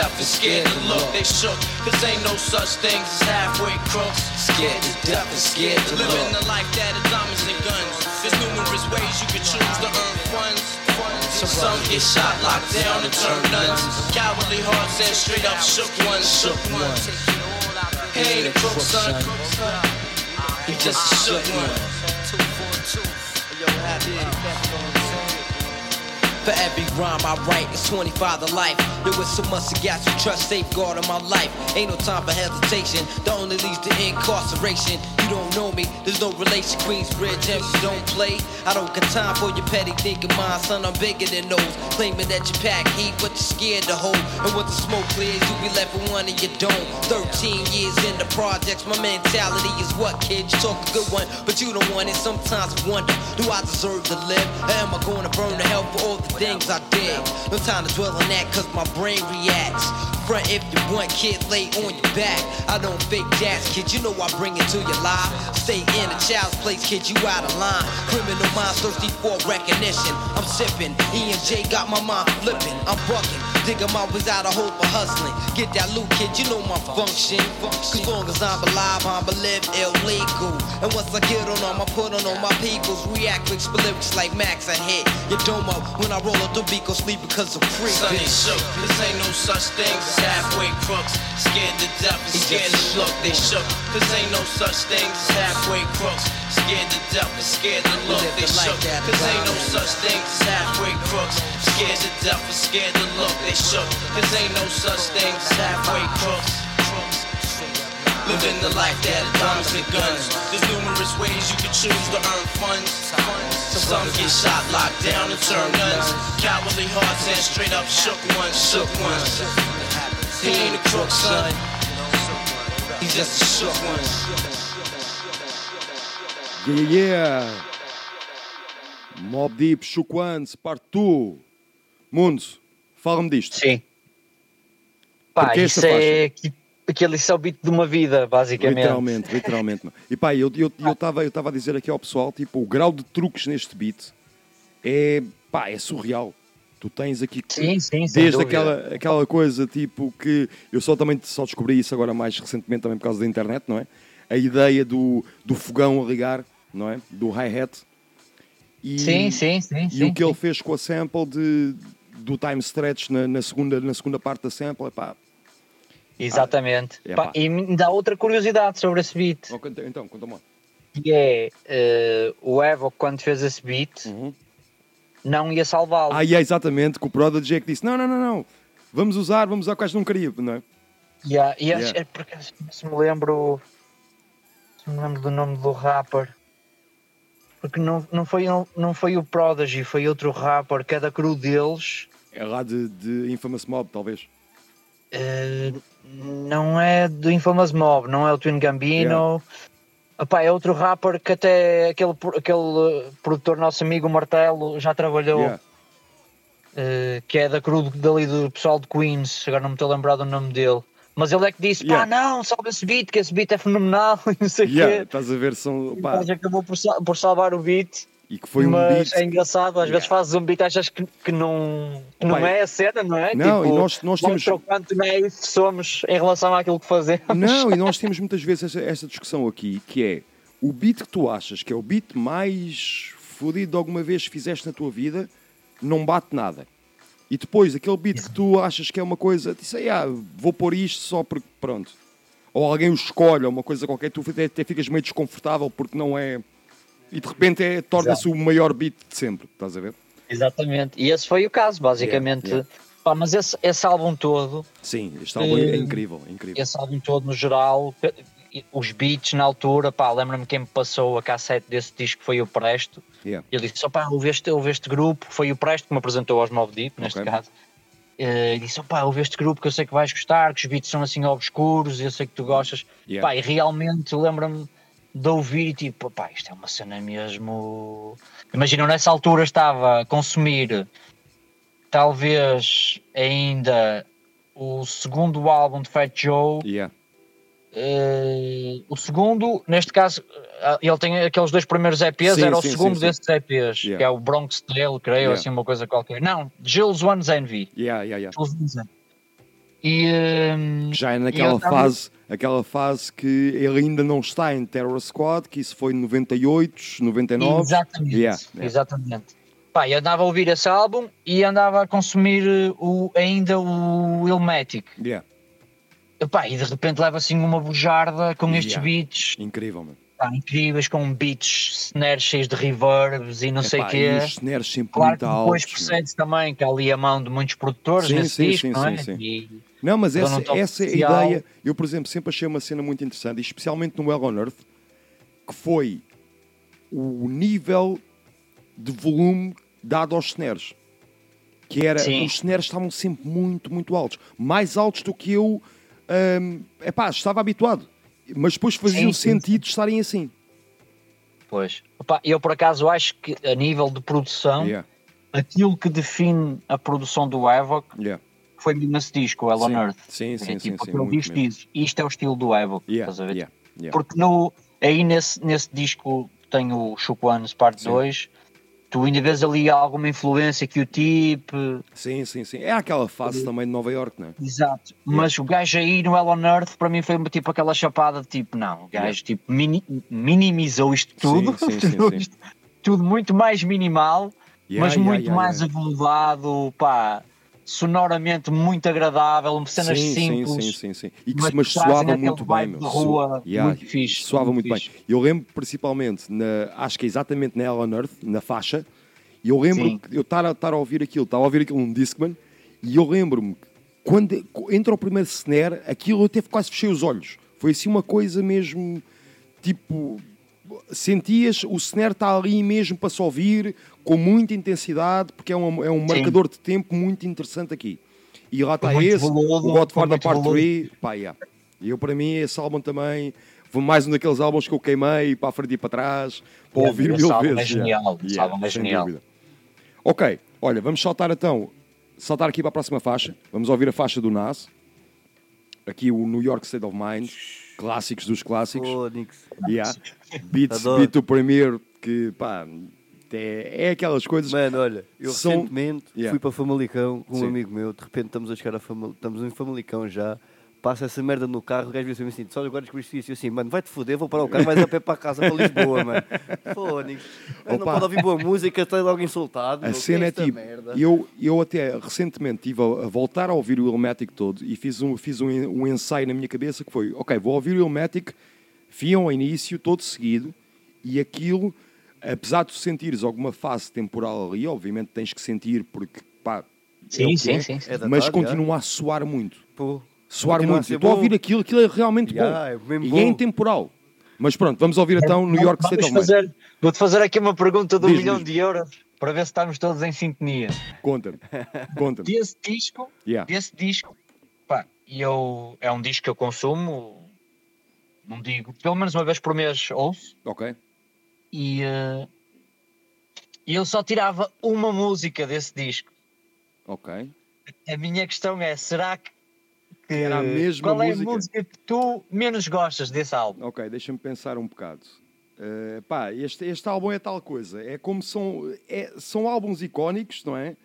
and scared to look. They shook. Cause ain't no such things as halfway crooks. Scared to death and scared to Living look. the life that is diamonds and guns. There's numerous ways you can choose to earn funds. Some get shot, locked down, and turn nuns. Cowardly hearts and straight up shook ones, shook ones. He ain't a crook, son. He just a shook one. For every rhyme I write, it's 25 to life. There was so much I got you trust safeguard in my life. Ain't no time for hesitation. The only leads to incarceration. You don't know me, there's no relation. Queensbridge, and you don't play. I don't got time for your petty thinking, my son. I'm bigger than those. Claiming that you pack heat, but you're scared to hold. And when the smoke clears, you be left with one in your dome. 13 years in the projects, my mentality is what, kid? You talk a good one, but you don't want it. Sometimes I wonder, do I deserve to live? Or am I going to burn to hell for all the things I did? No time to dwell on that, cause my brain reacts. Front if you want, kid, lay on your back. I don't fake jazz, kid, you know I bring it to your life. Stay in a child's place, kid, you out of line. Criminal minds thirsty for recognition. I'm sipping, E and J got my mind flipping. I'm bucking, digging my ways out of hope for hustling. Get that loot, kid, you know my function. Cause long as I'm alive, I'm a live illegal. And once I get on them, I put on all my peoples. React with lyrics like Max, I hit your domo. When I roll up the beat, go sleep because I'm free. Bitch. shook. This ain't no such thing as halfway crooks. Scared to death and scared to look. They shook. This ain't no such thing as halfway crooks. Scared to death and scared to look. They shook. This ain't no such thing as halfway crooks. Scared to death and scared to look. They shook. This ain't no such thing as halfway crooks. Living the life that diamonds and guns. There's numerous ways you can choose to earn funds. Some get shot, locked down, and turn guns. Cowardly hearts and straight up shook ones, shook ones. He ain't a crook, son. He's just a shook one. Yeah, yeah. Mob Deep, Shook Ones, parte 2. Mundo, fala-me disto. Sim. Pá, Porque isso é que- aquele isso é o beat de uma vida, basicamente. Literalmente, literalmente. E pá, eu estava eu, tava- eu tava a dizer aqui ao pessoal, tipo, o grau de truques neste beat é, pá, é surreal. Tu tens aqui Sim, sim, desde aquela, aquela coisa tipo que eu só também só descobri isso agora mais recentemente também por causa da internet, não é? A ideia do, do fogão a ligar, não é? Do hi-hat. E, Sim, sim, sim, E sim, o que ele fez com a sample de, do time stretch na, na segunda, na segunda parte da sample. Exatamente. É Pá, pá. e me dá outra curiosidade sobre esse beat. Oh, Então, conta-me. Que é eh, o Evo, quando fez esse beat, não ia salvá-lo. Ah, e é exatamente que o Prodigy é que disse: não, não, não, não, vamos usar, vamos usar o que acho não queria, não é? Yeah, e Yeah. é porque se me lembro se me lembro do nome do rapper porque não, não, foi, não, não foi o Prodigy, foi outro rapper que é da crew deles É lá de, de Infamous Mob, talvez. eh, não é do Infamous Mob, não é o Twin Gambino Epá, é outro rapper que até aquele, aquele eh, produtor nosso amigo Martelo já trabalhou Yeah. eh, que é da crew dali do pessoal de Queens, agora não me estou a lembrar do nome dele. Mas ele é que disse: Yeah. pá, não, salva esse beat, que esse beat é fenomenal, e não sei o Yeah, quê. estás a ver, são, pá, depois acabou por, por salvar o beat. E que foi um mas beat. é engraçado, às Yeah. vezes fazes um beat achas que, que não, que não é a cena, não é? Não, tipo, e nós- nós temos- mostra o quanto naif somos em relação àquilo que fazemos. Não, e nós temos muitas vezes esta, esta discussão aqui, que é o beat que tu achas que é o beat mais fodido de alguma vez que fizeste na tua vida, não bate nada. E depois, aquele beat que tu achas que é uma coisa, disse, ah, vou pôr isto só porque, pronto. Ou alguém o escolhe, ou uma coisa qualquer, tu até, até ficas meio desconfortável porque não é... E de repente é, torna-se o maior beat de sempre, estás a ver? Exatamente, e esse foi o caso, basicamente. Yeah, Pá, mas esse, esse álbum todo, Sim, este álbum é Eh, incrível, é incrível. esse álbum todo no geral, os beats na altura, pá, lembra-me quem me passou a cassete desse disco foi o Presto. Yeah. Ele disse: opá, ouve este, ouve este grupo, foi o Presto que me apresentou aos Mob Deep, neste Ok. caso. Eh, E disse: opá, ouve este grupo que eu sei que vais gostar, que os beats são assim obscuros eu sei que tu gostas. Yeah. Pá, e realmente lembra-me de ouvir e tipo, pá, isto é uma cena mesmo. Imagina, nessa altura estava a consumir talvez ainda o segundo álbum de Fat Joe. Yeah. Eh, o segundo, neste caso, eh, ele tem aqueles dois primeiros EPs, Sim, era o sim, segundo sim, desses EPs, Yeah. que é o Bronx Tale, creio, Yeah. assim, uma coisa qualquer. Não, Jules One's Envy. Yeah, yeah, yeah. E, ehm, Que já é naquela fase, aquela fase que ele ainda não está em Terror Squad, que isso foi em 98, 99. Exatamente, Yeah, yeah. exatamente. Pá, eu andava a ouvir esse álbum e andava a consumir eh, o, ainda o Illmatic. Yeah. Epá, e de repente leva assim uma bujarda com estes Yeah. beats Incrível, mano. pá, incríveis, com beats, snares cheios de reverbs e não sei o quê. e os snares sempre Claro muito que depois altos, percebe-se também que há ali a mão de muitos produtores Sim, nesse sim, disco, sim, não é? sim, sim. E Não, mas essa, um toque essa é especial. ideia. Eu, por exemplo, sempre achei uma cena muito interessante, especialmente no Well on Earth, que foi o nível de volume dado aos snares. Que era, Sim. os snares estavam sempre muito, muito altos. Mais altos do que eu hum, epá, estava habituado. Mas depois sim, sentido estarem assim. Pois. Opa, eu por acaso acho que a nível de produção, Yeah, aquilo que define a produção do Havoc yeah. Foi mesmo esse disco, o Hell on Sim, Earth. sim, É sim, sim, tipo, sim, aquele muito disco diz, isto é o estilo do Havoc, Yeah, estás a ver? yeah, yeah. Porque no, aí nesse, nesse disco tem o Shook Ones Parte 2, tu ainda vês ali alguma influência que o tipo. Sim, sim, sim. É aquela fase também de Nova York, não é? Exato. Mas o gajo aí no Hell on Earth para mim foi tipo aquela chapada de tipo, não, o gajo tipo mini- minimizou isto tudo, Sim, sim, sim, tudo, sim. isto- tudo muito mais minimal, mas muito mais yeah. aveludado, pá, sonoramente muito agradável, cenas sim, simples. Sim, sim, sim, sim. E que mas mas soava muito bem, meu. rua, Yeah, muito fixe, Soava muito muito, fixe. bem. Eu lembro principalmente, na, acho que é exatamente na Hell on Earth, na faixa, e eu lembro que eu estar a, ouvir aquilo, estava a ouvir aquilo num Discman, e eu lembro-me quando entra o primeiro snare, aquilo eu até quase fechei os olhos. Foi assim uma coisa mesmo, tipo, sentias o snare está ali mesmo para se ouvir com muita intensidade, porque é um, é um Sim. marcador de tempo muito interessante aqui. E lá está esse, veludo, o Godfather Part veludo. 3, pá, yeah. E eu, para mim, esse álbum também foi mais um daqueles álbuns que eu queimei para a frente e para trás, para Yeah, ouvir mil álbum é vezes. genial, esse álbum é genial. dúvida. Ok, olha, vamos saltar então, saltar aqui para a próxima faixa. Vamos ouvir a faixa do Nas. Aqui o New York State of Mind, clássicos dos clássicos. Fónix. Yeah. Beats. Beat to Premier, que pá, é, é aquelas coisas. Mano, olha, eu São- recentemente Yeah. fui para Famalicão com um Sim. amigo meu, de repente estamos a chegar a Famalicão, estamos em Famalicão já, passa essa merda no carro, o gajo vê-se assim, só agora descobriste isso, e eu assim, mano, vai-te foder, vou parar o carro, vais a pé para casa, para Lisboa, mano. Fónix. Não pode ouvir boa música, está logo insultado. A meu, que cena é tipo, merda? eu, eu até recentemente estive a, a voltar a ouvir o Ilmatic todo e fiz, um, fiz um, um ensaio na minha cabeça que foi, ok, vou ouvir o Ilmatic, fiam ao início, todo seguido, e aquilo, apesar de tu sentires alguma fase temporal ali, obviamente tens que sentir porque, pá, Sim, é que sim, é, sim, sim. É mas continua a soar muito. Pô, Soar muito. Estou a ouvir aquilo, aquilo é realmente Yeah, é bom. mesmo e bom. é intemporal. Mas pronto, vamos ouvir então New York State Vamos of Mind. fazer, Vou-te fazer aqui uma pergunta de um milhão diz. de euros para ver se estamos todos em sintonia. Conta-me, conta-me. Desse disco, Yeah. desse disco, pá, e eu, é um disco que eu consumo, não digo, pelo menos uma vez por mês ouço, Ok. e e eu só tirava uma música desse disco. Ok. A minha questão é, será que, que- Era a mesma qual é música? a música que tu menos gostas desse álbum? Ok, deixa-me pensar um bocado. Uh, pá, este, este álbum é tal coisa. É como são, é- são álbuns icónicos, não é?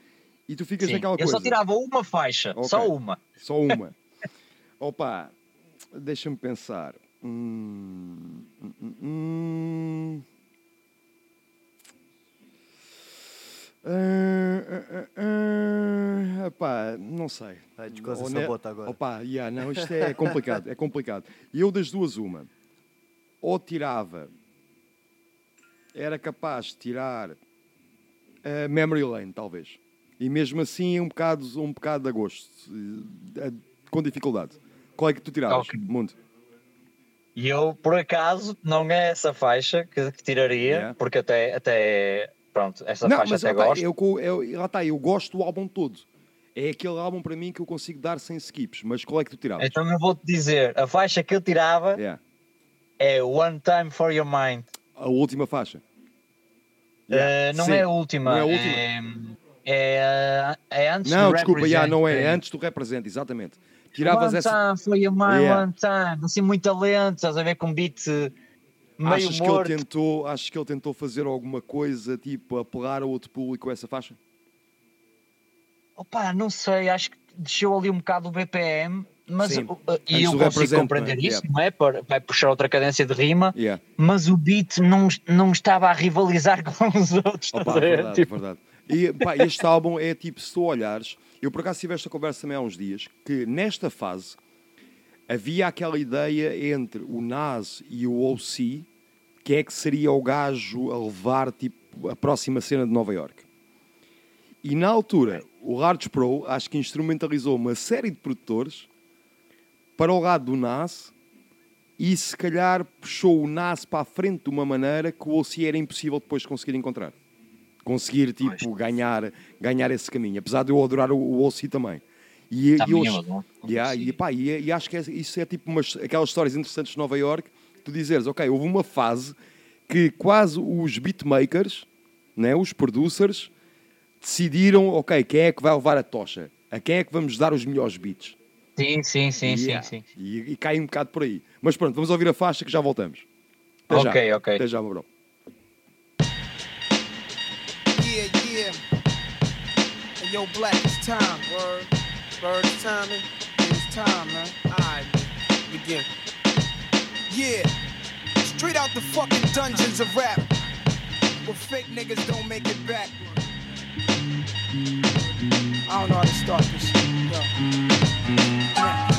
E tu ficas Sim, naquela eu coisa. só tirava uma faixa, Ok. só uma. Só uma. Opa, deixa-me pensar. Hum, hum, hum, hum. Ah, ah, ah, ah, epá, não sei. Essa ne- bota agora. Opa, yeah, não, isto é complicado, é complicado. E eu das duas, uma. Ou tirava, era capaz de tirar a Memory Lane, talvez. E mesmo assim, um bocado, um bocado de agosto, eh, com dificuldade. Qual é que tu tiravas, Ok. Mundo? E eu, por acaso, não é essa faixa que, que tiraria, Yeah. porque até, até pronto, essa não, faixa mas até lá está, gosto. eu, co- eu, lá está, eu gosto do álbum todo. É aquele álbum para mim que eu consigo dar sem skips. Mas qual é que tu tiravas? Então eu vou-te dizer, a faixa que eu tirava Yeah. é One Time For Your Mind. A última faixa. Eh, não Sim. é a última. Não é a última. É, é, é antes Não, do desculpa, Represent, não é. é. Antes do representa, exatamente. Tiravas one essa. time for your mind, Yeah. one time. Assim, muito lento, estás a ver com beat eh, meio Achas que, ele morto. tentou, achas que ele tentou fazer alguma coisa, tipo, apelar a outro público essa faixa? Opa, não sei, acho que desceu ali um bocado o BPM, mas Sim. uh, uh, e eu consigo compreender não é? isso, Yeah. não é? Para- Vai puxar outra cadência de rima, Yeah. mas o beat não, não estava a rivalizar com os outros. Opa, a ver? verdade, Tipo, verdade. E pá, este álbum é tipo, se tu olhares, eu por acaso tive esta conversa também há uns dias, que nesta fase havia aquela ideia entre o Nas e o OC, que é que seria o gajo a levar tipo, a próxima cena de Nova York. E na altura, o Large Pro acho que instrumentalizou uma série de produtores para o lado do Nas e se calhar puxou o Nas para a frente de uma maneira que o OC era impossível depois conseguir encontrar. Conseguir, tipo, ganhar, ganhar esse caminho. Apesar de eu adorar o, o OC também. E, e, Também hoje- adoro o Yeah, e, pá, e, e acho que é- isso é tipo umas, aquelas histórias interessantes de Nova York, tu dizeres, ok, houve uma fase que quase os beatmakers, né, os producers, decidiram, ok, quem é que vai levar a tocha? A quem é que vamos dar os melhores beats? Sim, sim, sim, Yeah. sim, sim. E, e cai um bocado por aí. Mas pronto, vamos ouvir a faixa que já voltamos. Até já. Ok, ok. Até já, meu bro. Yeah, yeah. Yo, Black, it's time. Word. Bird, it's timing. It's time, man. Alright, begin. Yeah. Straight out the fucking dungeons of rap. Where fake niggas don't make it back. I don't know how to start this shit. Yo. Yeah.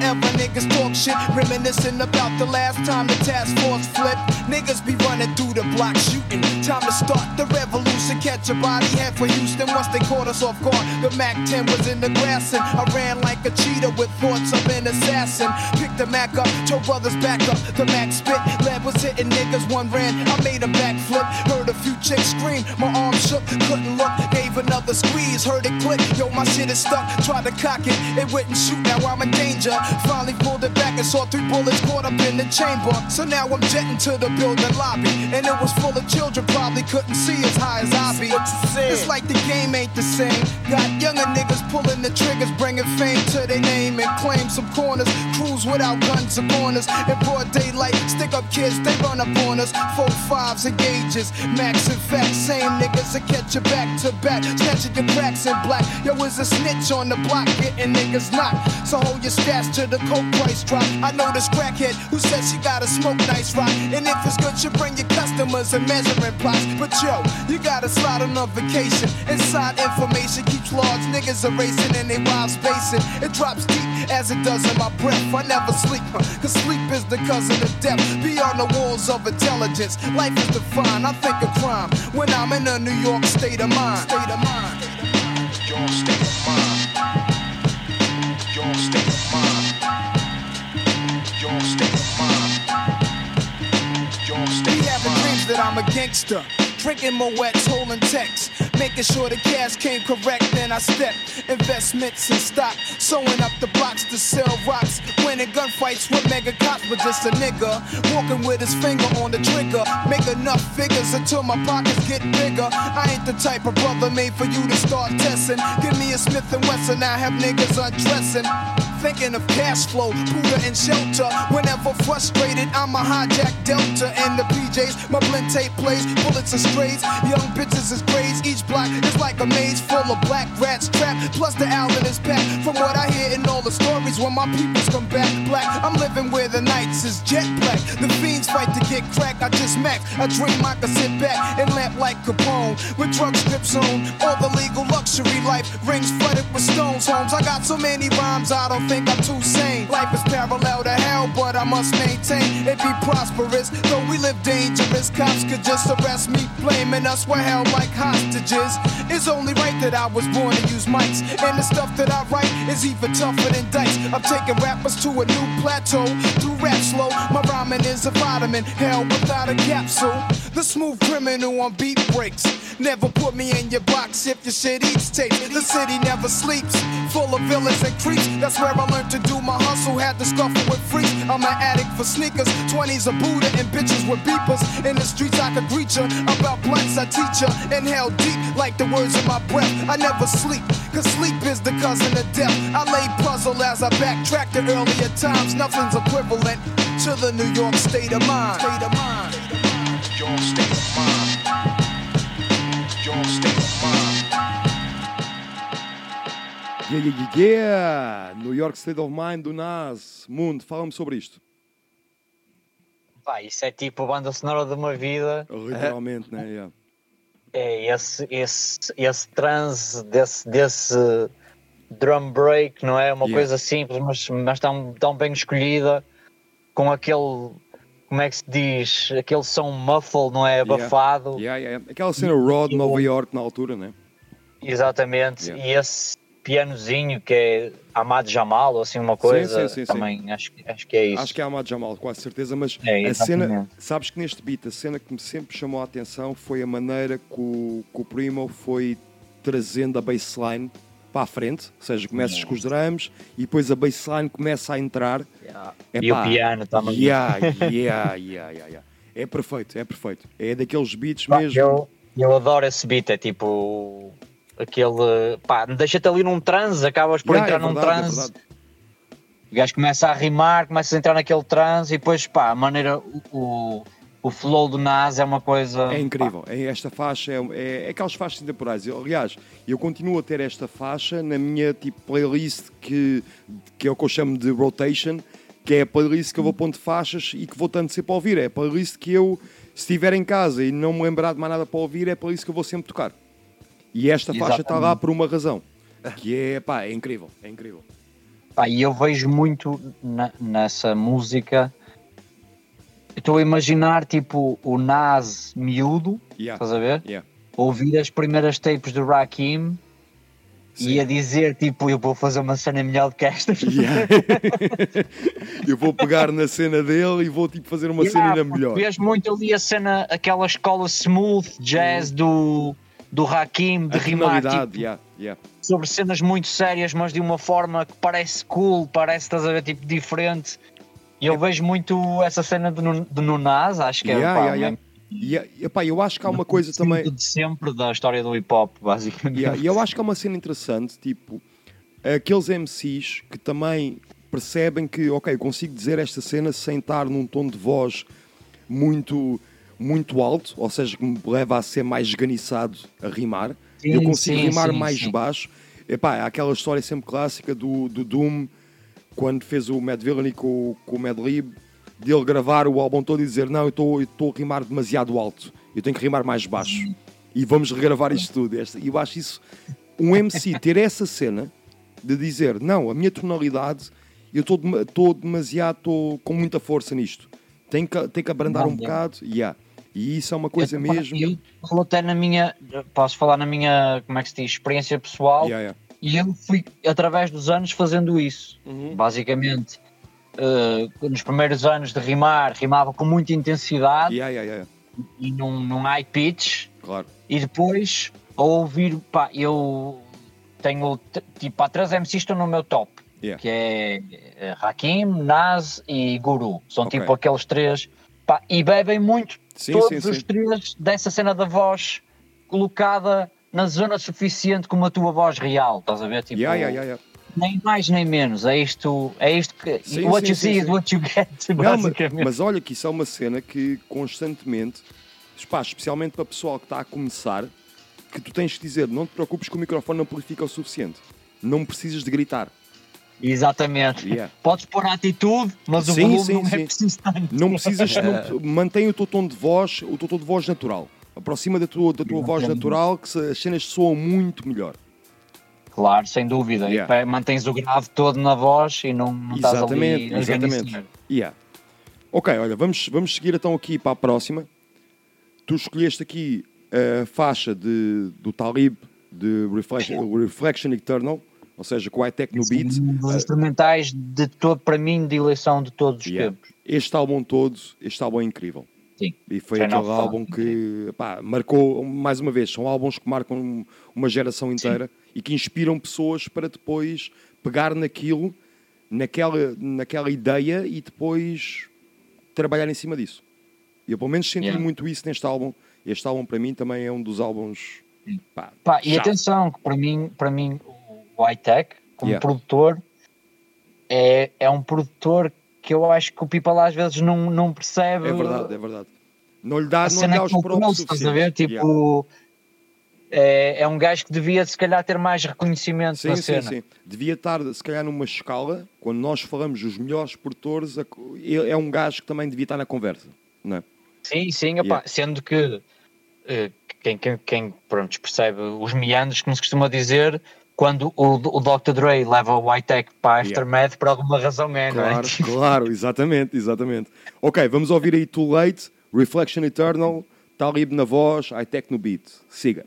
forever. Niggas talk shit, reminiscing about the last time the task force flipped. Niggas be running through the block shooting. Time to start the revolution. Catch a body head for Houston once they caught us off guard. The MAC 10 was in the grass and I ran like a cheetah with thoughts of an assassin. Picked the Mac up, Joe Brothers back up. The Mac spit, lead was hitting niggas. One ran, I made a backflip. Heard a few chicks scream, my arm shook, couldn't look. Gave another squeeze, heard it click. Yo, my shit is stuck. Tried to cock it, it wouldn't shoot. Now I'm in danger. Finally pulled it back and saw three bullets caught up in the chamber. So now I'm jetting to the building lobby, and it was full of children. Probably couldn't see as high as I be. It's like the game ain't the same. Got younger niggas pulling the triggers, bringing fame to their name and claim some corners. Cruise without guns or corners. In broad daylight, stick up kids, they run up on us. Four fives and gauges, max and facts. Same niggas that catch you back to back. Snatching your cracks in black. Yo, is a snitch on the block, getting niggas knocked. So hold your stash the coke price drop. I know this crackhead who says she gotta smoke nice rock. And if it's good, you bring your customers and measuring plots. But yo, you gotta slide on a vacation. Inside information keeps large niggas erasing and they wild spacing. It drops deep as it does in my breath. I never sleep, huh, cause sleep is the cousin of death. Beyond the walls of intelligence, life is defined. I think of crime when I'm in a New York state of mind. State of mind. Your state of mind. That I'm a gangster. Drinking Moet's, holding texts. Making sure the cash came correct, then I step. Investments in stock. Sewing up the blocks to sell rocks. Winning gunfights with mega cops, but just a nigga. Walking with his finger on the trigger. Make enough figures until my pockets get bigger. I ain't the type of brother made for you to start testing. Give me a Smith and Wesson, I have niggas undressing. Thinking of cash flow, Buddha and shelter. Whenever frustrated, I'm a hijack Delta and the PJs. My blend tape plays, bullets and strays. Young bitches is grades. Each block is like a maze full of black rats trapped. Plus the Allen is packed. From what I hear in all the stories, when my peoples come back black, I'm living where the nights is jet black. The fiends fight to get crack. I just max. I dream I can sit back and lamp like Capone with drug strips on. All the legal luxury life rings flooded with stones. Homes. I got so many rhymes, I don't think I'm too sane. Life is parallel to hell, but I must maintain it be prosperous. Though we live dangerous, cops could just arrest me, blaming us we're held like hostages. It's only right that I was born to use mics, and the stuff that I write is even tougher than dice. I'm taking rappers to a new plateau through rap slow. My rhyming is a vitamin, hell without a capsule. The smooth criminal on beat breaks. Never put me in your box if your shit eats tape. The city never sleeps, full of villains and creeps. That's where I learned to do my hustle. Had to scuffle with freaks. I'm an addict for sneakers, 20s a Buddha and bitches with beepers. In the streets I could greet ya. About blunts I teach ya. Inhale deep like the words in my breath. I never sleep, cause sleep is the cousin of death. I lay puzzle as I backtrack to earlier times. Nothing's equivalent to the New York state of mind. State of mind. State Yeah, yeah, yeah. New York State of Mind do Nas. Mundo, fala-me sobre isto. Pá, isso é tipo a banda sonora de uma vida. Literalmente, né? Yeah. É esse, esse, esse transe desse, desse drum break, não é? Uma Yeah. coisa simples, mas, mas tão, tão bem escolhida, com aquele, como é que se diz? Aquele som muffle, não é? Abafado. Yeah, yeah, yeah. Aquela cena de Nova York na altura, né? Exatamente. E esse pianozinho que é Amado Jamal, ou assim uma coisa, sim, sim, sim. também Acho, que- acho que é isso. Acho que é Amado Jamal, quase certeza, mas É, a cena, sabes que neste beat, a cena que me sempre chamou a atenção foi a maneira que o, que o Primo foi trazendo a bassline para a frente, ou seja, começas com os drums e depois a bassline começa a entrar. E o piano também. Yeah, yeah, yeah, yeah, yeah. É perfeito, é perfeito. É daqueles beats Pá, mesmo. Eu, eu adoro esse beat, é tipo aquele. Pá, deixa-te ali num transe, acabas por Yeah, entrar é num verdade, é transe. verdade. o gajo começa a rimar, começa a entrar naquele transe e depois, pá, a maneira. O, o, flow do Nas é uma coisa. É incrível. É Esta faixa é, é, é aquelas faixas temporais. Eu, Aliás, eu continuo a ter esta faixa na minha tipo, playlist que, que é o que eu chamo de rotation, que é a playlist que eu vou pondo faixas e que vou tanto sempre a ouvir. É a playlist que eu, se estiver em casa e não me lembrar de mais nada para ouvir, é a playlist que eu vou sempre tocar. E esta faixa está lá por uma razão. Que é, pá, é incrível. É incrível. Pá, e eu vejo muito na- nessa música. Estou a imaginar tipo o Nas miúdo, Yeah. estás a ver? Yeah. Ouvir as primeiras tapes do Rakim e a dizer tipo, eu vou fazer uma cena melhor do que esta. Yeah. eu vou pegar na cena dele e vou tipo, fazer uma cena ainda porque melhor. Vês muito ali a cena, aquela escola smooth jazz do, do Hakim, de rimar tipo, yeah, yeah. sobre cenas muito sérias, mas de uma forma que parece cool, parece, estás a ver, tipo, diferente. E eu vejo muito essa cena de, de Nunaz, acho que é Yeah, pá, yeah, yeah. E, epá, eu acho que há uma coisa também. de sempre da história do hip hop, basicamente. E eu acho que há uma cena interessante, tipo, aqueles MCs que também percebem que, ok, eu consigo dizer esta cena sem estar num tom de voz muito, muito alto, ou seja, que me leva a ser mais esganiçado a rimar. Sim, eu consigo sim, rimar sim, mais baixo. Epá, há aquela história sempre clássica do, do Doom, quando fez o Mad Villainy com, o- com o Mad Lib, dele gravar o álbum todo e dizer não, eu estou a rimar demasiado alto, eu tenho que rimar mais baixo. E vamos regravar isto tudo. E eu acho isso, um MC ter essa cena de dizer não, a minha tonalidade, eu estou dema- estou demasiado, estou com muita força nisto. Tem que, tem que abrandar Não, um bocado. Yeah. E isso é uma coisa Eu- mesmo. Eu até na minha, posso falar na minha, como é que se diz, experiência pessoal. Yeah, yeah. E eu fui, através dos anos, fazendo isso. Uhum. Basicamente, eh, nos primeiros anos de rimar, rimava com muita intensidade Yeah, e num, num high pitch. Claro. E depois, ao ouvir, pá, eu tenho, tipo, há três MCs estão no meu top. Que é eh, Hakim, Nas e Guru. São Ok. tipo aqueles três. Pá, e bebem muito Sim, todos sim, os sim. três dessa cena da voz colocada na zona suficiente como a tua voz real. Estás a ver? Tipo, Yeah, yeah, yeah, nem mais nem menos. É isto, é isto que. Sim, what sim, you see is what you get, Não, mas, basicamente. mas olha que isso é uma cena que constantemente, pá, especialmente para o pessoal que está a começar, que tu tens que dizer, não te preocupes que o microfone não amplifica o suficiente. Não precisas de gritar. Exatamente. Yeah. Podes pôr a atitude, mas o Sim, volume sim, não é sim. preciso tanto. Não precisas, não, mantém o teu tom de voz, o teu tom de voz natural. Aproxima da tua, da tua voz natural, que se- as cenas soam muito melhor. Claro, sem dúvida. E Yeah. pá, mantens o grave todo na voz e não, não estás Exatamente, ali exatamente. Yeah. Ok, olha, vamos, vamos seguir então aqui para a próxima. Tu escolheste aqui a faixa de, do Talib de Reflection, Reflection Eternal, ou seja, com o high-tech no beat. Um dos instrumentais de todo, para mim, de eleição de todos os Yeah. tempos. Este álbum todo, este álbum é incrível. Sim. E foi Train aquele álbum que pá, marcou, mais uma vez, são álbuns que marcam uma geração inteira e que inspiram pessoas para depois pegar naquilo, naquela, naquela ideia e depois trabalhar em cima disso. Eu pelo menos senti Yeah. muito isso neste álbum. Este álbum para mim também é um dos álbuns. Pá, Pá, e atenção, que para mim, para mim o high-tech, como Yeah. produtor, é, é um produtor que eu acho que o people às vezes não, não percebe. É verdade, é verdade. Não lhe dá, a não lhe dá os próprios estás a ver? Tipo, é, é um gajo que devia se calhar ter mais reconhecimento Sim, na sim, cena. sim. Devia estar, se calhar, numa escala, quando nós falamos dos melhores produtores, é um gajo que também devia estar na conversa, não é? Sim, sim, Yeah. sendo que eh, quem, quem, quem pronto, percebe os meandros, como se costuma dizer, quando o, o Dr. Dre leva o White Tech para a Yeah. Aftermath, por alguma razão é, é? Claro, claro, exatamente, exatamente. Ok, vamos ouvir aí Too Late, Reflection Eternal, Talib na voz, High-Tech no beat. Siga.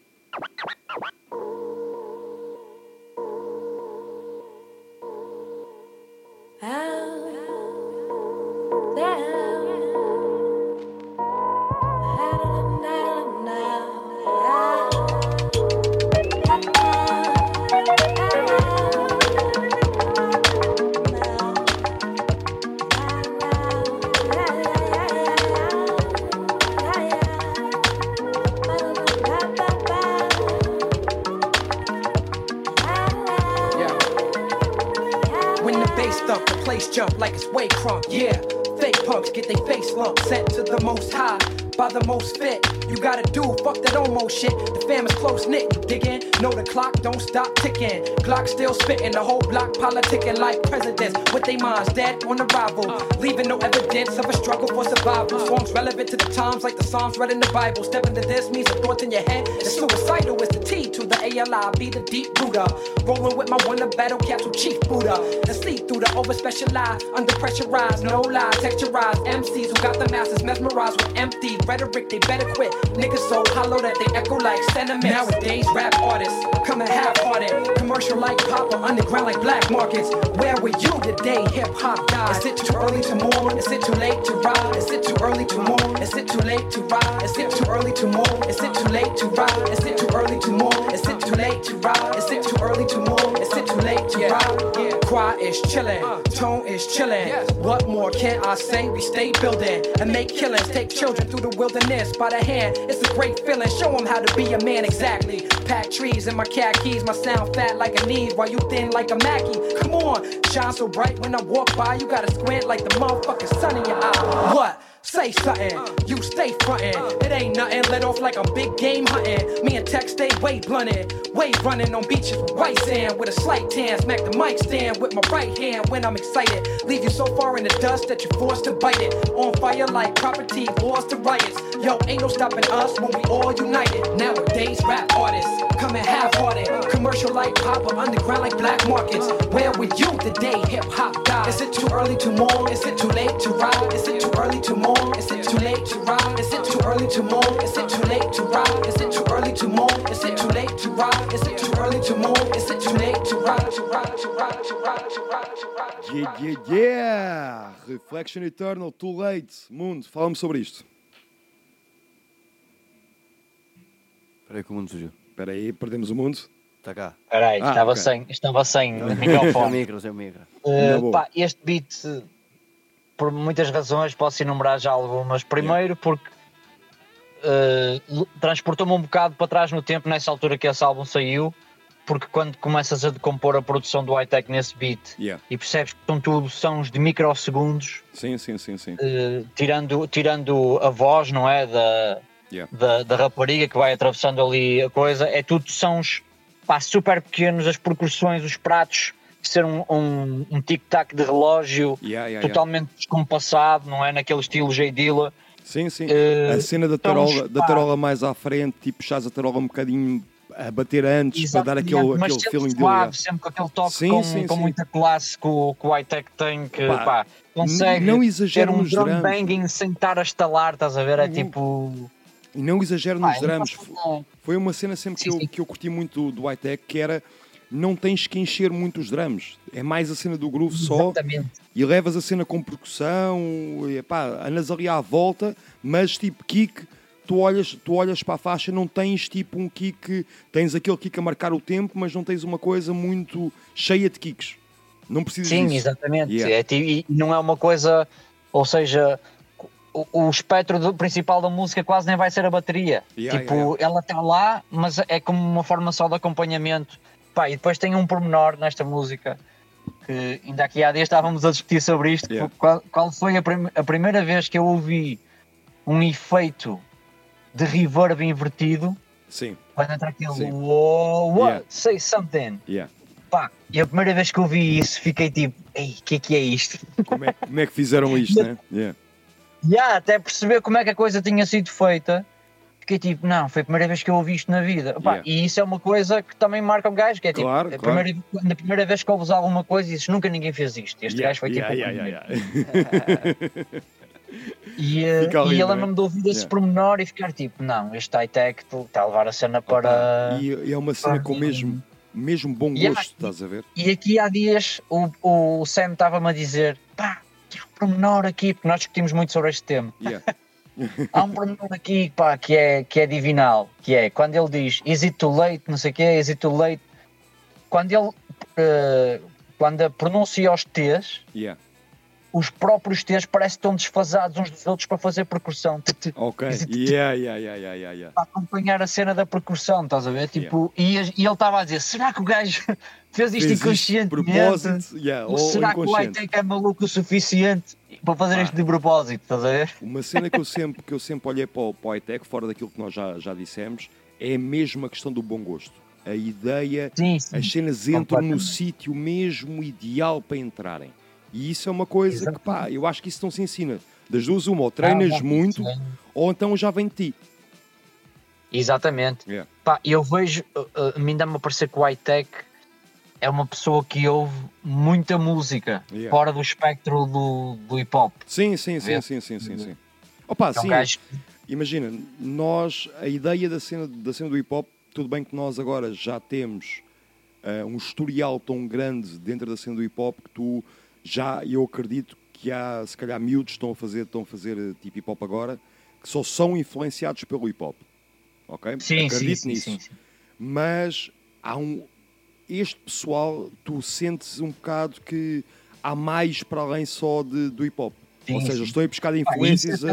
Glock still spitting. The whole block politicking like presidents with their minds dead on arrival, leaving no evidence of a struggle for survival. Songs relevant to the times like the Psalms read in the Bible. Step into this means the thoughts in your head. is suicidal to. Be the deep Buddha. Rolling with my one of battle capsule chief Buddha. And sleep through the over specialized, under pressurized, no lie, texturized MCs who got the masses mesmerized with empty rhetoric. They better quit. Niggas so hollow that they echo like sentiments. Nowadays, rap artists coming half-hearted, commercial like pop or underground like black markets. Where were you today? Hip hop died. Is it too early to mourn? Is it too late to ride? Is it too early to mourn? Is it too late to ride? Is it too early to mourn? Is it too late to ride? Is it too early to mourn? Is it too late to ride? Is it too early to move? Is it too late to ride? Choir is chillin', uh. tone is chillin'. What more can I say? We stay building and make killings. Take children through the wilderness by the hand. It's a great feeling. Show them how to be a man exactly. Pack trees in my khakis. My sound fat like a knee while you thin like a Mackie. Come on, shine so bright when I walk by. You gotta squint like the motherfucking sun in your eye. What? Say something, you stay frontin'. It ain't nothing, let off like I'm big game hunting. Me and Tech stay way blunted, way running on beaches with white sand with a slight tan. Smack the mic stand with my right hand when I'm excited. Leave you so far in the dust that you're forced to bite it. On fire like property, laws to riots. Yo, ain't no stopping us when we all united. Nowadays, rap artists coming half-hearted, commercial like pop or underground like black markets. Where were you the day hip hop died? Is it too early to mourn? Is it too late to ride? Is it too early to mourn? Is it too late to ride? Is it too early to mourn? Is it too late to ride? Is it too early to mourn? Is it too late to ride? Is it too early to mourn? Is it too late to ride? To ride, to ride, to ride, to ride, to ride. Yeah, yeah, yeah! Reflection Eternal, Too Late. Mundo, fala-me sobre isto. Espera aí que o mundo surgiu. Espera aí, perdemos o mundo. Está cá. Espera aí, Ah, estava, ok. sem, estava sem Sem microfone. micro, sem micro. Uh, pá, este beat, por muitas razões, posso enumerar já algumas. Primeiro, porque uh, transportou-me um bocado para trás no tempo, nessa altura que esse álbum saiu, porque quando começas a decompor a produção do high-tech nesse beat Yeah. e percebes que são tudo sons de microsegundos, Sim, sim, sim, sim. uh, tirando, tirando a voz, não é? Da, Yeah. da, da rapariga que vai atravessando ali a coisa, é tudo sons pá, super pequenos, as percussões, os pratos, ser um, um, um tic-tac de relógio Yeah, yeah, yeah. totalmente descompassado, não é? Naquele estilo J. Dilla. Sim, sim. Eh, a cena da então, tarola, da tarola mais à frente, tipo, chás a tarola um bocadinho a bater antes para dar aquele, mas aquele feeling suave, yeah. sempre com aquele toque Sim, com, sim, com sim. muita classe que o, que o high-tech tem, que Pá, pá, consegue não ter exagera um drum drums. banging sem estar a estalar, estás a ver? É tipo. E não exagero nos drums. não- Foi uma cena sempre que, eu, que eu curti muito do, do high-tech, que era não tens que encher muito os drums. É mais a cena do groove só. Exatamente. E levas a cena com percussão, e, pá, andas ali à volta, mas tipo kick, tu olhas, tu olhas para a faixa, não tens tipo um kick, tens aquele kick a marcar o tempo, mas não tens uma coisa muito cheia de kicks. Não precisas Sim, disso. exatamente. Yeah. É, e não é uma coisa, ou seja, o, o espectro do- principal da música quase nem vai ser a bateria. Yeah, tipo, yeah, ela está lá, mas é como uma forma só de acompanhamento. Pá, e depois tem um pormenor nesta música que ainda aqui há dias estávamos a discutir sobre isto. Qual, qual foi a, prim- a primeira vez que eu ouvi um efeito de reverb invertido? Sim. Quando entra aquele Sim. "Whoa, what? Say something. Yeah. Pá, e a primeira vez que eu vi isso, fiquei tipo, ei, o que é que é isto? Como é, como é que fizeram isto, né? Yeah. Já, até perceber como é que a coisa tinha sido feita, fiquei tipo, não, foi a primeira vez que eu ouvi isto na vida. Pá, Yeah. E isso é uma coisa que também marca o gajo, que é tipo, Claro, a claro. primeira, na primeira vez que ouves alguma coisa e dizes, nunca ninguém fez isto. Este Yeah, gajo foi tipo. yeah, o yeah, yeah, E, eh, Fica ali, e eu não é? lembro-me de ouvir esse Yeah. pormenor e ficar tipo, não, este high-tech está a levar a cena para. E, e é uma cena com mesmo, mesmo bom Yeah. gosto, estás a ver? E aqui há dias o, o Sam estava-me a dizer, pá, um pormenor aqui, porque nós discutimos muito sobre este tema. Yeah. Há um pormenor aqui, pá, que é, que é divinal, que é quando ele diz is it too late, não sei o quê, is it too late. Quando ele eh, quando pronuncia os T's, Yeah. Os próprios T's parecem que estão desfasados uns dos outros para fazer percussão. Ok. Is it- Yeah, yeah, yeah, yeah, yeah, yeah. Para acompanhar a cena da percussão, estás a ver? Tipo, e, ele estava a dizer: será que o gajo fez isto inconscientemente? yeah, ou será que o high-tech é maluco o suficiente para fazer isto de propósito? Estás a ver? Uma cena que eu sempre, que eu sempre olhei para o, para o high-tech, fora daquilo que nós já, já dissemos, é a mesma questão do bom gosto. A ideia, as cenas entram no sítio mesmo ideal para entrarem. E isso é uma coisa que, pá, eu acho que isso não se ensina. Das duas, uma, ou treinas Ah, muito, sim. ou então já vem de ti. Exatamente. Yeah. Pá, eu vejo, uh, uh, a mim dá-me a parecer que o high-tech é uma pessoa que ouve muita música Yeah. fora do espectro do, do hip-hop. Sim, sim, sim, sim, sim, sim, sim. Opa, um sim. gajo- Imagina, nós, a ideia da cena, da cena do hip hop, tudo bem que nós agora já temos ah, um historial tão grande dentro da cena do hip hop que tu já, eu acredito que há, se calhar, miúdos que estão a fazer, estão a fazer eh, tipo hip hop agora, que só são influenciados pelo hip hop. Ok? Sim, acredito sim, nisso. sim, sim. Mas há um. Este pessoal, tu sentes um bocado que há mais para além só de, do hip hop. Ou seja, estou a buscar Pá, influências. isso,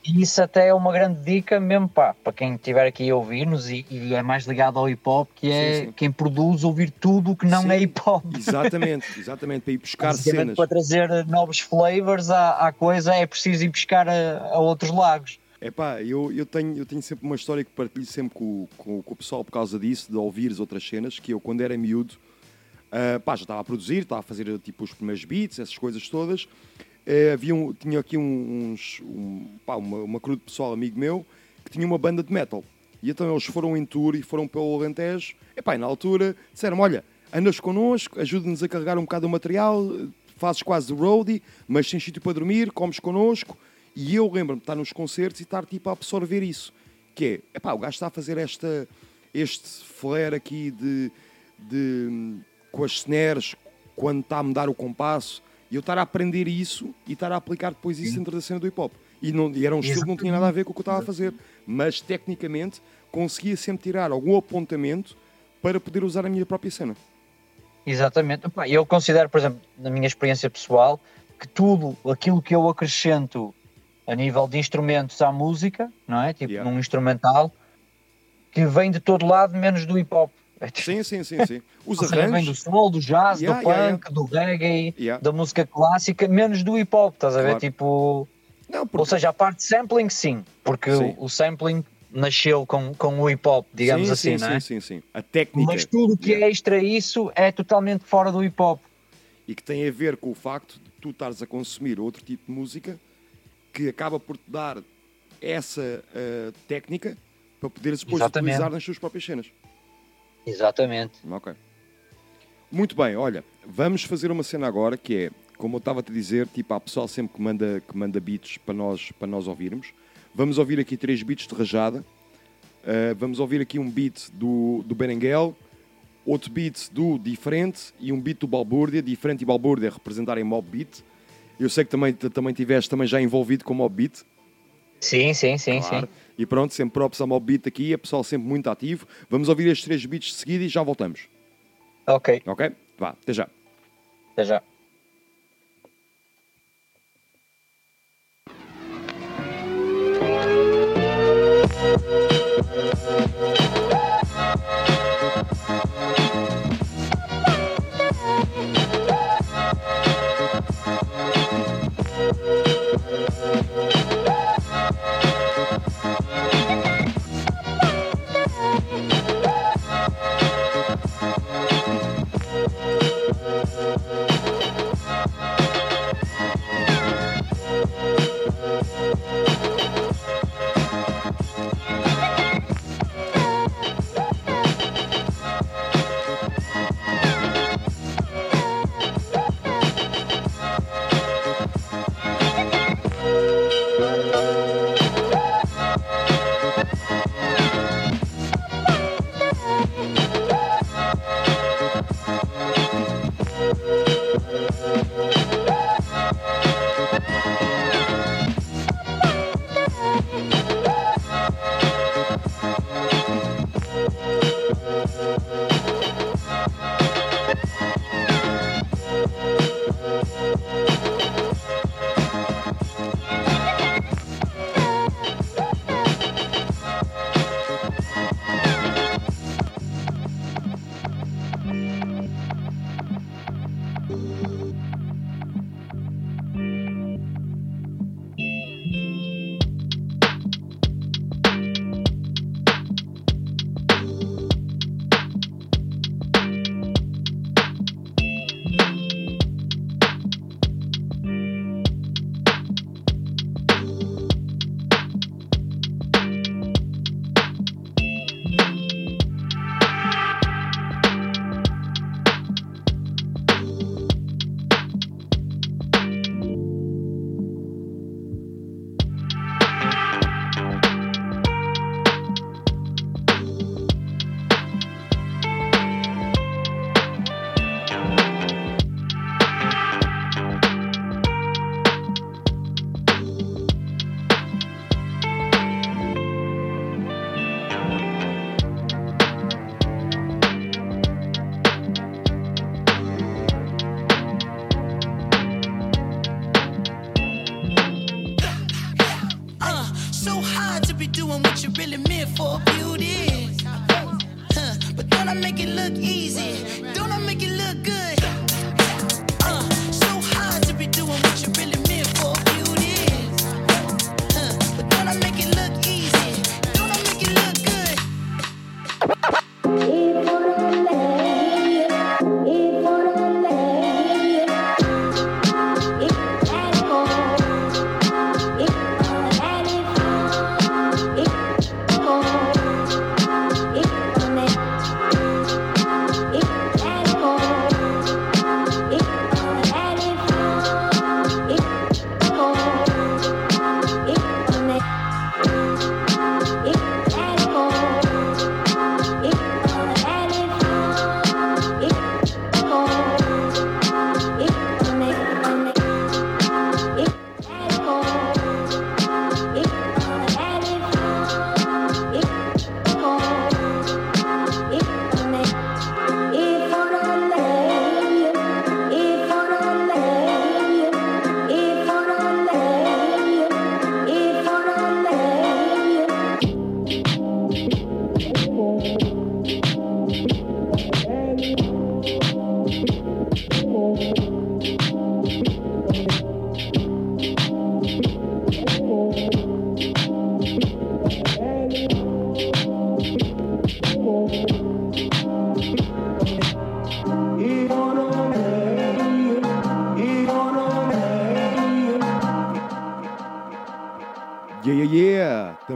até, isso até é uma grande dica mesmo pá, para quem estiver aqui a ouvir-nos e, e é mais ligado ao hip hop, que é Sim, sim. quem produz ouvir tudo o que não Sim, é hip hop. Exatamente, exatamente, para ir buscar cenas. para trazer novos flavors à, à coisa é preciso ir buscar a, a outros lagos. Epá, eu, eu, tenho, eu tenho sempre uma história que partilho sempre com, com, com o pessoal por causa disso, de ouvires outras cenas, que eu quando era miúdo, ah, pá, já estava a produzir, estava a fazer tipo os primeiros beats, essas coisas todas. Eh, havia um- tinha aqui uns, um, pá, uma, uma de pessoal amigo meu que tinha uma banda de metal. E então eles foram em tour e foram pelo Alentejo. Epá, e na altura disseram olha, andas connosco, ajuda-nos a carregar um bocado o material, fazes quase roadie, mas tens sítio para dormir, comes connosco. E eu lembro-me de estar nos concertos e estar tipo a absorver isso. Que é, epá, o gajo está a fazer esta, este flare aqui de, de, com as snares quando está a mudar o compasso e eu estar a aprender isso e estar a aplicar depois isso dentro da cena do hip hop. E, não, e era um estilo que não tinha nada a ver com o que eu estava a fazer, mas tecnicamente conseguia sempre tirar algum apontamento para poder usar a minha própria cena. Exatamente. Eu considero, por exemplo, na minha experiência pessoal, que tudo aquilo que eu acrescento a nível de instrumentos à música, não é? Tipo num instrumental, que vem de todo lado, menos do hip hop. Sim, sim, sim, sim. Os Ou seja, vem do arranjos. soul, do jazz, Yeah, do yeah, punk, do reggae, Yeah. da música clássica, menos do hip hop, estás a ver? Tipo. Não, Ou seja, a parte de sampling, sim, porque Sim. o, o sampling nasceu com, com o hip hop, digamos sim, assim, sim, não é? sim, sim, sim. A técnica. Mas tudo que é extra isso é totalmente fora do hip hop. e que tem a ver com o facto de tu estares a consumir outro tipo de música que acaba por te dar essa eh, técnica para poderes depois Exatamente. utilizar nas tuas próprias cenas. Exatamente. Ok. Muito bem, olha, vamos fazer uma cena agora que é, como eu estava a te dizer, tipo, há pessoal sempre que manda, que manda beats para nós, para nós ouvirmos. Vamos ouvir aqui três beats de rajada. Uh, vamos ouvir aqui um beat do, do Berenguel, outro beat do Diferente e um beat do Balbúrdia. Diferente e Balbúrdia representarem Mob Beat. Eu sei que também, também tiveste também já envolvido com Mob Beat. Sim, sim, sim, Claro. sim. E pronto, sempre props ao beat aqui, é pessoal sempre muito ativo. Vamos ouvir estes três beats de seguida e já voltamos. Ok. Ok? Vá, até já. Até já.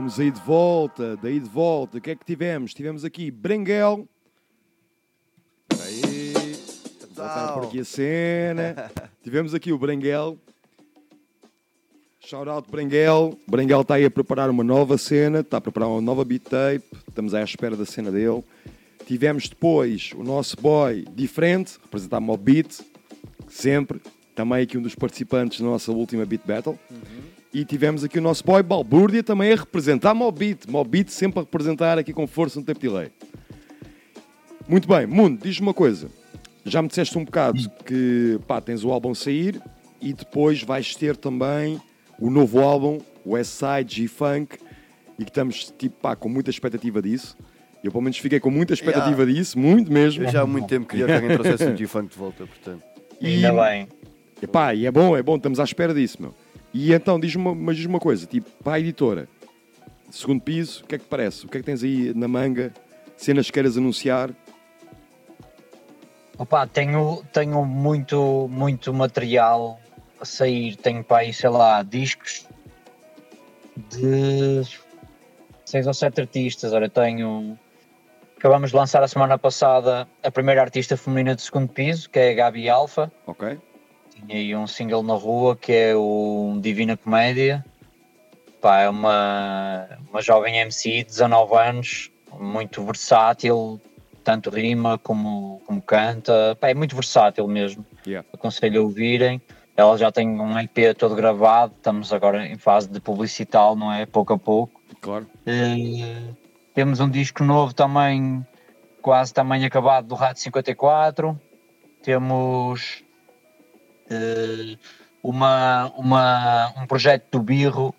Estamos aí de volta, daí de volta. O que é que tivemos? Tivemos aqui Brenguel. Espera aí. Vamos voltar por aqui a cena. tivemos aqui o Brenguel. Shout out Brenguel. Brenguel está aí a preparar uma nova cena, está a preparar uma nova beat tape. Estamos à espera da cena dele. Tivemos depois o nosso boy diferente, representar Mob Beat, sempre. Também aqui um dos participantes da nossa última Beat Battle. E tivemos aqui o nosso boy Balbúrdia também a representar Mob Beat. Mob Beat sempre a representar aqui com força no tape delay. Muito bem, Mundo, diz-me uma coisa. Já me disseste um bocado que pá, tens o álbum a sair e depois vais ter também o novo álbum, West Side G-Funk, e que estamos tipo, pá, com muita expectativa disso. Eu pelo menos fiquei com muita expectativa Yeah. disso, muito mesmo. Eu já há muito tempo queria que alguém trouxesse o G-Funk de volta, portanto. E- Ainda bem. Epá, e é bom, é bom, estamos à espera disso, meu. E então, diz-me uma, mas diz-me uma coisa, tipo, para a editora, segundo piso, o que é que parece? O que é que tens aí na manga? Cenas que queiras anunciar? Opa, tenho, tenho muito, muito material a sair. Tenho para aí, sei lá, discos de seis ou sete artistas. Ora, tenho. Acabamos de lançar a semana passada a primeira artista feminina de segundo piso, que é a Gabi Alfa. Ok. Tinha aí um single na rua que é o Divina Comédia. Pá, é uma, uma jovem MC de 19 anos, muito versátil, tanto rima como, como canta. Pá, é muito versátil mesmo. Yeah. Aconselho a ouvirem. Ela já tem um EP todo gravado, estamos agora em fase de publicital, não é? Pouco a pouco. Claro. Eh, temos um disco novo também, quase também acabado, do Rato 54. Temos uma, uma, um projeto do Birro,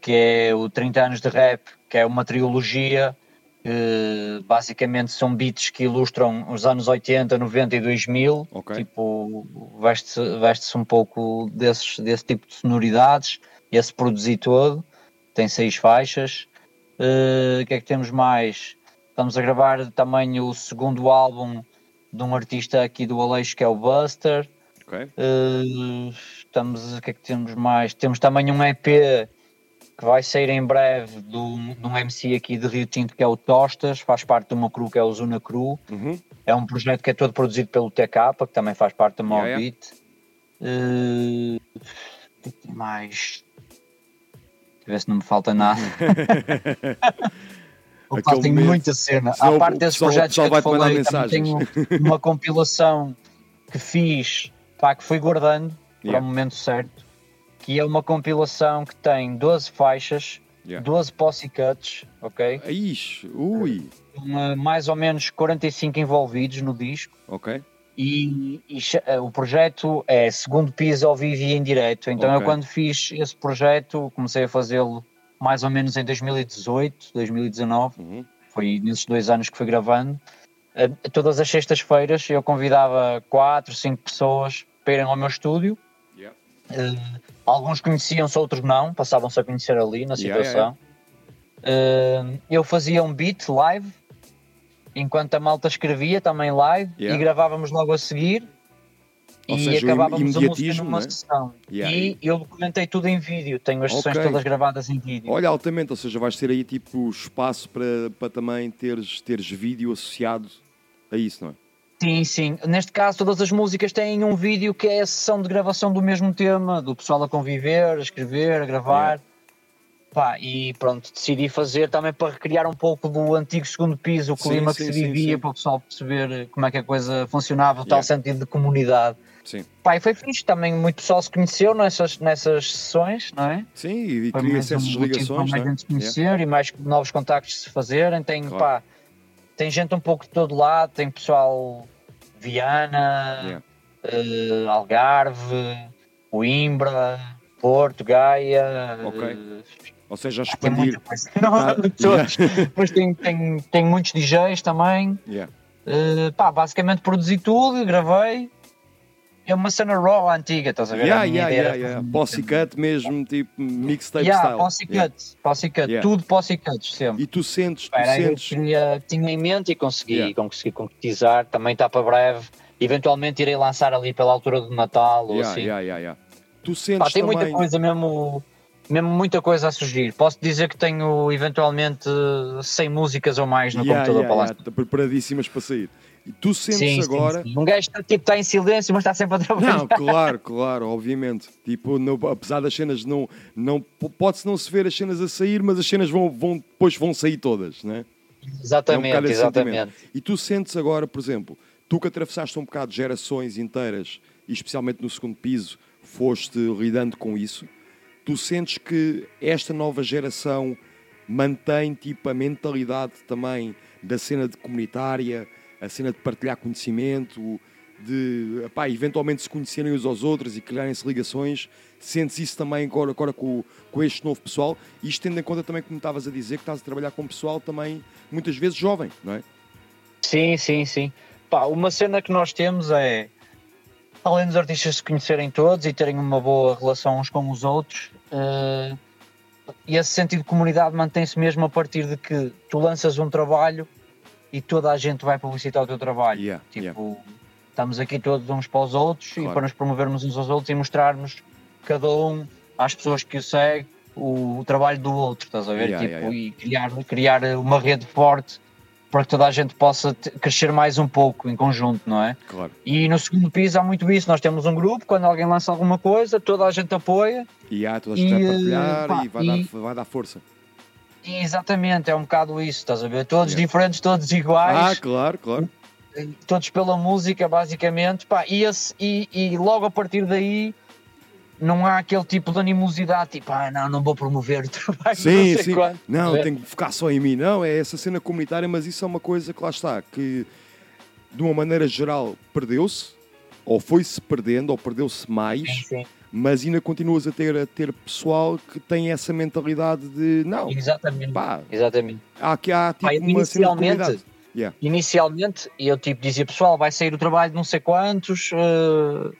que é o 30 anos de rap, que é uma trilogia. eh, basicamente são beats que ilustram os anos 80, 90 e 2000. Tipo, veste-se veste um pouco desses, desse tipo de sonoridades. Esse produzi todo. Tem seis faixas. Eh, O que é que temos mais? Estamos a gravar também o segundo álbum de um artista aqui do Aleixo que é o Buster. Ok. Eh, estamos, o que é que temos mais? Temos também um EP que vai sair em breve de um, de um MC aqui de Rio Tinto que é o Tostas, faz parte de uma crew que é o Zuna Crew. Uhum. É um projeto que é todo produzido pelo TK, que também faz parte da Mob Yeah. Eh, o que é tem mais? Deixa eu ver se não me falta nada. Opa, tenho muita cena. Senão À parte desses pessoal- projetos que eu falei, também tenho uma compilação que fiz, pá, que fui guardando para Yeah. o momento certo, que é uma compilação que tem 12 faixas, Yeah. 12 posse cuts, ok? Ixi, ui. Uma- mais ou menos 45 envolvidos no disco. Ok. E, e eh, o projeto é segundo piso ao vivo e em direto. Então eu Ok. quando fiz esse projeto comecei a fazê-lo mais ou menos em 2018, 2019. Uhum. Foi nesses dois anos que fui gravando. Todas as sextas-feiras eu convidava quatro, cinco pessoas para irem ao meu estúdio. Yeah. Eh, alguns conheciam-se, outros não, passavam-se a conhecer ali na Yeah, situação. Eh, eu fazia um beat live, enquanto a malta escrevia também live, Yeah. e gravávamos logo a seguir. Ou e seja, acabávamos a música numa é? sessão. Yeah. E eu documentei tudo em vídeo, tenho as sessões Ok. todas gravadas em vídeo. Olha, altamente, ou seja, vais ter aí tipo espaço para, para também teres, teres vídeo associado a isso, não é? Sim, sim. Neste caso, todas as músicas têm um vídeo que é a sessão de gravação do mesmo tema, do pessoal a conviver, a escrever, a gravar. Pá, e pronto, decidi fazer também para recriar um pouco do antigo segundo piso, o clima sim, que se sim, vivia, sim. para o pessoal perceber como é que a coisa funcionava, o tal Yeah. sentido de comunidade. Sim. Pá, e foi fixe, também muito pessoal se conheceu nessas, nessas sessões, não é? Sim, e cria-se essas um motivo para ligações, mais é? gente se conhecer e mais novos contactos se fazerem. Tem, Claro. pá, tem gente um pouco de todo lado, tem pessoal Viana, Yeah. eh, Algarve, Coimbra, Porto, Gaia. Ok. eh, Ou seja, a tem muita expandir. coisa. Não, Tá- de todos. Depois tem, tem, tem muitos DJs também. Yeah. Eh, pá, basicamente produzi tudo, gravei. É uma cena raw antiga, estás a ver? Yeah, A yeah, yeah, yeah. Posse cut mesmo, tipo mixtape Yeah, style. posse cut, Yeah. posse cut, Yeah. tudo posse sempre. E tu sentes, tu Era eu sentes. queria, tinha em mente e consegui, Yeah. consegui concretizar. Também está para breve. Eventualmente irei lançar ali pela altura do Natal ou Yeah, assim. yeah, yeah, yeah. Tu sentes Pá, tem também. muita coisa mesmo, mesmo muita coisa a surgir. Posso dizer que tenho eventualmente 100 músicas ou mais no Yeah, computador yeah, para yeah, lançar. tá preparadíssimas para sair. Tu sentes Sim, sim, agora. sim. Um gajo está, tipo, está em silêncio, mas está sempre a trabalhar. Não, claro, claro, obviamente. Tipo, não- apesar das cenas não. não Pode-se não se ver as cenas a sair, mas as cenas vão, vão, depois vão sair todas, né? Exatamente, É um exatamente. E tu sentes agora, por exemplo, tu que atravessaste um bocado gerações inteiras, e especialmente no segundo piso, foste lidando com isso, tu sentes que esta nova geração mantém tipo a mentalidade também da cena de comunitária, a cena de partilhar conhecimento, de epá, eventualmente se conhecerem uns aos outros e criarem-se ligações. Sentes isso também agora, agora com, com este novo pessoal? E isto tendo em conta também, como estavas a dizer, que estás a trabalhar com pessoal também muitas vezes jovem, não é? Sim, sim, sim. Pá, uma cena que nós temos é, além dos artistas se conhecerem todos e terem uma boa relação uns com os outros, eh, e esse sentido de comunidade mantém-se mesmo a partir de que tu lanças um trabalho e toda a gente vai publicitar o teu trabalho. Yeah, tipo, yeah. estamos aqui todos uns para os outros Claro. e para nos promovermos uns aos outros e mostrarmos cada um às pessoas que o seguem o, o trabalho do outro, estás a ver? Yeah, tipo, E criar, criar uma rede forte para que toda a gente possa crescer mais um pouco em conjunto, não é? Claro. E no segundo piso há muito isso. Nós temos um grupo, quando alguém lança alguma coisa, toda a gente apoia. E há toda a gente E, vai partilhar pá, e vai, e- Dar, vai dar força. Exatamente, é um bocado isso, estás a ver? Todos Yeah. diferentes, todos Ah, iguais, claro, claro. todos pela música, basicamente. Pá, e, esse- e- e logo a partir daí não há aquele tipo de animosidade, tipo, ah, não, não vou promover o trabalho. Sim, não sim. quanto. Não, ver? tenho que focar só em mim. Não, é essa cena comunitária, mas isso é uma coisa que lá está, que de uma maneira geral perdeu-se, ou foi-se perdendo, ou perdeu-se mais, Sim, sim. Mas ainda continuas a ter, a ter pessoal que tem essa mentalidade de não, Exatamente. pá, Exatamente. há, que há tipo Pá, inicialmente-. Yeah. Inicialmente, eu tipo dizia, pessoal, vai sair o trabalho de não sei quantos, eh,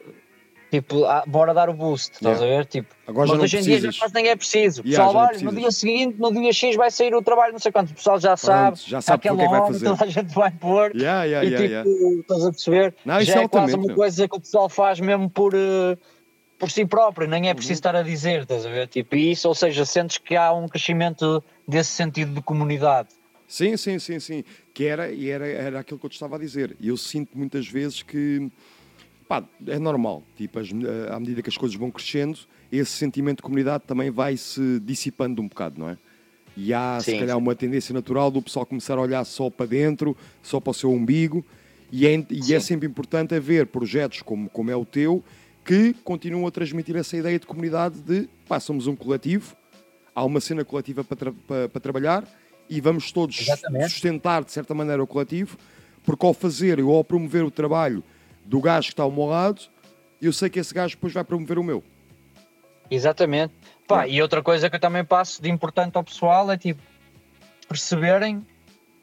tipo, ah, bora dar o boost, estás Yeah. a ver? Tipo, Agora mas hoje em dia já quase nem é preciso. Yeah, pessoal, olha, no dia seguinte, no dia X vai sair o trabalho, não sei quantos, o pessoal já sabe, já sabe aquela é vai hora fazer. toda a gente vai pôr. Yeah, e tipo, estás a perceber? Não, já é é quase uma meu. coisa que o pessoal faz mesmo por. eh, por si próprio, nem é Uhum. preciso estar a dizer, estás a ver? Tipo, isso, ou seja, sentes que há um crescimento desse sentido de comunidade. Sim, sim, sim, sim. Que era, e era, era aquilo que eu te estava a dizer. Eu sinto muitas vezes que pá, é normal. Tipo, as- à medida que as coisas vão crescendo, esse sentimento de comunidade também vai se dissipando um bocado, não é? E há, se Sim, calhar, sim. uma tendência natural do pessoal começar a olhar só para dentro, só para o seu umbigo. E é, e é sempre importante haver projetos como, como é o teu que continuam a transmitir essa ideia de comunidade de pá, somos um coletivo, há uma cena coletiva para, tra- para- para trabalhar e vamos todos Exatamente. sustentar de certa maneira o coletivo, porque ao fazer ou ao promover o trabalho do gajo que está ao meu lado, eu sei que esse gajo depois vai promover o meu. Exatamente. Pá, e outra coisa que eu também passo de importante ao pessoal é tipo perceberem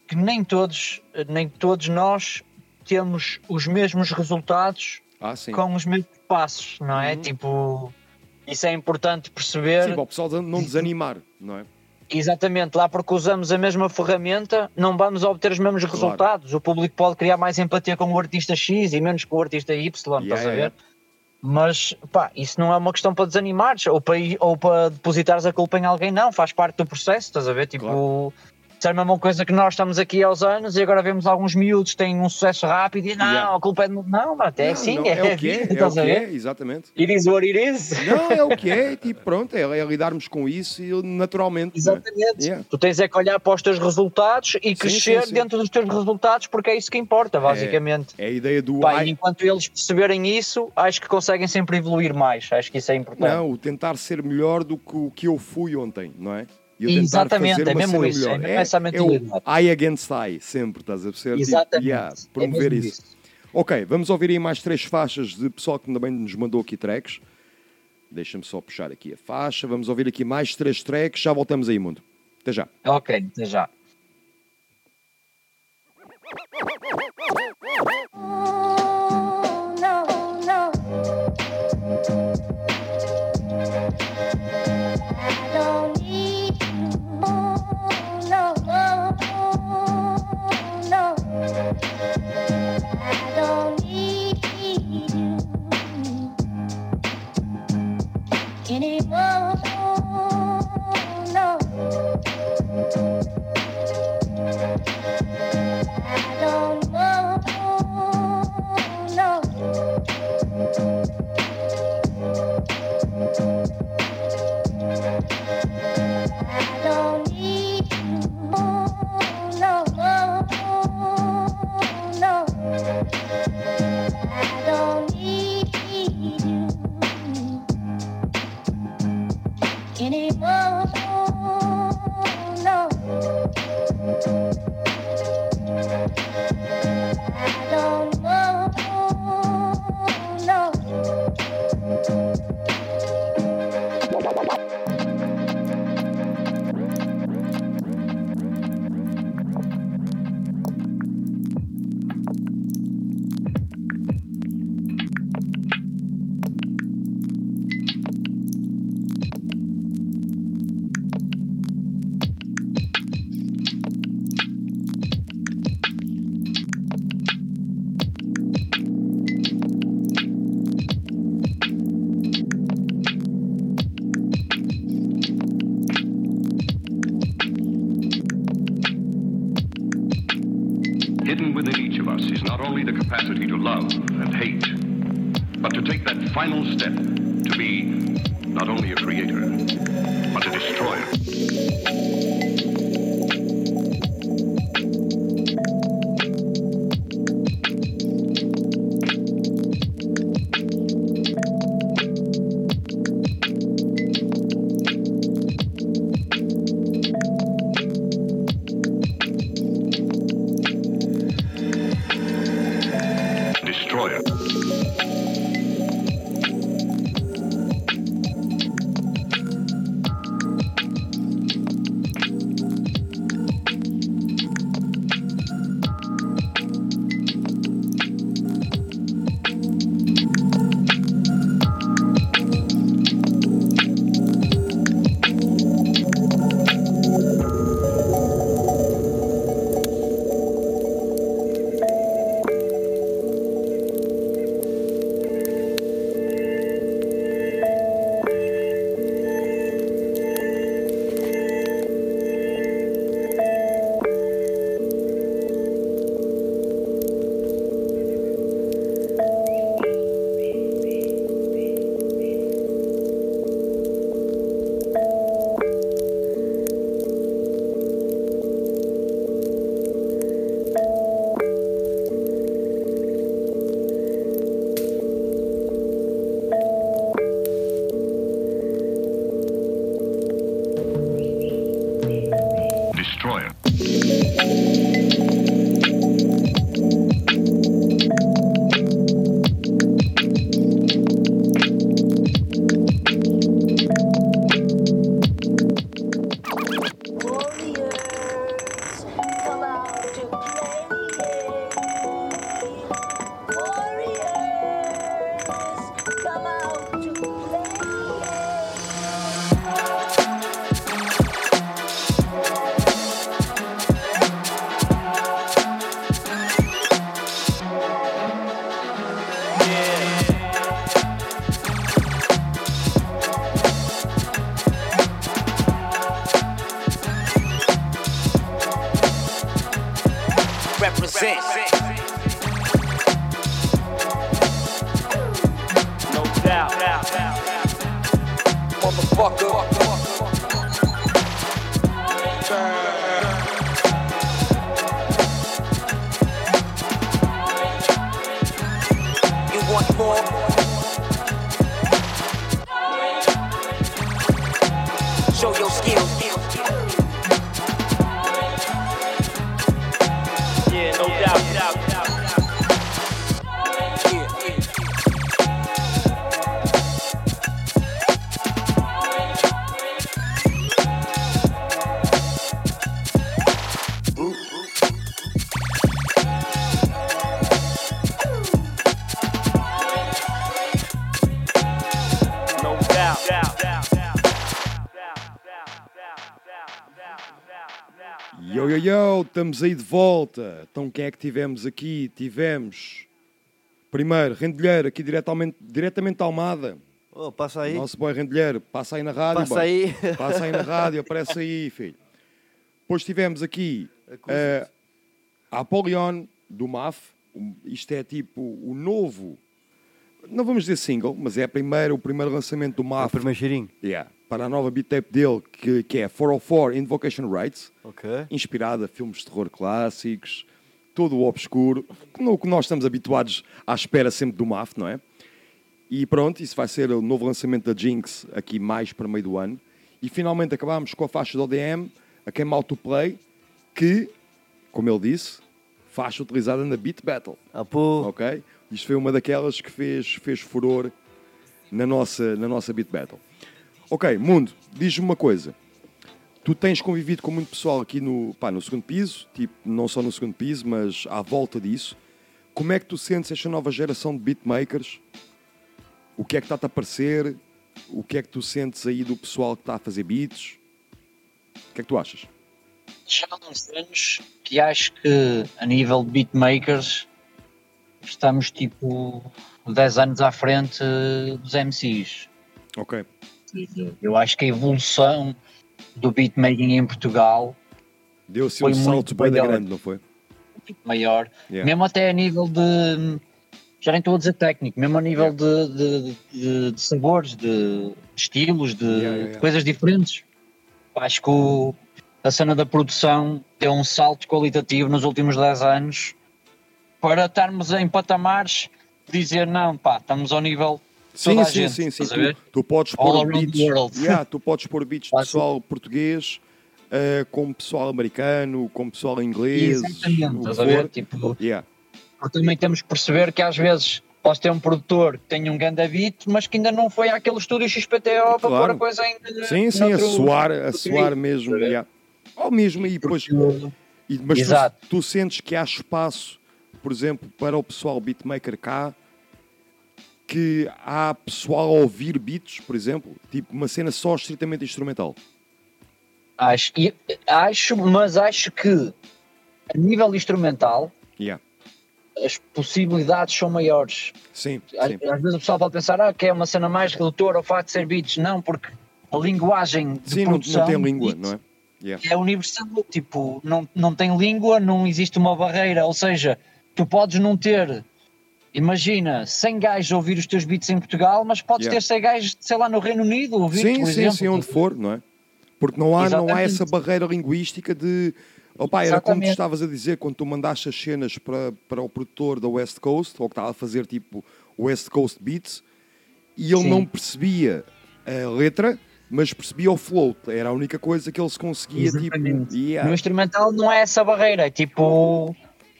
que nem todos, nem todos nós temos os mesmos resultados Ah, com os mesmos passos, não é? Tipo, isso é importante perceber. Sim, para o pessoal não desanimar, não é? Exatamente, lá porque usamos a mesma ferramenta, não vamos obter os mesmos resultados. O público pode criar mais empatia com o artista X e menos com o artista Y, estás a ver? yeah. Mas, pá, isso não é uma questão para desanimares ou para, ou para depositares a culpa em alguém, não. Faz parte do processo, estás a ver? Tipo, isso é a mesma coisa que nós estamos aqui aos anos e agora vemos alguns miúdos que têm um sucesso rápido e não, Yeah. a culpa é. de- Não, mano, é assim, é, é o que é, é o que é, exatamente. It is what it is. Não, é o que é, tipo, pronto, é, é lidarmos com isso e naturalmente. é? Exatamente. Yeah. Tu tens é que olhar para os teus resultados e Sim, crescer sim, sim. dentro dos teus resultados porque é isso que importa, basicamente. É a ideia do Pá, e enquanto eles perceberem isso, acho que conseguem sempre evoluir mais. Acho que isso é importante. Não, o tentar ser melhor do que o que eu fui ontem, não é? E eu Exatamente, fazer é mesmo isso, melhor. é mesmo essa é mentalidade. I against I, sempre, estás a perceber? Tipo, Exatamente, yeah, é promover mesmo isso. Ok, vamos ouvir aí mais três faixas de pessoal que também nos mandou aqui tracks. Deixa-me só puxar aqui a faixa. Vamos ouvir aqui mais três tracks. Já voltamos aí, mundo. Até já. Ok, até já. Estamos aí de volta. Então, quem é que tivemos aqui? Tivemos, primeiro, Rendilheiro, aqui diretamente, diretamente da Almada. Oh, passa aí. Nosso boy Rendilheiro, passa aí na rádio. Passa boy. aí. Passa aí na rádio, aparece aí, filho. Depois tivemos aqui eh, a Apolion, do MAF. Isto é tipo o novo, não vamos dizer single, mas é a primeira, o primeiro lançamento do MAF. o primeiro cheirinho. Yeah, para a nova beat tape dele, que, que é 404 Invocation Rights. Ok. Inspirada a filmes de terror clássicos, todo o obscuro, no que nós estamos habituados à espera sempre do MAF, não é? E pronto, isso vai ser o novo lançamento da Jinx aqui mais para meio do ano. E finalmente acabámos com a faixa do ODM, a Came Out to Play, que, como ele disse, faixa utilizada na Beat Battle. Ah, pô. Ok? Isto foi uma daquelas que fez, fez furor na nossa, na nossa Beat Battle. Ok, Mundo, diz-me uma coisa. Tu tens convivido com muito pessoal aqui no, pá, no segundo piso, tipo, não só no segundo piso, mas à volta disso. Como é que tu sentes esta nova geração de beatmakers? O que é que está-te a parecer? O que é que tu sentes aí do pessoal que está a fazer beats? O que é que tu achas? Já há uns anos que acho que a nível de beatmakers estamos tipo 10 anos à frente dos MCs. Ok. Eu acho que a evolução do beatmaking em Portugal Deu-se Foi um salto bem maior. grande, não foi? maior, Yeah. mesmo até a nível de já nem estou a dizer técnico, mesmo a nível de, de- de- de sabores, de estilos, de, de coisas diferentes. Acho que o- a cena da produção deu um salto qualitativo nos últimos 10 anos para estarmos em patamares dizer não, pá, estamos ao nível Sim, sim, gente, sim, sim. Tu, tu podes pôr beats. Yeah, tu podes pôr beats de pessoal português eh, com pessoal americano, com pessoal inglês. Exatamente, estás a ver? Tipo, Yeah. Também temos que perceber que às vezes posso ter um produtor que tenha um ganda beat, mas que ainda não foi àquele estúdio XPTO para pôr a Claro. coisa ainda. Sim, sim, a suar, a suar mesmo. yeah. Ou mesmo aí, depois. E, mas tu, tu sentes que há espaço, por exemplo, para o pessoal beatmaker cá, que há pessoal a ouvir beats, por exemplo, tipo uma cena só estritamente instrumental. Acho, e- acho, mas acho que a nível instrumental Yeah. as possibilidades são maiores. Sim, Às, sim. às vezes o pessoal pode pensar ah, que é uma cena mais redutora ao facto de ser beats. Não, porque a linguagem de Sim, não, produção não tem língua, não é? Yeah. é universal. Tipo, não, não tem língua, não existe uma barreira. Ou seja, tu podes não ter, imagina, 100 gajos a ouvir os teus beats em Portugal, mas podes Yeah. ter 100 gajos, sei lá, no Reino Unido ouvir, Sim, por sim, exemplo. sim, onde for, não é? Porque não há, não há Exatamente. essa barreira linguística de. Opa, era como tu Exatamente. estavas a dizer quando tu mandaste as cenas para, para o produtor da West Coast, ou que estava a fazer tipo West Coast Beats, e ele Sim. não percebia a letra, mas percebia o flow. Era a única coisa que ele se conseguia, Exatamente. tipo. Yeah. No instrumental não é essa barreira, é tipo,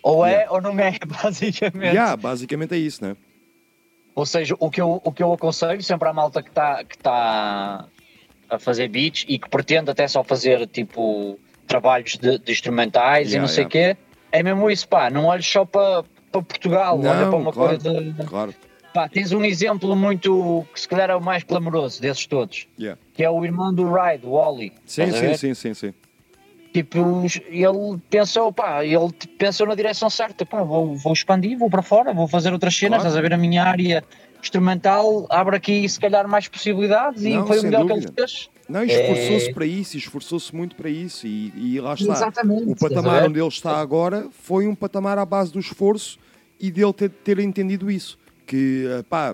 ou é ou não é, basicamente. Yeah, basicamente é isso, não é? Ou seja, o que eu, o que eu aconselho sempre à malta que está que tá a fazer beats e que pretende até só fazer tipo trabalhos de, de instrumentais e Yeah, não sei o yeah. quê, é mesmo isso, pá, não olhes só para Portugal, olha Não, para uma claro, coisa. Claro. Pá, tens um exemplo muito que se calhar é o mais clamoroso desses todos, Yeah. que é o irmão do Ride, o Wally. Sim, sim, sim, sim, sim. Tipo, ele pensou, pá, ele pensou na direção certa, pá, vou, vou expandir, vou para fora, vou fazer outras cenas, Claro. estás a ver a minha área instrumental, abre aqui se calhar mais possibilidades Não, e foi o melhor que dúvida. ele fez. Não, esforçou-se É- para isso, esforçou-se muito para isso, e, e lá está. Exatamente, O patamar onde ele está agora foi um patamar à base do esforço e dele ter, ter entendido isso. Que, eh, pá,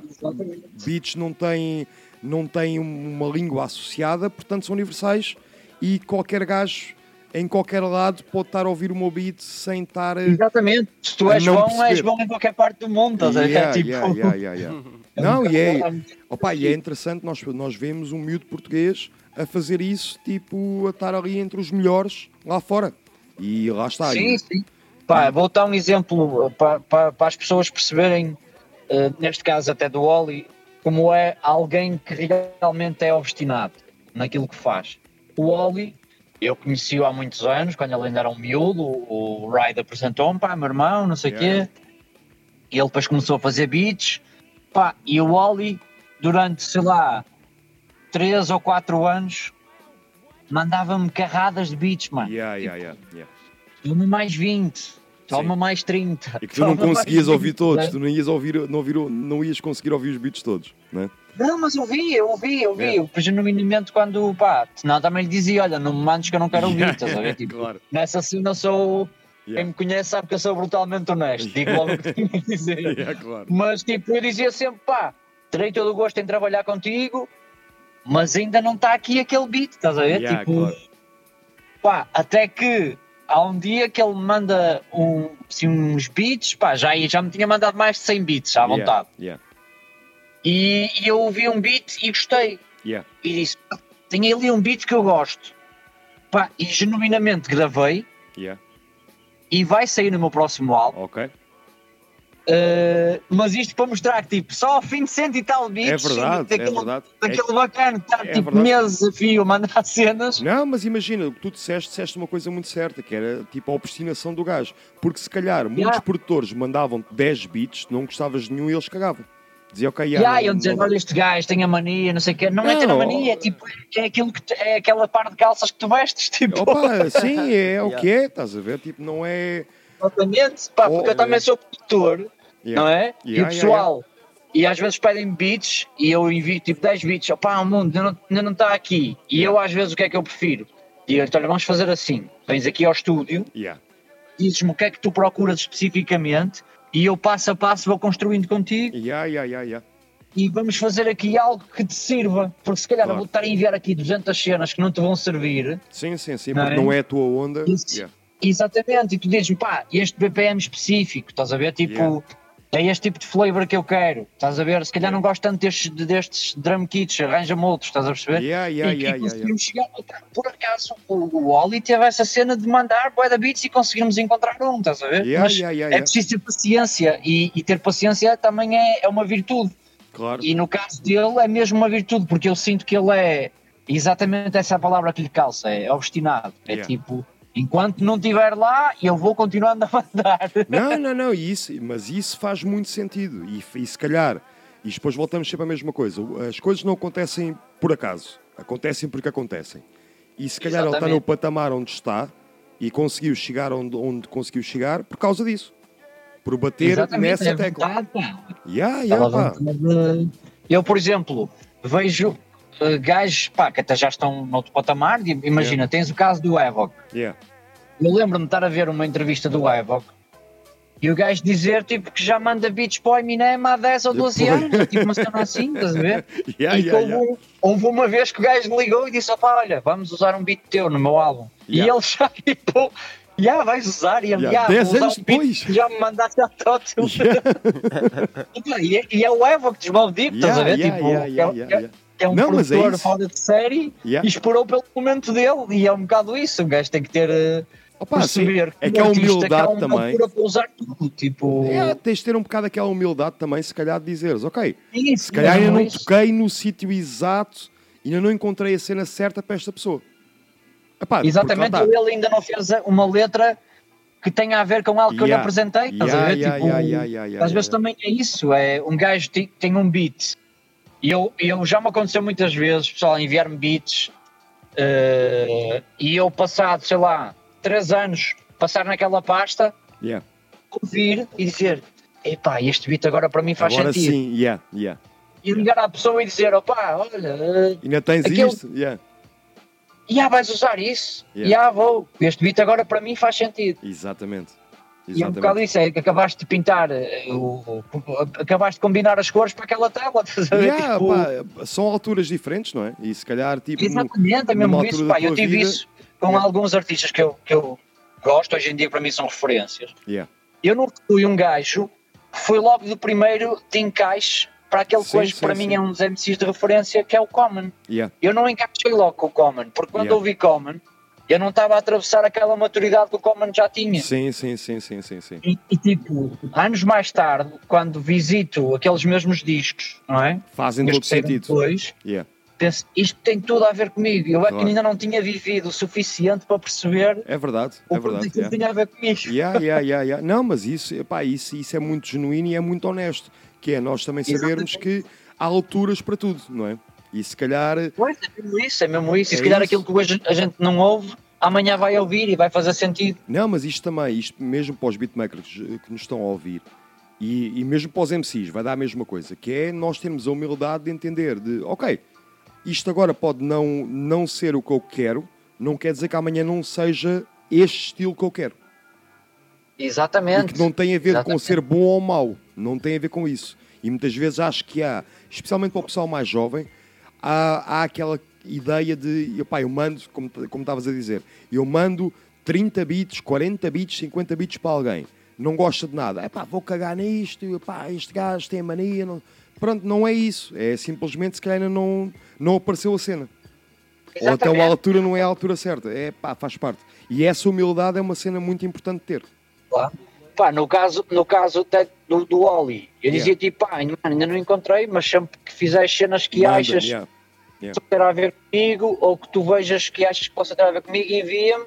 beats não têm, não têm uma língua associada, portanto são universais, e qualquer gajo em qualquer lado pode estar a ouvir o meu beat sem estar. Exatamente. Se tu és bom, perceber. és bom em qualquer parte do mundo? Yeah, tipo... É um Não, e é, opa, e é interessante, nós, nós vemos um miúdo português a fazer isso, tipo, a estar ali entre os melhores lá fora. E lá está. Sim, E- sim. Pá, vou dar um exemplo para, para, para as pessoas perceberem, eh, neste caso até do Oli, como é alguém que realmente é obstinado naquilo que faz. O Oli, eu conheci-o há muitos anos, quando ele ainda era um miúdo, o, Ride apresentou-me, pá, meu irmão, não sei o Yeah. quê. E ele depois começou a fazer beats, pá, e o Oli, durante, sei lá, três ou quatro anos, mandava-me carradas de beats, mano. Yeah, yeah, yeah, yeah. Toma mais 20, toma mais 30. E que tu não conseguias 20, ouvir todos, né? tu não ias, ouvir, não, ouvir, não ias conseguir ouvir os beats todos, não é? Não, mas eu vi, eu vi, eu vi. É. Eu, genuinamente, quando, pá, senão também lhe dizia: olha, não me mandes que eu não quero ouvir, Yeah, estás a ver? Tipo, claro. Nessa cena sou. Yeah. Quem me conhece sabe que eu sou brutalmente honesto, digo logo o que tenho a dizer. Yeah, claro. Mas, tipo, eu dizia sempre: pá, terei todo o gosto em trabalhar contigo, mas ainda não está aqui aquele beat, estás a ver? Tipo, claro. pá, até que há um dia que ele me manda um, assim, uns beats, pá, já, já me tinha mandado mais de 100 beats à vontade. E, e eu ouvi um beat e gostei. yeah, E disse: "Pá, tenho ali um beat que eu gosto. Pá, e genuinamente gravei yeah, e vai sair no meu próximo álbum. ok. Uh, mas isto para mostrar que tipo, só ao fim de cento e tal beats É verdade, é daquele, verdade. daquele É- bacana que está é tipo verdade. meses a fio a mandar cenas. Não, mas imagina, o que tu disseste, disseste uma coisa muito certa, que era tipo a obstinação do gajo. Porque se calhar muitos Yeah. produtores mandavam 10 beats, não gostavas de nenhum e eles cagavam. Dizia, ok, E yeah, aí, não- eu dizer, não- olha, este gajo tem a mania, não sei o quê. Não, é ter a Não. mania, é tipo, é aquilo que tu- é aquela par de calças que tu vestes, tipo. Opa, sim, é o Yeah. que é, estás a ver? Tipo, não é. Exatamente, pá, porque eu Oh, também é. sou produtor, Yeah. não é? e Yeah, o yeah, pessoal, e às vezes pedem beats e eu envio tipo 10 beats, opá, o mundo ainda não- não está aqui. E eu às vezes o que é que eu prefiro? Digo, olha, vamos fazer assim, vens aqui ao estúdio, Yeah. dizes-me o que é que tu procuras especificamente e eu passo a passo vou construindo contigo Yeah, yeah, yeah, yeah. e vamos fazer aqui algo que te sirva, porque se calhar Claro. vou estar a enviar aqui 200 cenas que não te vão servir. Sim, sim, sim, Não porque é? não é a tua onda. Isso. Yeah. Exatamente, e tu dizes-me, pá, este BPM específico, estás a ver? Tipo, Yeah. É este tipo de flavor que eu quero, estás a ver? Se calhar não gosto tanto destes, destes drum kits, arranja-me outros, estás a perceber? Yeah, yeah, e, yeah, conseguimos chegar, por acaso, o, o Oli teve essa cena de mandar bué da beats e conseguimos encontrar um, estás a ver? Mas é preciso ter paciência, e, e ter paciência também é, é uma virtude. Claro. E no caso dele é mesmo uma virtude, porque eu sinto que ele é exatamente essa palavra que lhe calça, é obstinado. É tipo, enquanto não estiver lá, eu vou continuando a mandar. Não, não, não, isso, mas isso faz muito sentido. E, e se calhar, e depois voltamos sempre à mesma coisa, as coisas não acontecem por acaso, acontecem porque acontecem. E se calhar ele está Exatamente. no patamar onde está e conseguiu chegar onde, onde conseguiu chegar por causa disso. Por bater Exatamente, nessa é tecla. pá. Yeah, yeah, Eu, por exemplo, vejo eh, gajos pá, que até já estão noutro patamar. de- Imagina, tens o caso do Evoc. Yeah. Eu lembro-me de estar a ver uma entrevista do Evoc e o gajo dizer tipo, que já manda beats para o Eminem há 10 ou 12 Depois. anos. Tipo uma cena assim, estás a ver? Yeah, e yeah, houve, yeah. houve uma vez que o gajo ligou e disse: opá, olha, vamos usar um beat teu no meu álbum. E Yeah. ele já tipo. Já vais usar e ele Yeah, já 10 vou usar anos um depois. já me mandaste a tótil. e, é- e é o Evo que desmove Deep, estás a ver? Yeah, tipo, yeah, yeah, é- yeah, é- yeah. é um Não, é produtor isso. fora de série Yeah. e explorou pelo momento dele. E é um bocado isso. Um gajo tem que ter. eh, Opa, perceber é que a artista humildade que uma também. usar tudo. Tipo. É, tens de ter um bocado aquela humildade também, se calhar, de dizeres, ok, Isso, se calhar mesmo não isso. toquei no sítio exato, ainda não encontrei a cena certa para esta pessoa. Epá, Exatamente, ele ainda não fez uma letra que tenha a ver com algo que eu lhe Yeah. apresentei. Estás Yeah, a ver? yeah, Tipo, yeah, yeah, yeah, yeah, às vezes yeah. também é isso. É, um gajo tem um beat e eu, eu já me aconteceu muitas vezes, pessoal, enviar-me beats eh, e eu passado, sei lá, três anos, passar naquela pasta, Yeah. ouvir e dizer epá, este beat agora para mim faz Agora sentido. sim, yeah, yeah. E ligar à pessoa e dizer, opá, olha, eh, Ainda tens Aquele- isto? Yeah. e ah, vais usar isso? Yeah. E ah, vou. Este beat agora para mim faz sentido. Exatamente. E é um bocado isso, é que acabaste de pintar, eh, o, acabaste de combinar as cores para aquela tábua. Yeah, Tipo, pá, são alturas diferentes, não é? E se calhar, tipo. Exatamente, é mesmo isso. Pá, eu tive vida- isso com alguns artistas que eu, que eu gosto, hoje em dia para mim são referências. Yeah. Eu não fui um gajo que foi logo do primeiro de encaixe para aquele Sim, coisa que para sim. mim é um dos MCs de referência, que é o Common. Yeah. Eu não encaixei logo com o Common, porque quando Yeah. ouvi Common, eu não estava a atravessar aquela maturidade que o Common já tinha. Sim, sim, sim, sim, sim, sim. E, e, tipo, anos mais tarde, quando visito aqueles mesmos discos, não é? Fazem todo que sentido. Depois, Yeah. penso, isto tem tudo a ver comigo. Eu é que Claro. ainda não tinha vivido o suficiente para perceber É verdade, é verdade. aquilo yeah. tinha a ver comigo. Yeah, yeah, yeah, yeah. Não, mas isso, epá, isso, isso é muito genuíno e é muito honesto. Que é nós também sabermos que há alturas para tudo, não é? E se calhar. Pois, é mesmo isso, é mesmo isso. E se É calhar isso. aquilo que hoje a gente não ouve, amanhã vai ouvir e vai fazer sentido. Não, mas isto também, isto mesmo para os beatmakers que nos estão a ouvir e, e mesmo para os MCs, vai dar a mesma coisa, que é nós termos a humildade de entender de, ok, isto agora pode não, não ser o que eu quero, não quer dizer que amanhã não seja este estilo que eu quero. E Exatamente. que não tem a ver com Exatamente. ser bom ou mau. Não tem a ver com isso. E muitas vezes acho que há, especialmente para o pessoal mais jovem, há, há aquela ideia de, epá, eu mando, como como estavas a dizer, eu mando 30 bits, 40 bits, 50 bits para alguém. Não gosta de nada. Epá, vou cagar nisto, epá, este gajo tem a mania. Não... Pronto, não é isso. É simplesmente se calhar ainda não, não apareceu a cena. Ou então a Exatamente. altura não é a altura certa. É pá, faz parte. E essa humildade é uma cena muito importante de ter. Claro. Pá, no caso, no caso até do, do Oli, eu Yeah. dizia tipo, pá, mano, ainda não encontrei, mas sempre que fizeres cenas que Manda, achas yeah, yeah. que ter a ver comigo, ou que tu vejas que achas que possa ter a ver comigo, envia-me,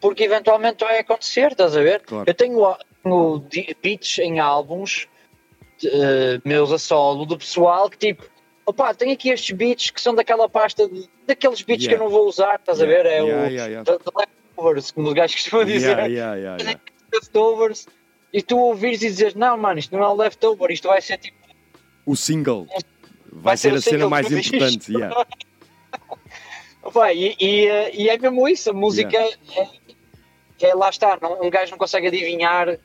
porque eventualmente vai acontecer, estás a ver? Claro. Eu tenho, tenho beats em álbuns eh, meus a solo do pessoal que tipo, opá, tenho aqui estes beats que são daquela pasta, de- daqueles beats Yeah. que eu não vou usar, estás a ver? É o yeah, yeah. the- the leftovers, como os gajos costumam dizer. Yeah, yeah, yeah, yeah. leftovers e tu ouvires e dizes, não, mano, isto não é um leftover, isto vai ser tipo. O single vai, Vai ser ser a cena single mais importante. Yeah. Opa, e, e, eh, e é mesmo isso, a música é, é- lá está, não, um gajo não consegue adivinhar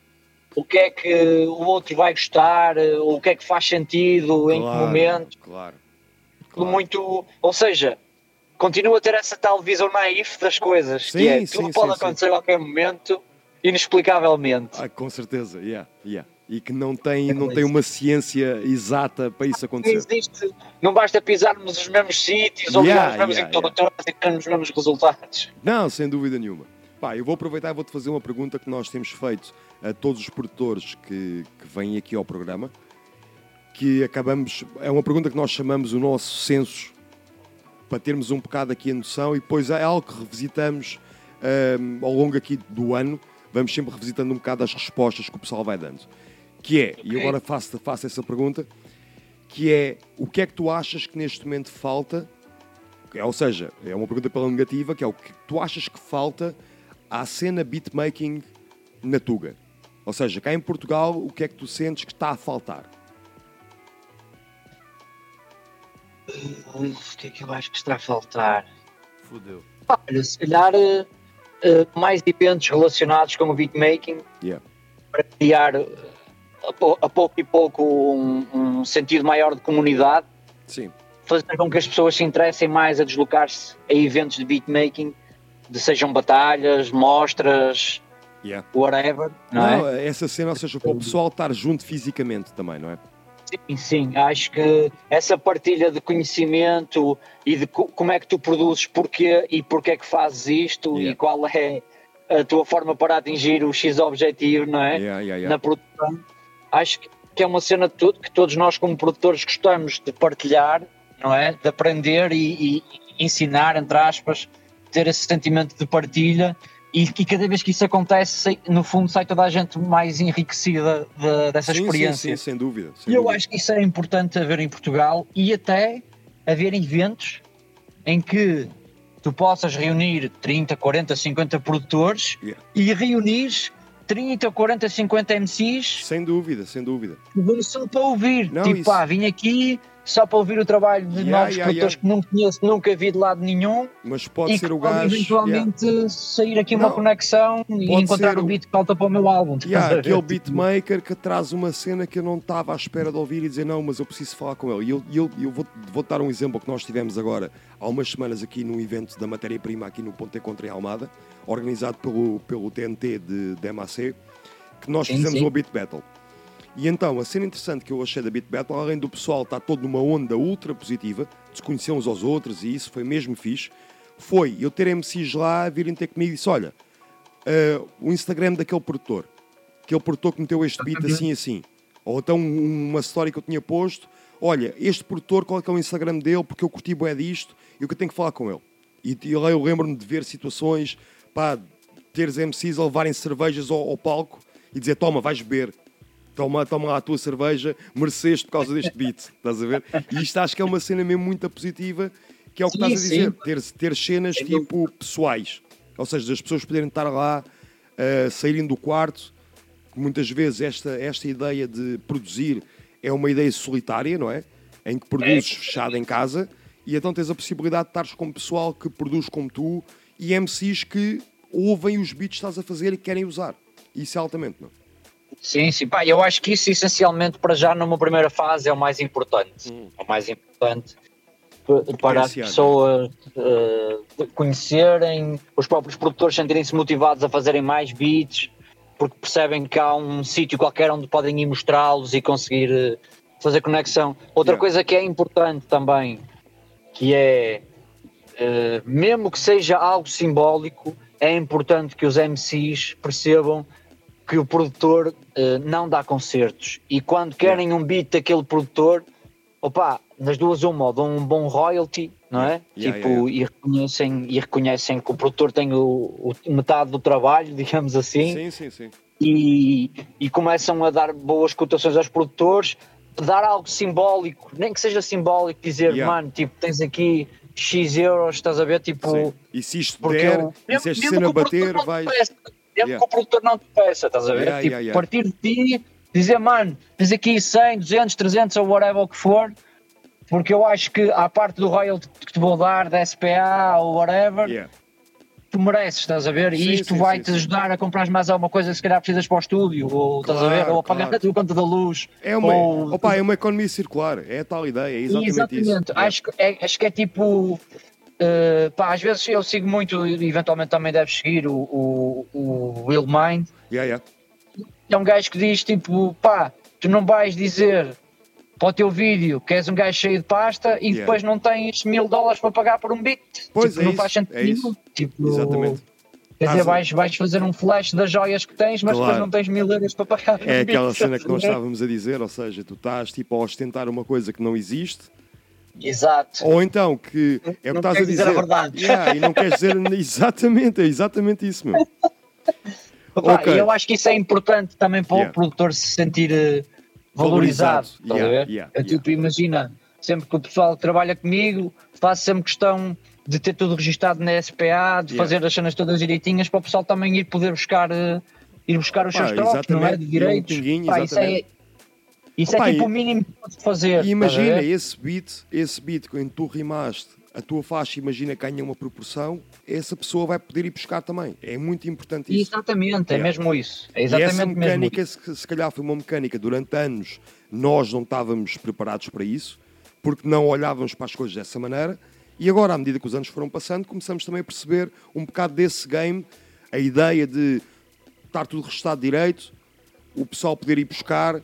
o que é que o outro vai gostar, eh, o que é que faz sentido, em que Claro, momento, Claro. tudo muito. Ou seja, continua a ter essa tal visão naif das coisas, Sim, que é tudo sim, pode sim. acontecer a qualquer momento, inexplicavelmente. Ah, com certeza, yeah, yeah. E que não tem, não tem uma ciência exata para isso Não acontecer. existe, não basta pisarmos os mesmos sítios ou Yeah, ligar os mesmos yeah, e termos os mesmos resultados. Não, sem dúvida nenhuma. Pá, eu vou aproveitar e vou-te fazer uma pergunta que nós temos feito a todos os produtores que, que vêm aqui ao programa, que acabamos, é uma pergunta que nós chamamos o nosso censo, para termos um bocado aqui a noção, e depois é algo que revisitamos ahm, ao longo aqui do ano, vamos sempre revisitando um bocado as respostas que o pessoal vai dando. Que é, e agora faço, faço essa pergunta, que é, o que é que tu achas que neste momento falta é, Ou seja, é uma pergunta pela negativa, que é o que tu achas que falta à cena beatmaking na Tuga? Ou seja, cá em Portugal, o que é que tu sentes que está a faltar? O que é que eu acho que está a faltar? Fudeu. Olha, se calhar eh, mais eventos relacionados com o beatmaking Yeah. para criar eh, a, pou- a pouco e pouco um, um sentido maior de comunidade, Sim. fazer com que as pessoas se interessem mais a deslocar-se a eventos de beatmaking, de sejam batalhas, mostras, Yeah. whatever, não, é? Não, essa cena, ou seja, para o pessoal estar junto fisicamente também, não é? Sim, sim, acho que essa partilha de conhecimento e de co- como é que tu produzes, porquê e porquê é que fazes isto e qual é a tua forma para atingir o X objetivo, não é? Yeah, yeah, yeah. Na produção. Acho que- que é uma cena de tudo que todos nós, como produtores, gostamos de partilhar, não é? De aprender e, e ensinar, entre aspas, ter esse sentimento de partilha. E, e cada vez que isso acontece, no fundo, sai toda a gente mais enriquecida de- dessa Sim, sim, experiência. sim, sem dúvida. sem E eu dúvida. acho que isso é importante haver em Portugal e até haver eventos em que tu possas reunir 30, 40, 50 produtores e reunir 30, 40, 50 MCs Sem dúvida, sem dúvida. só para ouvir. Não, tipo, isso- ah, vim aqui só para ouvir o trabalho de Yeah, novos yeah, produtores yeah. que não conheço, nunca vi de lado nenhum. Mas pode e ser que o pode gajo. eventualmente sair aqui uma Não, conexão e encontrar o o- beat que falta para o meu álbum. Yeah, aquele beatmaker que traz uma cena que eu não estava à espera de ouvir e dizer não, mas eu preciso falar com ele. E eu, eu, eu vou, vou dar um exemplo que nós tivemos agora há umas semanas aqui num evento da matéria-prima aqui no Ponte Contra em Almada, organizado pelo, pelo TNT de, de MAC, que nós Sim, fizemos sim. uma Beat Battle. E então, a cena interessante que eu achei da Beat Battle, além do pessoal estar todo numa onda ultra positiva, de se conhecer uns aos outros, e isso foi mesmo fixe, foi eu ter MCs lá virem ter comigo e disse: Olha, eh, o Instagram daquele produtor, aquele produtor que meteu este beat assim assim, ou então um- uma história que eu tinha posto: Olha, este produtor, qual é que é o Instagram dele, porque eu curti bué disto e o que eu tenho que falar com ele. E, e lá eu lembro-me de ver situações, pá, teres MCs a levarem cervejas ao, ao palco e dizer: Toma, vais beber. Toma, toma lá a tua cerveja, mereceste por causa deste beat, estás a ver? E isto acho que é uma cena mesmo muito positiva, que é o que Sim, estás a dizer, ter, ter cenas tipo pessoais, ou seja, das pessoas poderem estar lá, uh, saírem do quarto, muitas vezes esta, esta ideia de produzir é uma ideia solitária, não é? Em que produzes fechado em casa, e então tens a possibilidade de estares com pessoal que produz como tu e MCs que ouvem os beats que estás a fazer e querem usar. Isso é altamente, não? Sim, sim, pá, eu acho que isso essencialmente para já numa primeira fase é o mais importante. É o mais importante para as pessoas eh, conhecerem, os próprios produtores sentirem-se motivados a fazerem mais beats, porque percebem que há um sítio qualquer onde podem ir mostrá-los e conseguir eh, fazer conexão. Outra Yeah. coisa que é importante também, que é eh, mesmo que seja algo simbólico, é importante que os MCs percebam que o produtor eh, não dá concertos e quando querem um beat daquele produtor, opa, nas duas uma, dão um bom royalty, não é? Yeah, tipo, yeah, E, reconhecem, e reconhecem que o produtor tem o, o- metade do trabalho, digamos assim, Sim, sim, sim. e, e começam a dar boas cotações aos produtores, dar algo simbólico, nem que seja simbólico, dizer, Yeah. mano, tipo, tens aqui X euros, estás a ver, tipo, Sim. E se isto der, eu- e se esta cena bater, peça, mesmo Yeah. que o produtor não te peça, estás a ver? Yeah, tipo, yeah, partir de ti, dizer, mano, tens aqui 100, 200, 300 ou whatever o que for, porque eu acho que à parte do royalty que te vou dar, da SPA ou whatever, tu mereces, estás a ver? E Sim, isto sim, vai-te ajudar a comprar mais alguma coisa que se calhar precisas para o estúdio, ou estás a ver? Claro, Ou a pagar claro. a tua conta da luz. É uma, ou... opa, é uma economia circular, é a tal ideia, é exatamente, isso. Yeah. Acho, é, acho que é tipo. Eh, pá, às vezes eu sigo muito, eventualmente também deves seguir o, o, o Will Mind. Yeah, yeah. É um gajo que diz tipo, pá, tu não vais dizer para o teu vídeo que és um gajo cheio de pasta e Yeah. depois não tens mil dólares para pagar por um beat. Pois Tipo, é não isso, faz sentido é isso. Tipo, Exatamente. Quer dizer, Estás a- vais, vais fazer um flash das joias que tens, mas Claro. depois não tens mil euros para pagar. É um aquela beat, cena que nós estávamos a dizer, ou seja, tu estás tipo a ostentar uma coisa que não existe, Exato. ou então que é o que estás a dizer. dizer a verdade. Yeah, e não queres dizer exatamente, é exatamente isso, meu. Opa, Ok. E eu acho que isso é importante também para Yeah. o produtor se sentir eh, valorizado. Valorizado. estás a Yeah, ver? yeah, É tipo, imagina, sempre que o pessoal trabalha comigo, faço sempre questão de ter tudo registado na SPA, de fazer as cenas todas direitinhas para o pessoal também ir poder buscar, eh, ir buscar os Pá, seus trocos, não é? De um direitos. pinguinho, Pá, isso é. Isso Opa, é tipo e- o mínimo que podes fazer. E imagina, ver? esse beat, esse beat, quando tu rimaste, a tua faixa, imagina, ganha uma proporção, essa pessoa vai poder ir buscar também. É muito importante isso. Exatamente, é Yeah. mesmo isso. É E essa exatamente mesmo mecânica, se, se calhar foi uma mecânica, durante anos nós não estávamos preparados para isso, porque não olhávamos para as coisas dessa maneira, e agora, à medida que os anos foram passando, começamos também a perceber um bocado desse game, a ideia de estar tudo registado direito, o pessoal poder ir buscar,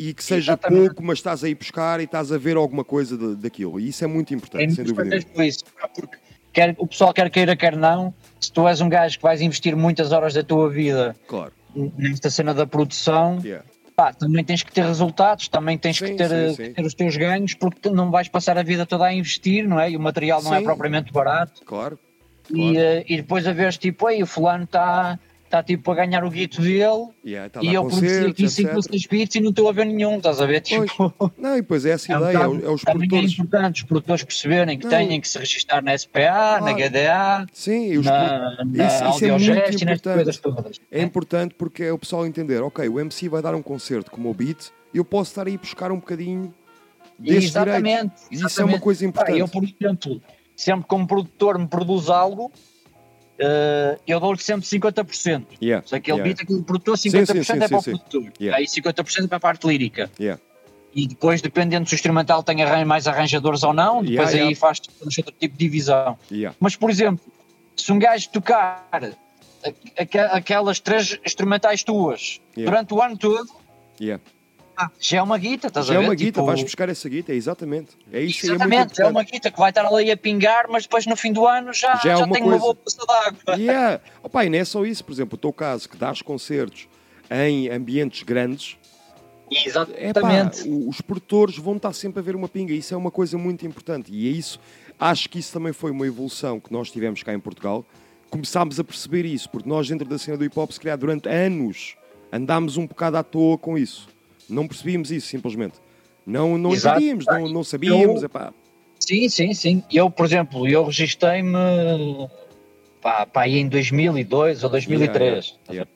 e que seja Exatamente. pouco, mas estás a ir buscar e estás a ver alguma coisa de- daquilo. E isso é muito importante, É sem dúvida. por isso, porque quer, o pessoal quer queira, quer não, se tu és um gajo que vais investir muitas horas da tua vida Claro. nesta cena da produção, Yeah. pá, também tens que ter resultados, também tens Sim, que ter, sim, eh, sim. que ter os teus ganhos, porque não vais passar a vida toda a investir, não é? E o material não é propriamente barato. Claro. E, eh, e depois a veres tipo, ei, o fulano está tá, tipo a ganhar o guito dele. Yeah, tá e eu produzi aqui 5 ou etc. 6 beats e não estou a ver nenhum, estás a ver? Tipo, Não, e depois é essa É um ideia, é, bocado- é os também produtores. é importante os produtores perceberem que Não. têm que se registrar na SPA, na. GDA, Sim, e os na, pro- na isso, isso é muito e importante. todas. É importante porque é o pessoal entender, ok, o MC vai dar um concerto como o beat, eu posso estar aí buscar um bocadinho desses exatamente, direitos. E isso é uma exatamente. coisa importante. eu, por exemplo, sempre um produtor me produz algo, eh, eu dou-lhe sempre 50%. Yeah, Se aquele yeah. beat, aquele produtor, Sim, 50% sim, sim, é para sim, o sim. produtor. Yeah. Aí 50% é para a parte lírica. Yeah. E depois, dependendo se o instrumental tem mais arranjadores ou não, depois aí faz outro tipo de divisão. Mas, por exemplo, se um gajo tocar aquelas três instrumentais tuas durante o ano todo, já é uma guita, estás Já a é ver? uma guita, Tipo, vais buscar essa guita, exatamente. É isso é Exatamente, é uma guita que vai estar ali a pingar, mas depois no fim do ano já, Já é já uma tem uma coisa. boa poça d'água. Yeah. Opa, e não é só isso, por exemplo, o teu caso, que dás concertos em ambientes grandes, Exatamente. epá, os produtores vão estar sempre a ver uma pinga, isso é uma coisa muito importante. E é isso, acho que isso também foi uma evolução que nós tivemos cá em Portugal. Começámos a perceber isso, porque nós dentro da cena do hip hop, se calhar durante anos, andámos um bocado à toa com isso. Não percebíamos isso, simplesmente. Não, não Exato. entendíamos, não, não sabíamos. Eu- epá. Sim, sim, sim. Eu, por exemplo, eu registrei-me pá, pá, aí em 2002 ou 2003. Yeah, yeah,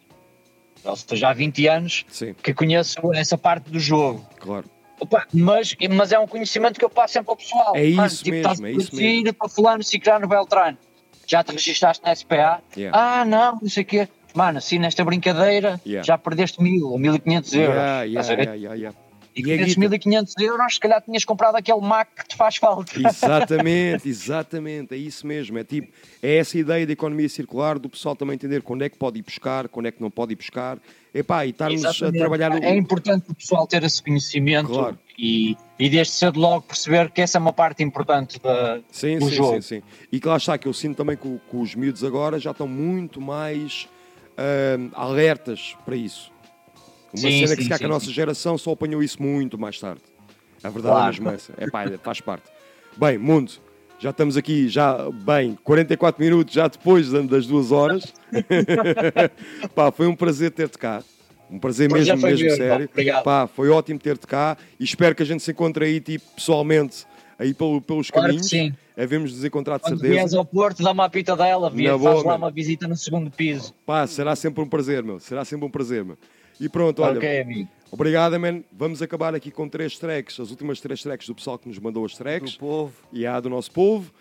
Ou seja, há 20 anos Sim. que conheço essa parte do jogo. Claro. Opa, mas, mas é um conhecimento que eu passo sempre ao pessoal. É Mano, isso tipo, mesmo, é isso produzir para fulano, ciclano, beltrano. Já te registaste na SPA? Ah, não, não sei o quê. Mano, assim nesta brincadeira Yeah. já perdeste mil ou 1500 euros. Yeah, yeah, yeah. E com esses guita. 1500 euros, se calhar tinhas comprado aquele Mac que te faz falta. Exatamente, exatamente, é isso mesmo. É tipo, é essa ideia da economia circular, do pessoal também entender quando é que pode ir buscar, quando é que não pode ir buscar. Epá, e estarmos a trabalhar. É importante o pessoal ter esse conhecimento Claro. e, e desde cedo logo perceber que essa é uma parte importante da, Sim, do sim, jogo. sim, sim. E que lá está, que eu sinto também que, que os miúdos agora já estão muito mais ahm, alertas para isso. Uma Sim, cena sim, que se calhar que a nossa geração só apanhou isso muito mais tarde. A verdade Claro. é mesmo essa. É pá, faz parte. Bem, mundo, já estamos aqui, já bem, 44 minutos já depois da- das duas horas. pá, foi um prazer ter-te cá. Um prazer Prazer mesmo, mesmo meu, sério. Pá, foi ótimo ter-te cá e espero que a gente se encontre aí, tipo, pessoalmente, aí pelo- pelos Claro caminhos. sim. Havemos nos encontrar de Quando certeza. vieres ao Porto, dá uma pita dela, Na vier, boa, faz lá uma visita no segundo piso. Pá, será sempre um prazer, meu. Será sempre um prazer, meu. E pronto, olha. Ok, amigo. Obrigado, man. Vamos acabar aqui com três tracks, as últimas três tracks do pessoal que nos mandou as tracks. Do povo. E há do nosso povo.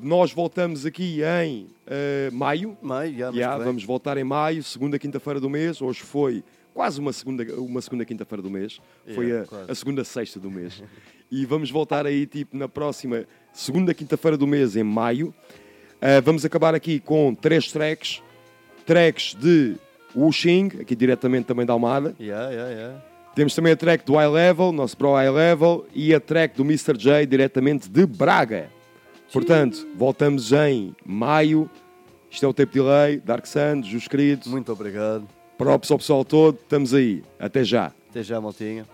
Nós voltamos aqui em eh, maio. Maio, já, vem. vamos voltar em maio, segunda quinta-feira do mês. Hoje foi quase uma segunda, uma segunda quinta-feira do mês. Foi Yeah, a, a segunda sexta do mês. e vamos voltar aí, tipo, na próxima segunda quinta-feira do mês, em maio. Ah, vamos acabar aqui com três tracks. Tracks de Wuxing, aqui diretamente também da Almada. Yeah, yeah, yeah. Temos também a track do High Level, nosso Pro High Level, e a track do Mr. J, diretamente de Braga. Portanto, voltamos em maio. Isto é o Tape Delay, Dark Sun, Jus Queridos. Muito obrigado. Props ao pessoal todo, estamos aí. Até já. Até já, maltinha.